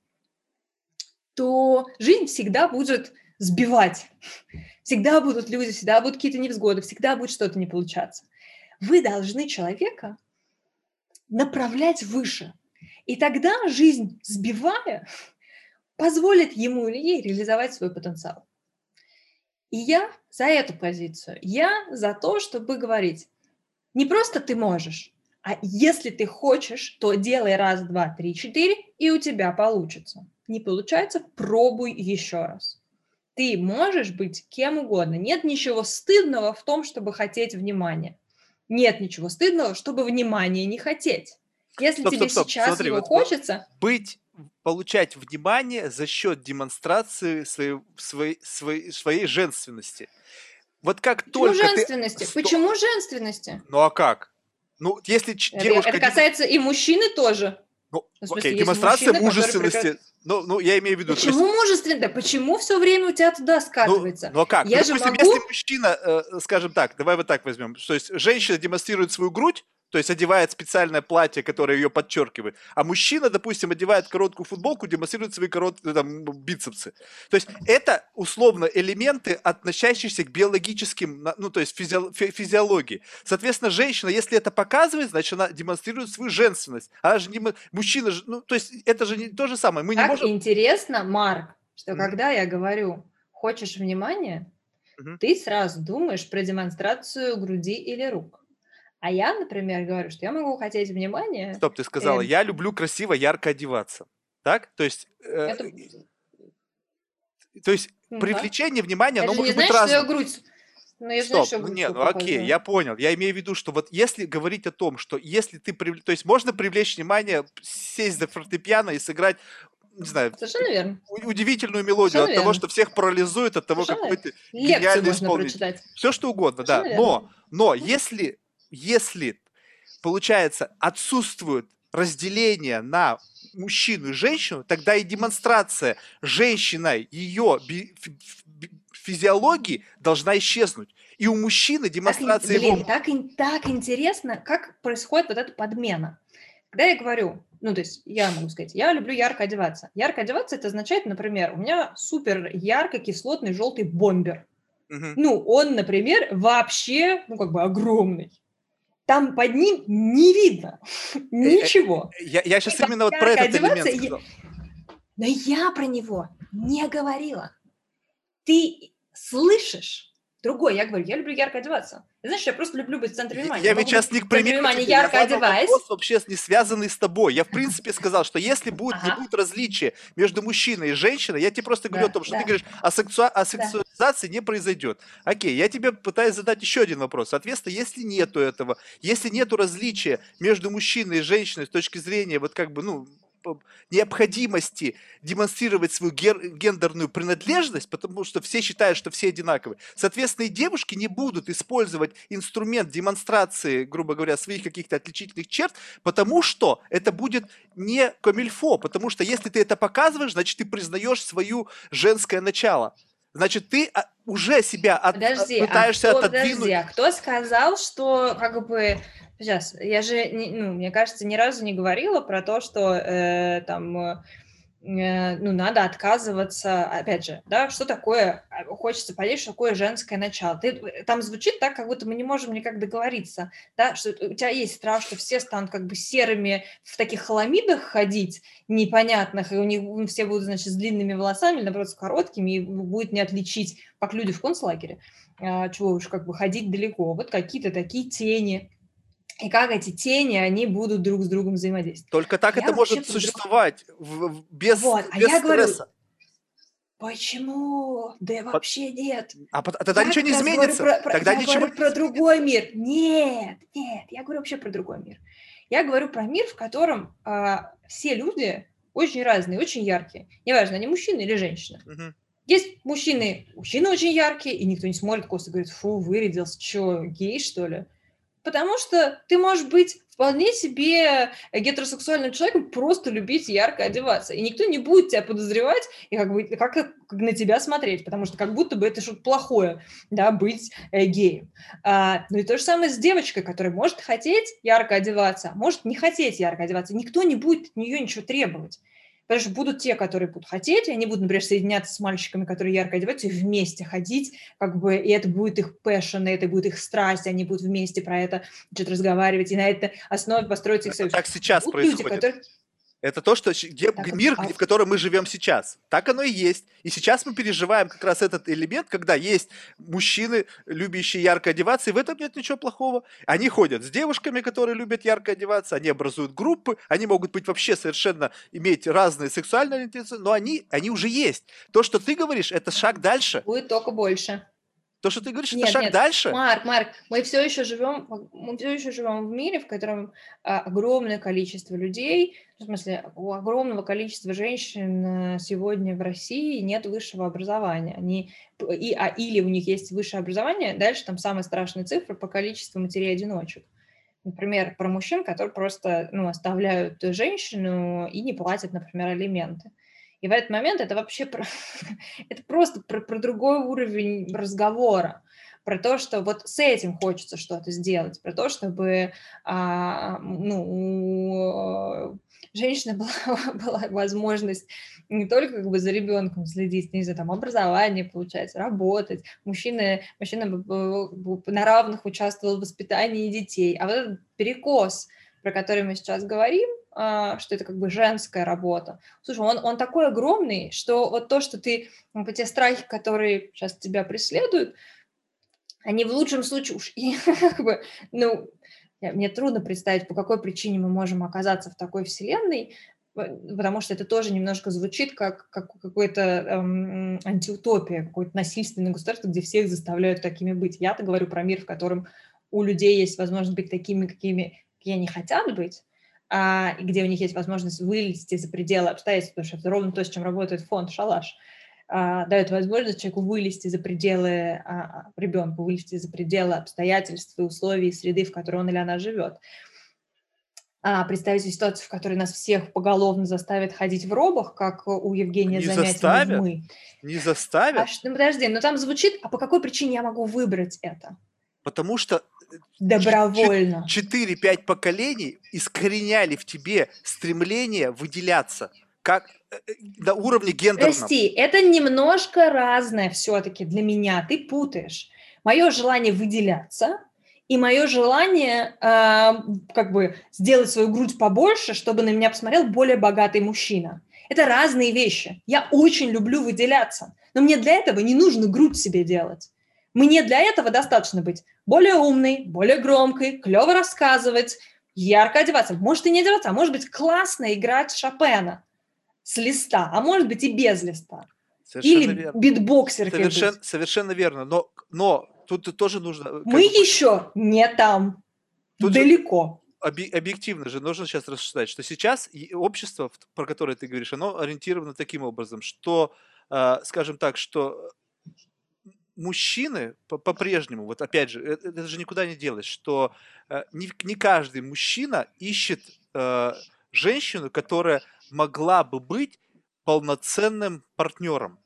то жизнь всегда будет сбивать. Всегда будут люди, всегда будут какие-то невзгоды, всегда будет что-то не получаться. Вы должны человека направлять выше. И тогда жизнь, сбивая, позволит ему или ей реализовать свой потенциал. И я за эту позицию. Я за то, чтобы говорить, не просто ты можешь, а если ты хочешь, то делай раз, два, три, четыре, и у тебя получится. Не получается, пробуй еще раз. Ты можешь быть кем угодно. Нет ничего стыдного в том, чтобы хотеть внимания нет ничего стыдного, чтобы внимания не хотеть. Если стоп, тебе стоп, стоп. сейчас Смотри, его вот хочется...
Быть, получать внимание за счет демонстрации своей, своей, своей, своей женственности. Вот как
Почему
только
женственности?
ты...
Почему женственности?
Ну а как? Ну, если
это, девушка... Это касается и мужчины тоже.
Ну, ну окей, демонстрация мужчины, мужественности. Которые... Ну, ну, я имею в виду...
Почему есть... мужественно? Да почему все время у тебя туда скатывается?
Ну, ну как? Я ну, допустим, могу... если мужчина, э, скажем так, давай вот так возьмем, то есть женщина демонстрирует свою грудь, то есть одевает специальное платье, которое ее подчеркивает. А мужчина, допустим, одевает короткую футболку, демонстрирует свои короткие там, бицепсы. То есть это условно элементы, относящиеся к биологическим, ну то есть физи- физиологии. Соответственно, женщина, если это показывает, значит она демонстрирует свою женственность. Она же не мужчина, ну то есть это же не то же самое. Мы
как
не можем.
Интересно, Марк, что mm-hmm. когда я говорю «хочешь внимания», mm-hmm. ты сразу думаешь про демонстрацию груди или рук. А я, например, говорю, что я могу хотеть внимания.
Стоп, ты сказала, э... я люблю красиво, ярко одеваться. Так? То есть... Э... Это... То есть ну, привлечение да. внимания,
оно
может быть
разным. Что я грудь
ну, я Стоп, знаю, ну нет, ну окей, я понял. Я имею в виду, что вот если говорить о том, что если ты... Прив... То есть можно привлечь внимание, сесть за фортепиано и сыграть не знаю,
Совершенно верно.
удивительную мелодию Совершенно от верно. того, что всех парализует, от того,
Совершенно
какой ты
гениальный исполнитель.
Все что угодно, да. Но, но если, если, получается, отсутствует разделение на мужчину и женщину, тогда и демонстрация женщиной ее физиологии должна исчезнуть. И у мужчины демонстрация
так, блин, его... Так, так интересно, как происходит вот эта подмена. Когда я говорю, ну, то есть я могу сказать, я люблю ярко одеваться. Ярко одеваться это означает, например, у меня супер ярко кислотный желтый бомбер. Угу. Ну, он, например, вообще, ну, как бы огромный. Там под ним не видно э, э, ничего.
Я, я сейчас именно вот про этот элемент сказал.
Но я про него не говорила. Ты слышишь другой. Я говорю, я люблю ярко одеваться. Знаешь, я просто люблю быть в центре внимания.
Я ведь сейчас не к примеру,
внимания, ярко одеваюсь.
вопрос вообще не связанный с тобой. Я, в принципе, сказал, что если будет, ага. не будет различия между мужчиной и женщиной, я тебе просто говорю да, о том, что да. ты говоришь, а, сексуа... а сексуализации да. не произойдет. Окей, я тебе пытаюсь задать еще один вопрос. Соответственно, если нету этого, если нету различия между мужчиной и женщиной с точки зрения вот как бы, ну, необходимости демонстрировать свою гендерную принадлежность, потому что все считают, что все одинаковые. Соответственно, и девушки не будут использовать инструмент демонстрации, грубо говоря, своих каких-то отличительных черт, потому что это будет не комильфо, потому что если ты это показываешь, значит, ты признаешь свое женское начало. Значит, ты а, уже себя от, подожди, пытаешься а кто, отодвинуть. Подожди,
а кто сказал, что как бы Сейчас, я же, ну, мне кажется, ни разу не говорила про то, что э, там, э, ну, надо отказываться, опять же, да, что такое, а, хочется понять, что такое женское начало. Ты, э, там звучит так, как будто мы не можем никак договориться, да, что у тебя есть страх, что все станут как бы серыми в таких хламидах ходить, непонятных, и у них все будут, значит, с длинными волосами, или, наоборот, с короткими, и будет не отличить, как люди в концлагере, а, чего уж как бы ходить далеко. Вот какие-то такие тени, и как эти тени, они будут друг с другом взаимодействовать.
Только так я это может существовать в, без,
вот,
а без
я
стресса.
Говорю, Почему? Да вообще нет.
А, а тогда я ничего не изменится.
Про, про,
тогда
я
ничего
говорю про другой мир. Нет, нет, я говорю вообще про другой мир. Я говорю про мир, в котором а, все люди очень разные, очень яркие. Неважно, они мужчины или женщины. Угу. Есть мужчины, мужчины очень яркие, и никто не смотрит косо, говорит, фу, вырядился, что, гей, что ли? Потому что ты можешь быть вполне себе гетеросексуальным человеком, просто любить ярко одеваться. И никто не будет тебя подозревать и как, бы, как, как на тебя смотреть, потому что как будто бы это что-то плохое, да, быть э, геем. А, ну и то же самое с девочкой, которая может хотеть ярко одеваться, может не хотеть ярко одеваться. Никто не будет от нее ничего требовать. Потому что будут те, которые будут хотеть, и они будут, например, соединяться с мальчиками, которые ярко одеваются, и вместе ходить, как бы, и это будет их passion, и это будет их страсть, они будут вместе про это что-то разговаривать, и на этой основе построить их союз.
Так сейчас будут происходит. Люди, которые это то, что где, так, мир, а... в котором мы живем сейчас. Так оно и есть. И сейчас мы переживаем как раз этот элемент, когда есть мужчины, любящие ярко одеваться, и в этом нет ничего плохого. Они ходят с девушками, которые любят ярко одеваться, они образуют группы, они могут быть вообще совершенно, иметь разные сексуальные ориентации, но они, они уже есть. То, что ты говоришь, это шаг дальше.
Будет только больше.
То, что ты говоришь, нет, это шаг нет. дальше.
Марк, Марк, мы все еще живем, мы все еще живем в мире, в котором а, огромное количество людей, в смысле, у огромного количества женщин э, сегодня в России нет высшего образования. Они, и, а, или у них есть высшее образование, дальше там самая страшная цифра по количеству матерей-одиночек. Например, про мужчин, которые просто ну, оставляют женщину и не платят, например, алименты. И в этот момент это вообще про, это просто про, про другой уровень разговора, про то, что вот с этим хочется что-то сделать, про то, чтобы а, ну, у женщины была, была возможность не только как бы за ребенком следить, не знаю, там образование получать, работать, мужчина, мужчина на равных участвовал в воспитании детей, а вот этот перекос, про который мы сейчас говорим, что это как бы женская работа. Слушай, он, он такой огромный, что вот то, что ты, вот те страхи, которые сейчас тебя преследуют, они в лучшем случае уж и как бы, ну, мне трудно представить, по какой причине мы можем оказаться в такой вселенной, потому что это тоже немножко звучит как, как какой-то эм, антиутопия, какое-то насильственное государство, где всех заставляют такими быть. Я-то говорю про мир, в котором у людей есть возможность быть такими, какими они хотят быть, а, где у них есть возможность вылезти за пределы обстоятельств, потому что это ровно то, с чем работает фонд «Шалаш», а, дает возможность человеку вылезти за пределы, а, ребенку вылезти за пределы обстоятельств и условий, среды, в которой он или она живет. А, представить ситуацию, в которой нас всех поголовно заставят ходить в робах, как у Евгения
Не заставят?
«Мы».
Не
А,
заставят,
ш- ну, подожди, но там звучит, а по какой причине я могу выбрать это?
потому что
Добровольно.
4-5 поколений искореняли в тебе стремление выделяться, как э, э, на уровне гендерном.
Прости, это немножко разное все-таки для меня. Ты путаешь. Мое желание выделяться и мое желание э, как бы сделать свою грудь побольше, чтобы на меня посмотрел более богатый мужчина. Это разные вещи. Я очень люблю выделяться, но мне для этого не нужно грудь себе делать. Мне для этого достаточно быть более умной, более громкой, клево рассказывать, ярко одеваться. Может и не одеваться, а может быть классно играть Шопена с листа, а может быть и без листа.
Совершенно
Или
верно.
битбоксеркой
Совершенно, совершенно верно. Но, но тут тоже нужно... э, как
Мы
бы,
еще не там.
Тут же-
Далеко.
объ- объективно же нужно сейчас рассуждать, что сейчас общество, про которое ты говоришь, оно ориентировано таким образом, что, э, скажем так, что мужчины по- по-прежнему, вот опять же, э- это же никуда не делось, что э, не, не каждый мужчина ищет э, женщину, которая могла бы быть полноценным партнером.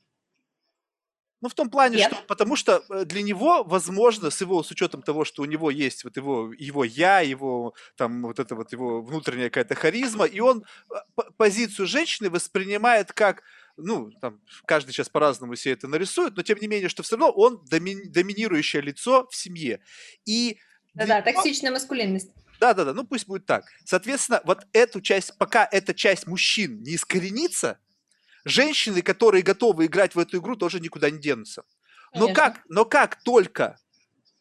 Ну, в том плане,
Нет.
что потому что э, для него, возможно, с его, с учетом того, что у него есть вот его, его я, его там вот это вот его внутренняя какая-то харизма, и он э, позицию женщины воспринимает как, ну, там, каждый сейчас по-разному себе это нарисует, но тем не менее, что все равно он доми- доминирующее лицо в семье. И
Да-да, токсичная маскулинность.
да, да, да, ну пусть будет так. Соответственно, вот эту часть, пока эта часть мужчин не искоренится, женщины, которые готовы играть в эту игру, тоже никуда не денутся. Но как, но как только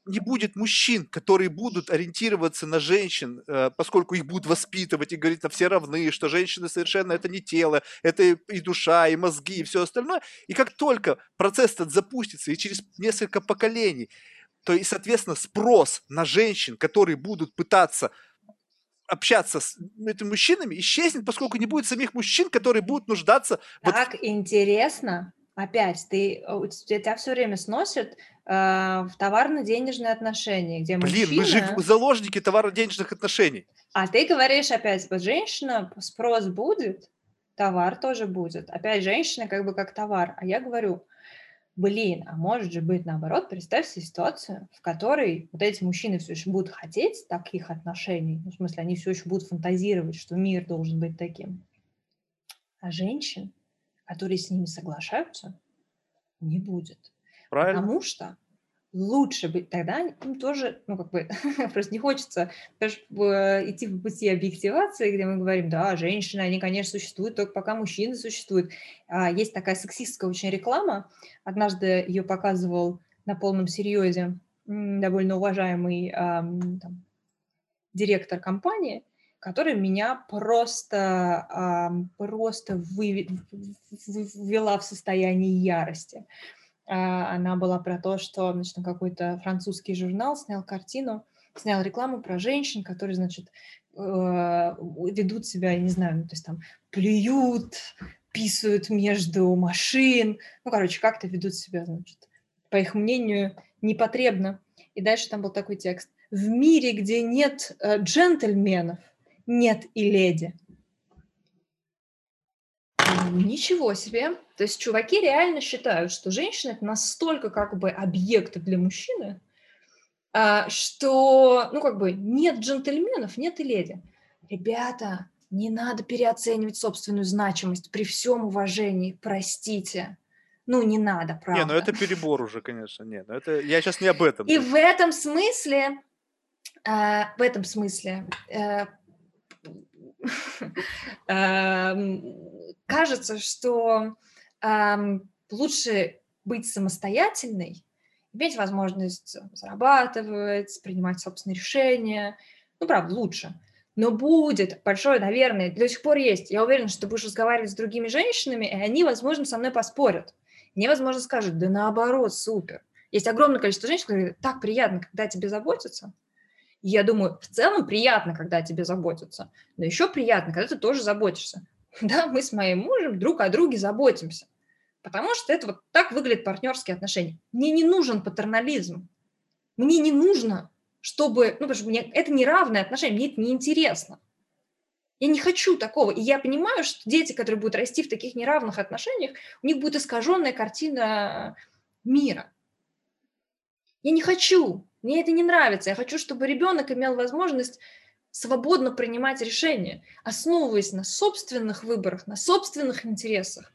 не будет мужчин, которые будут ориентироваться на женщин, э, поскольку их будут воспитывать и говорить, что все равны, что женщины совершенно это не тело, это и душа, и мозги, и все остальное. И как только процесс этот запустится, и через несколько поколений, то и, соответственно, спрос на женщин, которые будут пытаться общаться с этими мужчинами, исчезнет, поскольку не будет самих мужчин, которые будут нуждаться вот
Так интересно. Опять, ты, э, тебя все время сносят в товарно-денежные отношения, где
Блин, мы
мужчина...
же заложники товаро-денежных отношений.
А ты говоришь опять, вот женщина, спрос будет, товар тоже будет. Опять женщина как бы как товар. А я говорю, блин, а может же быть наоборот, представь себе ситуацию, в которой вот эти мужчины все еще будут хотеть таких отношений, ну, в смысле, они все еще будут фантазировать, что мир должен быть таким. А женщин, которые с ними соглашаются, не будет.
Правильно?
Потому что лучше быть тогда им тоже, ну, как бы, просто не хочется конечно, э, идти по пути объективации, где мы говорим, да, женщины, они, конечно, существуют только пока мужчины существуют. А, Есть такая сексистская очень реклама, однажды ее показывал на полном серьезе довольно уважаемый ам, там, директор компании, который меня просто, просто выви- в- в- ввела в состояние ярости. А, Она была про то, что значит, на какой-то французский журнал снял картину, снял рекламу про женщин, которые, значит, э, ведут себя, я не знаю, ну, то есть там плюют, писают между машин, ну, короче, как-то ведут себя, значит, по их мнению, непотребно. И дальше там был такой текст. В мире, где нет э, джентльменов, нет и леди. Ничего себе. То есть чуваки реально считают, что женщина это настолько как бы объект для мужчины, а, что, ну, как бы нет джентльменов, нет и леди. Ребята, не надо переоценивать собственную значимость при всем уважении, простите. Ну, не надо, правда.
Не, ну это перебор уже, конечно. Не, ну это я сейчас не об этом.
И в этом смысле, а, в этом смысле, э, кажется, что эм, лучше быть самостоятельной, иметь возможность зарабатывать, принимать собственные решения. Ну, правда, лучше. Но будет большое, наверное, до сих пор есть. Я уверена, что ты будешь разговаривать с другими женщинами, и они, возможно, со мной поспорят. Мне, возможно, скажут, да наоборот, супер. Есть огромное количество женщин, которые говорят, так приятно, когда тебе заботятся. И я думаю, в целом приятно, когда тебе заботятся, но еще приятно, когда ты тоже заботишься. Да, мы с моим мужем друг о друге заботимся, потому что это вот так выглядят партнерские отношения. Мне не нужен патернализм. Мне не нужно, чтобы... Ну, потому что мне это неравное отношение, мне это неинтересно. Я не хочу такого. И я понимаю, что дети, которые будут расти в таких неравных отношениях, у них будет искаженная картина мира. Я не хочу. Мне это не нравится. Я хочу, чтобы ребенок имел возможность свободно принимать решения, основываясь на собственных выборах, на собственных интересах,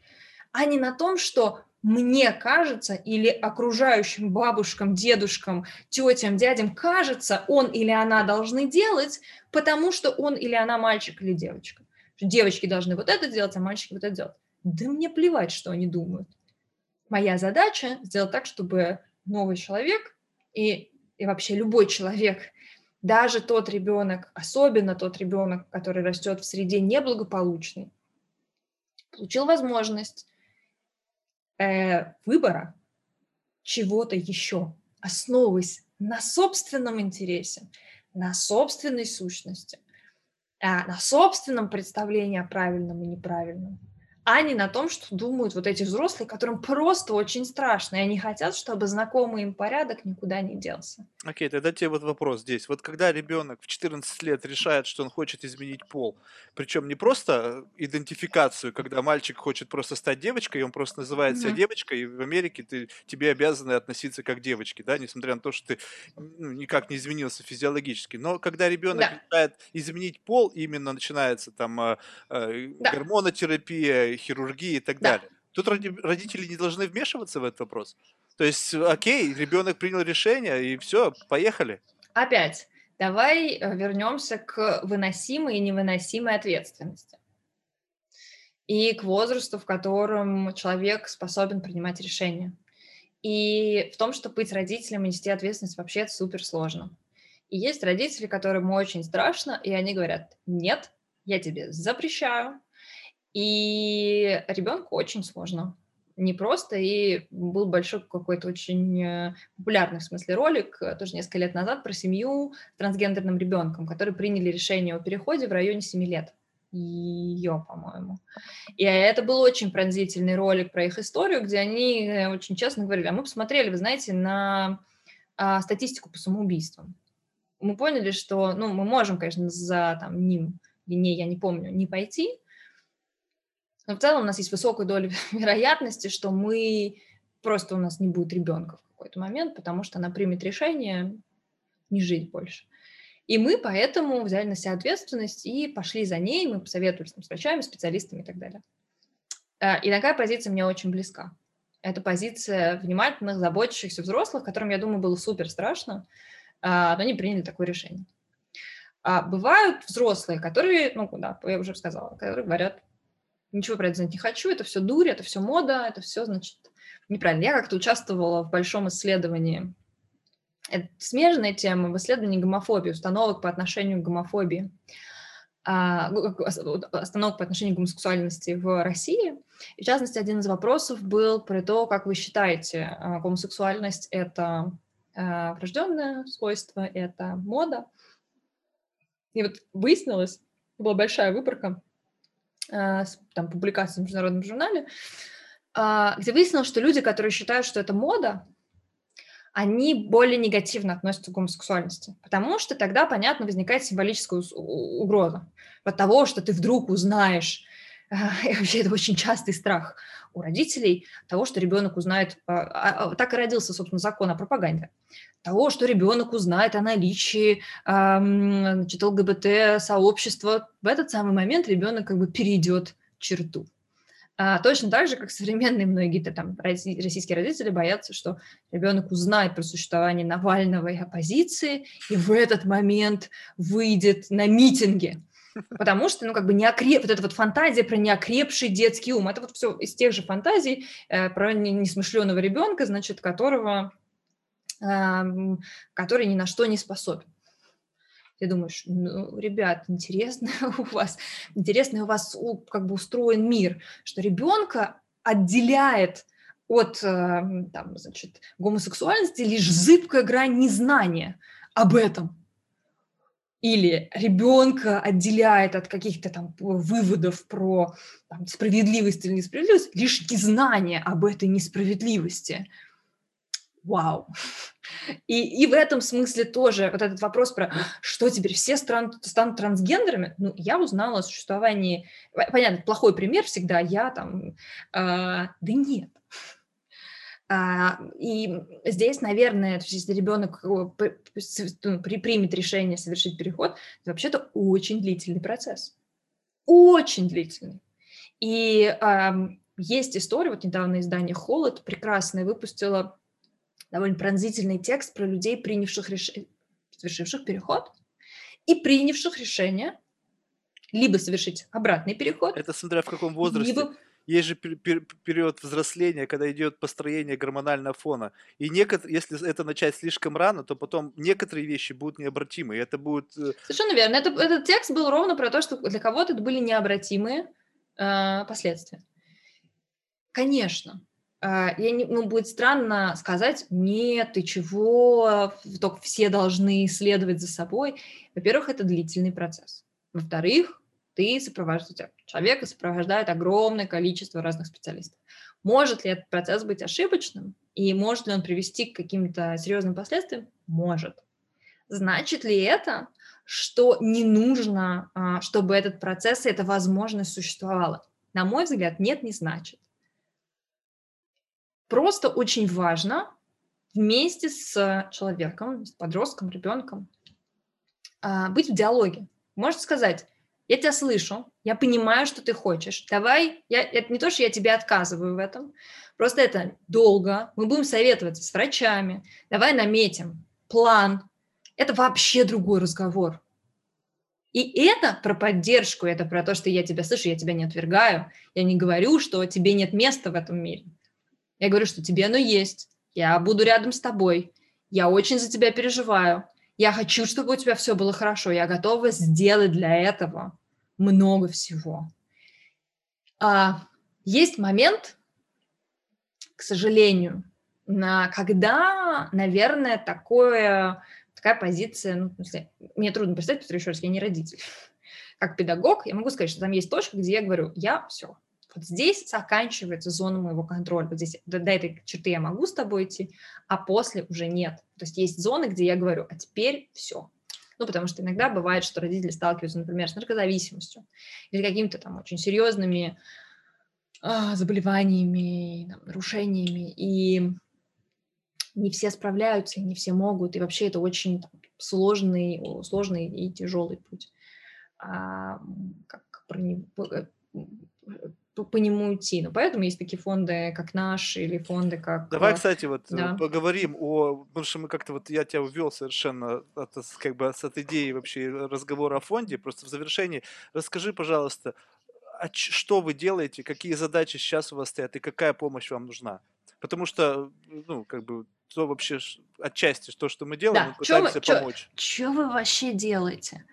а не на том, что мне кажется, или окружающим бабушкам, дедушкам, тетям, дядям кажется, он или она должны делать, потому что он или она мальчик или девочка. Девочки должны вот это делать, а мальчики вот это делать. Да мне плевать, что они думают. Моя задача сделать так, чтобы новый человек и, и вообще любой человек, даже тот ребенок, особенно тот ребенок, который растет в среде неблагополучной, получил возможность э, выбора чего-то еще, основываясь на собственном интересе, на собственной сущности, э, на собственном представлении о правильном и неправильном а не на том, что думают вот эти взрослые, которым просто очень страшно, и они хотят, чтобы знакомый им порядок никуда не делся.
Окей, тогда тебе вот вопрос здесь. Вот когда ребенок в 14 лет решает, что он хочет изменить пол, причем не просто идентификацию, когда мальчик хочет просто стать девочкой, и он просто называет себя девочкой, и в Америке ты, тебе обязаны относиться как девочки, да, несмотря на то, что ты ну, никак не изменился физиологически. Но когда ребенок да. решает изменить пол, именно начинается там э, э, да. гормонотерапия, хирургии и так да. далее. Тут родители не должны вмешиваться в этот вопрос. То есть, окей, ребенок принял решение, и все, поехали.
Опять, давай э, вернемся к выносимой и невыносимой ответственности. И к возрасту, в котором человек способен принимать решения. И в том, что быть родителем и нести ответственность вообще супер сложно. И есть родители, которым очень страшно, и они говорят, нет, я тебе запрещаю, и ребенку очень сложно. Не просто, и был большой какой-то очень э, популярный, в смысле, ролик, э, тоже несколько лет назад, про семью с трансгендерным ребенком, которые приняли решение о переходе в районе 7 лет ее, по-моему. И это был очень пронзительный ролик про их историю, где они э, очень честно говорили, а мы посмотрели, вы знаете, на а, статистику по самоубийствам. Мы поняли, что, ну, мы можем, конечно, за там ним или не, я не помню, не пойти, но в целом у нас есть высокая доля вероятности, что мы просто у нас не будет ребенка в какой-то момент, потому что она примет решение не жить больше. И мы поэтому взяли на себя ответственность и пошли за ней, мы посоветовались с врачами, специалистами и так далее. Э, и такая позиция мне очень близка. Это позиция внимательных, заботящихся взрослых, которым, я думаю, было супер страшно, э, но они приняли такое решение. А бывают взрослые, которые, ну, да, я уже сказала, которые говорят, ничего про это знать не хочу, это все дурь, это все мода, это все, значит, неправильно. Я как-то участвовала в большом исследовании, это смежная тема, в исследовании гомофобии, установок по отношению к гомофобии, а, остановок по отношению к гомосексуальности в России. И, в частности, один из вопросов был про то, как вы считаете, а, гомосексуальность – это а, врожденное свойство, это мода. И вот выяснилось, была большая выборка, там, публикации в международном журнале, а, где выяснилось, что люди, которые считают, что это мода, они более негативно относятся к гомосексуальности, потому что тогда, понятно, возникает символическая угроза от того, что ты вдруг узнаешь, и вообще это очень частый страх у родителей, того, что ребенок узнает, а, а, так и родился, собственно, закон о пропаганде, того, что ребенок узнает о наличии значит, ЛГБТ-сообщества, в этот самый момент ребенок как бы перейдет черту. А, точно так же, как современные многие там, российские родители боятся, что ребенок узнает про существование Навального и оппозиции, и в этот момент выйдет на митинги. Потому что, ну, как бы неокреп, вот эта вот фантазия про неокрепший детский ум, это вот все из тех же фантазий э, про несмышленого ребенка, значит, которого, э, который ни на что не способен. Ты думаешь, ну, ребят, интересно у вас, интересно у вас как бы устроен мир, что ребенка отделяет от э, там, значит, гомосексуальности лишь зыбкая грань незнания об этом. Или ребенка отделяет от каких-то там выводов про там, справедливость или несправедливость лишь незнание об этой несправедливости. Вау. И, и в этом смысле тоже вот этот вопрос про что теперь все стран, станут трансгендерами, ну, я узнала о существовании, понятно, плохой пример всегда, я там, э, да нет, и здесь, наверное, если ребенок ну, примет решение совершить переход, вообще-то очень длительный процесс. Очень длительный. И а, есть история, вот недавно издание «Холод» прекрасное выпустило довольно пронзительный текст про людей, принявших решение, совершивших переход и принявших решение либо совершить обратный переход.
Это смотря в каком возрасте. Либо есть же период взросления, когда идет построение гормонального фона. И некоторые, если это начать слишком рано, то потом некоторые вещи будут необратимы. И это будет... Э,
Совершенно верно. Это, этот текст был ровно про то, что для кого-то это были необратимые э, последствия. Конечно. Э, я не, ну, будет странно сказать, нет, ты чего, только все должны следовать за собой. Во-первых, это длительный процесс. Во-вторых, ты сопровождаешь, человека сопровождает огромное количество разных специалистов. Может ли этот процесс быть ошибочным? И может ли он привести к каким-то серьезным последствиям? Может. Значит ли это, что не нужно, а, чтобы этот процесс и эта возможность существовала? На мой взгляд, нет, не значит. Просто очень важно вместе с человеком, с подростком, ребенком а, быть в диалоге. Можете сказать, я тебя слышу, я понимаю, что ты хочешь. Давай, я, это не то, что я тебе отказываю в этом, просто это долго, мы будем советоваться с врачами, давай наметим план. Это вообще другой разговор. И это про поддержку, это про то, что я тебя слышу, я тебя не отвергаю. Я не говорю, что тебе нет места в этом мире. Я говорю, что тебе оно есть. Я буду рядом с тобой. Я очень за тебя переживаю. Я хочу, чтобы у тебя все было хорошо. Я готова сделать для этого много всего. А, есть момент, к сожалению, на, когда, наверное, такое, такая позиция, ну, смысле, мне трудно представить, потому что, еще раз, я не родитель. Как педагог я могу сказать, что там есть точка, где я говорю, я все, вот здесь заканчивается зона моего контроля. Вот здесь до, до этой черты я могу с тобой идти, а после уже нет. То есть есть зоны, где я говорю, а теперь все. Ну, потому что иногда бывает, что родители сталкиваются, например, с наркозависимостью или какими-то там очень серьезными а, заболеваниями, там, нарушениями, и не все справляются, не все могут, и вообще это очень там, сложный, сложный и тяжелый путь. А, как про него, по, по нему идти. Но поэтому есть такие фонды, как наш, или фонды, как...
Давай, э, кстати, вот э, да. поговорим о... Потому что мы как-то вот... Я тебя увел совершенно от, как бы от идеи вообще разговора о фонде. Просто в завершении расскажи, пожалуйста, а что вы делаете, какие задачи сейчас у вас стоят и какая помощь вам нужна? Потому что, ну, как бы, то вообще отчасти то, что мы делаем, да. мы пытаемся
чё,
помочь.
Что вы вообще делаете?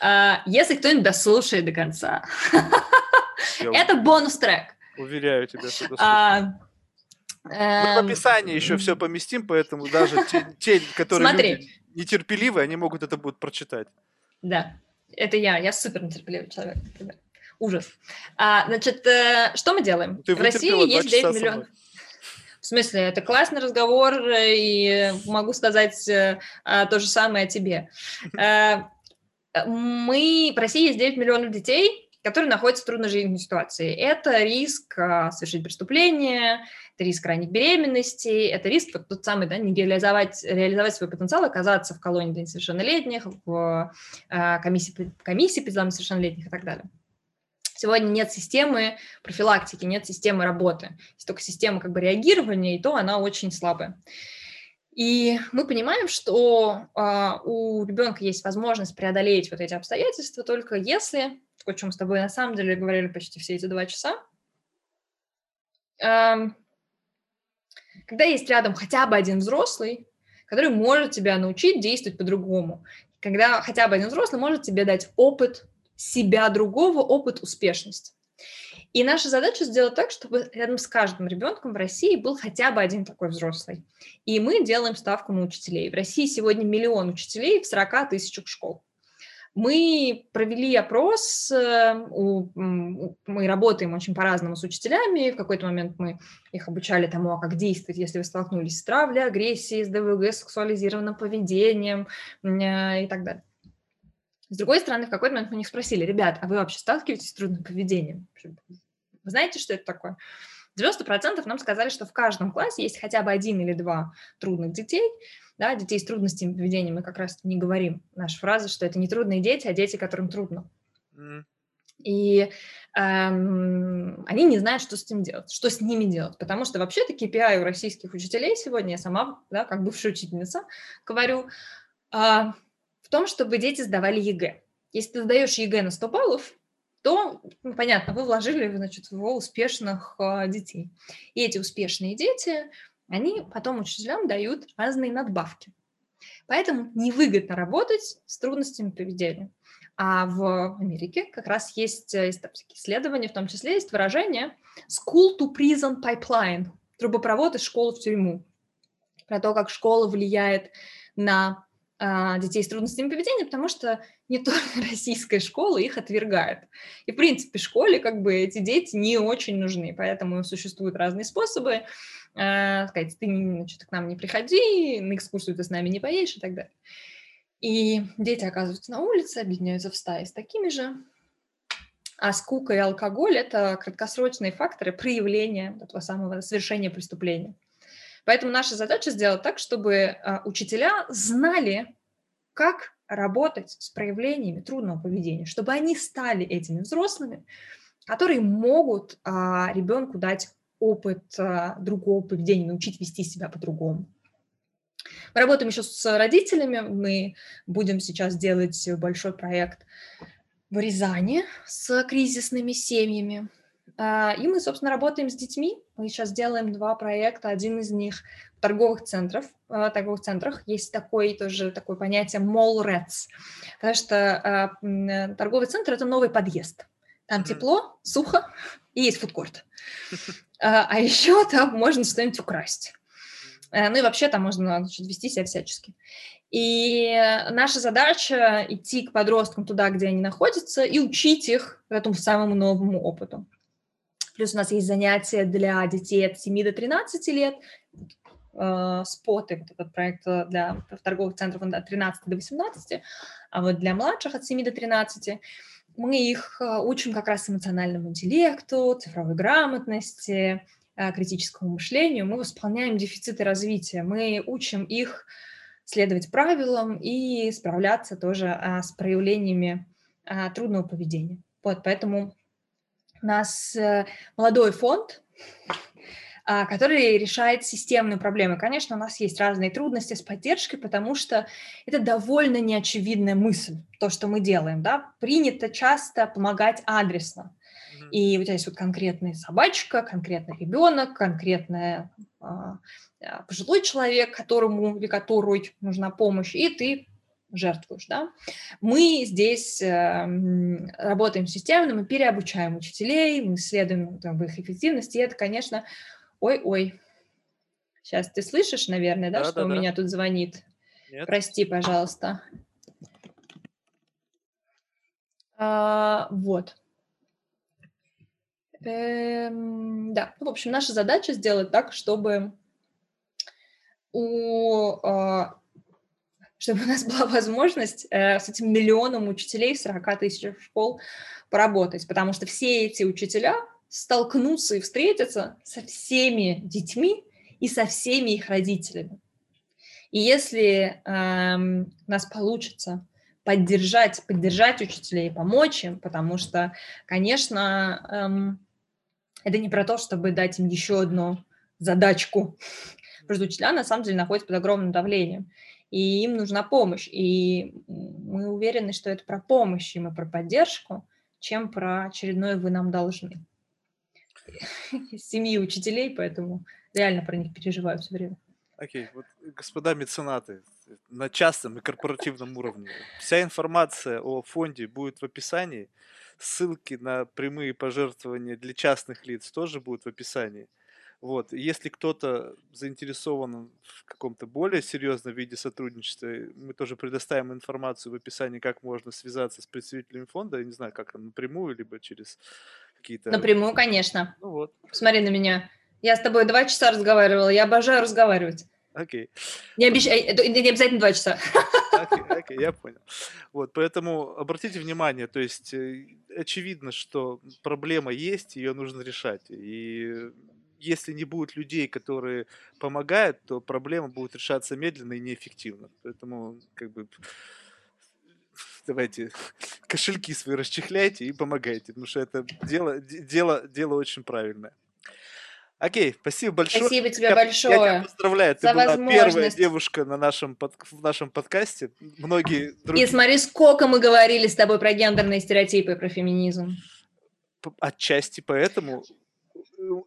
А, если кто-нибудь дослушает до конца, Это бонус-трек.
Уверяю тебя, что а, Мы в эм, описании еще все поместим, поэтому даже те, те которые Смотри. люди нетерпеливые, они могут это будут прочитать.
Да, это я, я супер нетерпеливый человек. Ужас. А, значит, э, что мы делаем?
Ты в России есть 9 миллионов.
В смысле, это классный разговор, и могу сказать э, а, то же самое о тебе. Э, мы, в России есть 9 миллионов детей, которые находятся в трудной жизненной ситуации. Это риск а, совершить преступление, это риск ранней беременности, это риск вот тот самый, да, не реализовать, реализовать свой потенциал, оказаться в колонии для несовершеннолетних, в а, комиссии, комиссии по делам несовершеннолетних и так далее. Сегодня нет системы профилактики, нет системы работы. Есть только система как бы реагирования, и то она очень слабая. И мы понимаем, что э, у ребенка есть возможность преодолеть вот эти обстоятельства только если, о чем с тобой на самом деле говорили почти все эти два часа, э, когда есть рядом хотя бы один взрослый, который может тебя научить действовать по-другому, когда хотя бы один взрослый может тебе дать опыт себя другого, опыт успешности. И наша задача сделать так, чтобы рядом с каждым ребенком в России был хотя бы один такой взрослый. И мы делаем ставку на учителей. В России сегодня миллион учителей в 40 тысячах школ. Мы провели опрос, э, мы работаем очень по-разному с учителями, в какой-то момент мы их обучали тому, а как действовать, если вы столкнулись с травлей, агрессией, с ДВГ, сексуализированным поведением э, и так далее. С другой стороны, в какой-то момент мы них спросили, ребят, а вы вообще сталкиваетесь с трудным поведением? Вы знаете, что это такое? 90% нам сказали, что в каждом классе есть хотя бы один или два трудных детей, да, детей с трудностями поведения мы как раз не говорим. Наша фраза, что это не трудные дети, а дети, которым трудно. Mm. И эм, они не знают, что с этим делать, что с ними делать. Потому что вообще-то KPI у российских учителей сегодня, я сама, да, как бывшая учительница, говорю, э, в том, чтобы дети сдавали ЕГЭ. Если ты сдаешь ЕГЭ на 100 баллов, то, ну, понятно, вы вложили, значит, в успешных э, детей. И эти успешные дети, они потом учителям дают разные надбавки. Поэтому невыгодно работать с трудностями поведения. А в Америке как раз есть, э, есть исследования, в том числе есть выражение school to prison pipeline, трубопровод из школы в тюрьму, про то, как школа влияет на а, детей с трудностями поведения, потому что не только российская школа их отвергает. И, в принципе, школе как бы эти дети не очень нужны, поэтому существуют разные способы э, сказать, ты значит, к нам не приходи, на экскурсию ты с нами не поедешь и так далее. И дети оказываются на улице, объединяются в стаи с такими же. А скука и алкоголь – это краткосрочные факторы проявления этого самого совершения преступления. Поэтому наша задача сделать так, чтобы а, учителя знали, как работать с проявлениями трудного поведения, чтобы они стали этими взрослыми, которые могут а, ребенку дать опыт а, другого поведения, научить вести себя по-другому. Мы работаем еще с родителями, мы будем сейчас делать большой проект в Рязани с кризисными семьями. А, и мы, собственно, работаем с детьми. Мы сейчас делаем два проекта. Один из них в торговых центрах. В торговых центрах есть такое тоже такое понятие mall rats, потому что а, торговый центр – это новый подъезд. Там тепло, сухо и есть фудкорт. А, а еще там можно что-нибудь украсть. Э, ну и вообще там можно значит, вести себя всячески. И наша задача идти к подросткам туда, где они находятся, и учить их этому самому новому опыту. Плюс у нас есть занятия для детей от 7 до 13 лет, э, споты, вот этот проект э, для торговых центров от 13 до 18, а вот для младших от 7 до 13 мы их э, учим как раз эмоциональному интеллекту, цифровой грамотности, критическому мышлению. Мы восполняем дефициты развития, мы учим их следовать правилам и справляться тоже с проявлениями трудного поведения. Вот, поэтому у нас э, молодой фонд, а, который решает системные проблемы. Конечно, у нас есть разные трудности с поддержкой, потому что это довольно неочевидная мысль, то, что мы делаем. Да? Принято часто помогать адресно. И у тебя есть вот конкретная собачка, конкретный ребенок, конкретный а, а, пожилой человек, которому или которой нужна помощь, и ты жертвуешь, да. Мы здесь э, работаем системно, мы переобучаем учителей, мы исследуем там, в их эффективности, и это, конечно, ой-ой. Сейчас ты слышишь, наверное, да, да что да, у да. меня тут звонит? Нет. Прости, пожалуйста. А, вот. Эм, да, ну, в общем, наша задача сделать так, чтобы у а, чтобы у нас была возможность э, с этим миллионом учителей, 40 тысяч школ поработать, потому что все эти учителя столкнутся и встретятся со всеми детьми и со всеми их родителями. И если э, у нас получится поддержать, поддержать учителей, помочь им, потому что, конечно, эм, это не про то, чтобы дать им еще одну задачку Просто учителя, на самом деле, находятся под огромным давлением, и им нужна помощь. И мы уверены, что это про помощь и про поддержку, чем про очередное «вы нам должны». Семьи учителей, поэтому реально про них переживаю все время.
Окей, вот, господа меценаты, на частном и корпоративном уровне. Вся информация о фонде будет в описании. Ссылки на прямые пожертвования для частных лиц тоже будут в описании. Вот. Если кто-то заинтересован в каком-то более серьезном виде сотрудничества, мы тоже предоставим информацию в описании, как можно связаться с представителями фонда. Я не знаю, как напрямую, либо через какие-то...
Напрямую, конечно.
Ну вот.
Посмотри на меня. Я с тобой два часа разговаривала, я обожаю разговаривать.
Окей.
Не, обещ... Э, не обязательно два часа.
Окей, окей, я понял. Вот, поэтому обратите внимание, то есть э, очевидно, что проблема есть, ее нужно решать. И если не будет людей, которые помогают, то проблема будет решаться медленно и неэффективно. Поэтому, как бы, давайте кошельки свои расчехляйте и помогайте, потому что это дело, дело, дело очень правильное. Окей, спасибо большое.
Спасибо тебе я, большое.
Я тебя поздравляю. Ты была первая девушка на нашем под, в нашем подкасте. Многие
другие... И смотри, сколько мы говорили с тобой про гендерные стереотипы, про феминизм.
Отчасти поэтому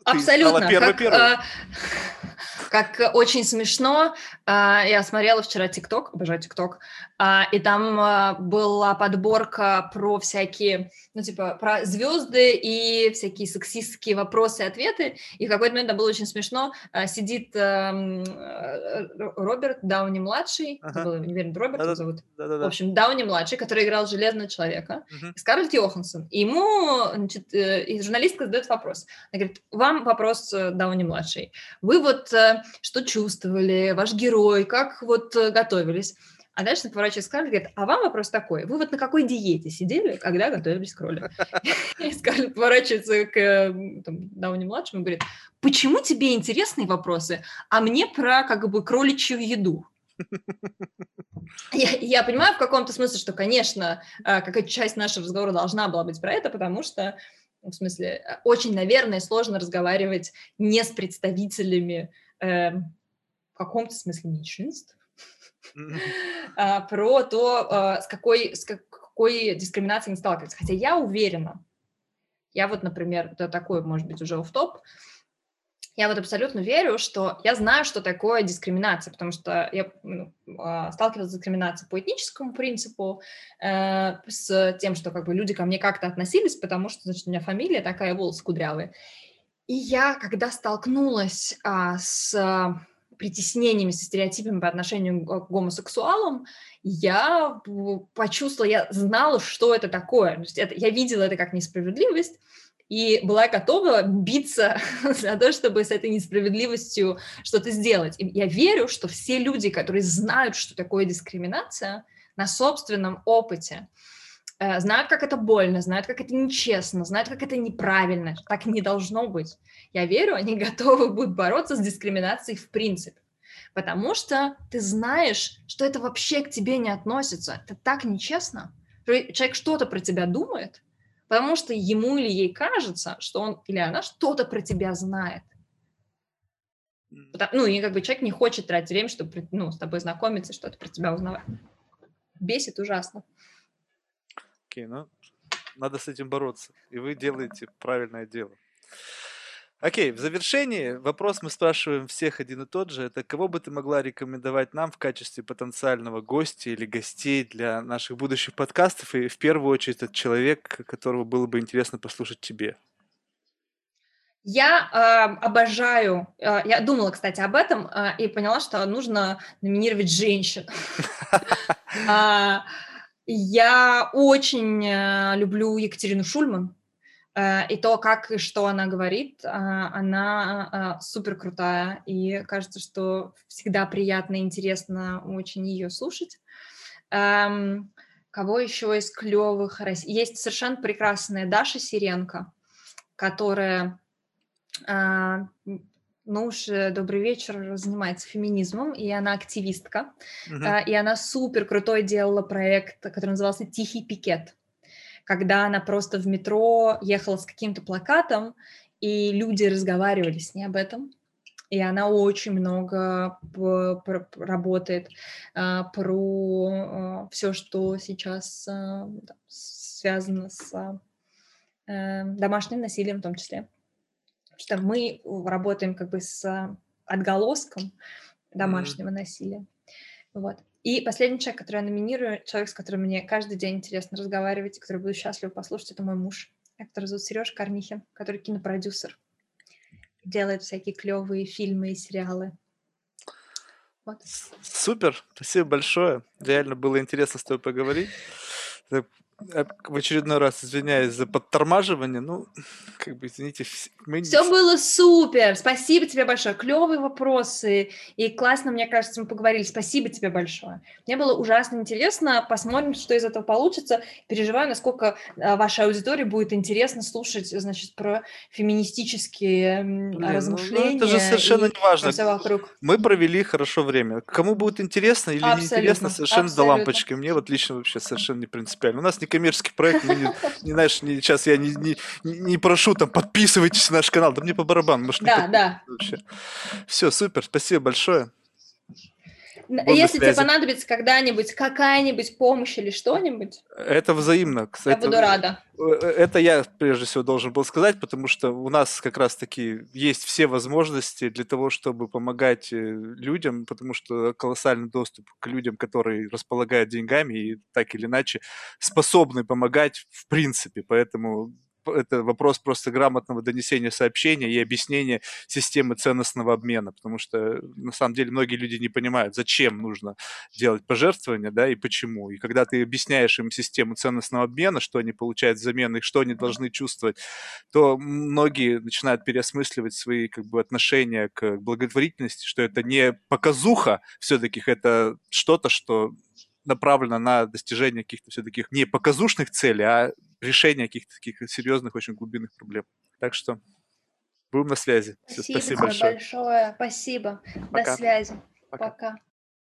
Абсолютно. Первый, как, Э, как очень смешно. Э, я смотрела вчера ТикТок, обожаю ТикТок, э, и там э, была подборка про всякие, ну, типа, про звезды и всякие сексистские вопросы и ответы. И в какой-то момент там было очень смешно. Э, сидит эм, э, Роберт Дауни-младший, ага. был, не уверен, Роберт да, зовут. Да, да, да. В общем, Дауни-младший, который играл Железного Человека, угу. Скарлетт Йоханссон. И ему, значит, и журналистка задает вопрос. Она говорит, вам вопрос э, Дауни-младший. Вы вот э, что чувствовали, ваш герой, как вот э, готовились? А дальше поворачивается Скарлетт говорит, а вам вопрос такой, вы вот на какой диете сидели, когда готовились к роли? И Скарлетт поворачивается к Дауни-младшему и говорит, почему тебе интересные вопросы, а мне про как бы кроличью еду? Я, я понимаю в каком-то смысле, что, конечно, какая-то часть нашего разговора должна была быть про это, потому что в смысле, э, очень, наверное, сложно разговаривать не с представителями э, в каком-то смысле меньшинств, а, про то, а, с какой, с какой дискриминацией они сталкиваются. Хотя я уверена, я вот, например, это такой, может быть, уже в топ я вот абсолютно верю, что я знаю, что такое дискриминация, потому что я ну, а, сталкивалась с дискриминацией по этническому принципу, э, с тем, что как бы люди ко мне как-то относились, потому что, значит, у меня фамилия такая, волосы кудрявые. И я, когда столкнулась а, с притеснениями, со стереотипами по отношению к гомосексуалам, я почувствовала, я знала, что это такое. То есть это, я видела это как несправедливость, и была готова биться за то, чтобы с этой несправедливостью что-то сделать. И я верю, что все люди, которые знают, что такое дискриминация, на собственном опыте, э, знают, как это больно, знают, как это нечестно, знают, как это неправильно, так не должно быть. Я верю, они готовы будут бороться с дискриминацией в принципе. Потому что ты знаешь, что это вообще к тебе не относится. Это так нечестно. Человек что-то про тебя думает, потому что ему или ей кажется, что он или она что-то про тебя знает. Ну, и как бы человек не хочет тратить время, чтобы ну, с тобой знакомиться, что-то про тебя узнавать. Бесит ужасно.
Окей, okay, ну, надо с этим бороться. И вы делаете правильное дело. Окей, в завершении вопрос мы спрашиваем всех один и тот же. Это кого бы ты могла рекомендовать нам в качестве потенциального гостя или гостей для наших будущих подкастов? И в первую очередь этот человек, которого было бы интересно послушать тебе.
Я э, обожаю, э, я думала, кстати, об этом э, и поняла, что нужно номинировать женщин. А, я очень э, люблю Екатерину Шульман. Э, и то, как и что она говорит, а, она а, супер крутая, и кажется, что всегда приятно и интересно очень ее слушать. Эм, кого еще из клевых? Есть совершенно прекрасная Даша Сиренко, которая, ну уж э, добрый вечер, занимается феминизмом, и она активистка, uh-huh. и она супер крутой делала проект, который назывался «Тихий пикет» когда она просто в метро ехала с каким-то плакатом, и люди разговаривали с ней об этом. и она очень много работает а, про а, все, что сейчас а, связано с э, домашним насилием в том числе. Что мы работаем как бы с отголоском домашнего mm-hmm. насилия. Вот. И последний человек, который я номинирую, человек, с которым мне каждый день интересно разговаривать, который буду счастлив послушать, это мой муж, который зовут Сереж Корнихин, который кинопродюсер делает всякие клевые фильмы и сериалы.
Вот. Супер, спасибо большое. Реально было интересно с тобой поговорить. Э, в очередной раз извиняюсь за подтормаживание. Ну, как бы, извините.
Мы... Все было супер. Спасибо тебе большое. Клевые вопросы. И классно, мне кажется, мы поговорили. Спасибо тебе большое. Мне было ужасно интересно. Посмотрим, что из этого получится. Переживаю, насколько э, вашей аудитории будет интересно слушать, значит, про феминистические Блин, размышления. Ну,
это же совершенно не важно. Вокруг. Мы провели хорошо время. Кому будет интересно или абсолютно, неинтересно, совершенно абсолютно. до лампочки. Мне вот лично вообще совершенно не принципиально. У нас не коммерческий проект, мы не, не знаешь, не, сейчас я не, не, не прошу там подписывайтесь на наш канал, да мне по барабану, может,
да, да.
вообще. Все, супер, спасибо большое.
Если тебе понадобится когда-нибудь какая-нибудь помощь или что-нибудь...
Это взаимно.
Кстати, я буду рада.
Э, это я, прежде всего, должен был сказать, потому что у нас как раз-таки есть все возможности для того, чтобы помогать э, людям, потому что колоссальный доступ к людям, которые располагают деньгами и так или иначе способны помогать в принципе. Поэтому это вопрос просто грамотного донесения сообщения и объяснения системы ценностного обмена, потому что на самом деле многие люди не понимают, зачем нужно делать пожертвования, да, и почему. И когда ты объясняешь им систему ценностного обмена, что они получают взамен и что они должны чувствовать, то многие начинают переосмысливать свои как бы отношения к благотворительности, что это не показуха все-таки, это что-то, что направлена на достижение каких-то все-таки не показушных целей, а решение каких-то таких серьезных, очень глубинных проблем. Так что будем на связи.
Спасибо, Все, спасибо большое. большое. Спасибо. Пока. До связи. Пока. Пока.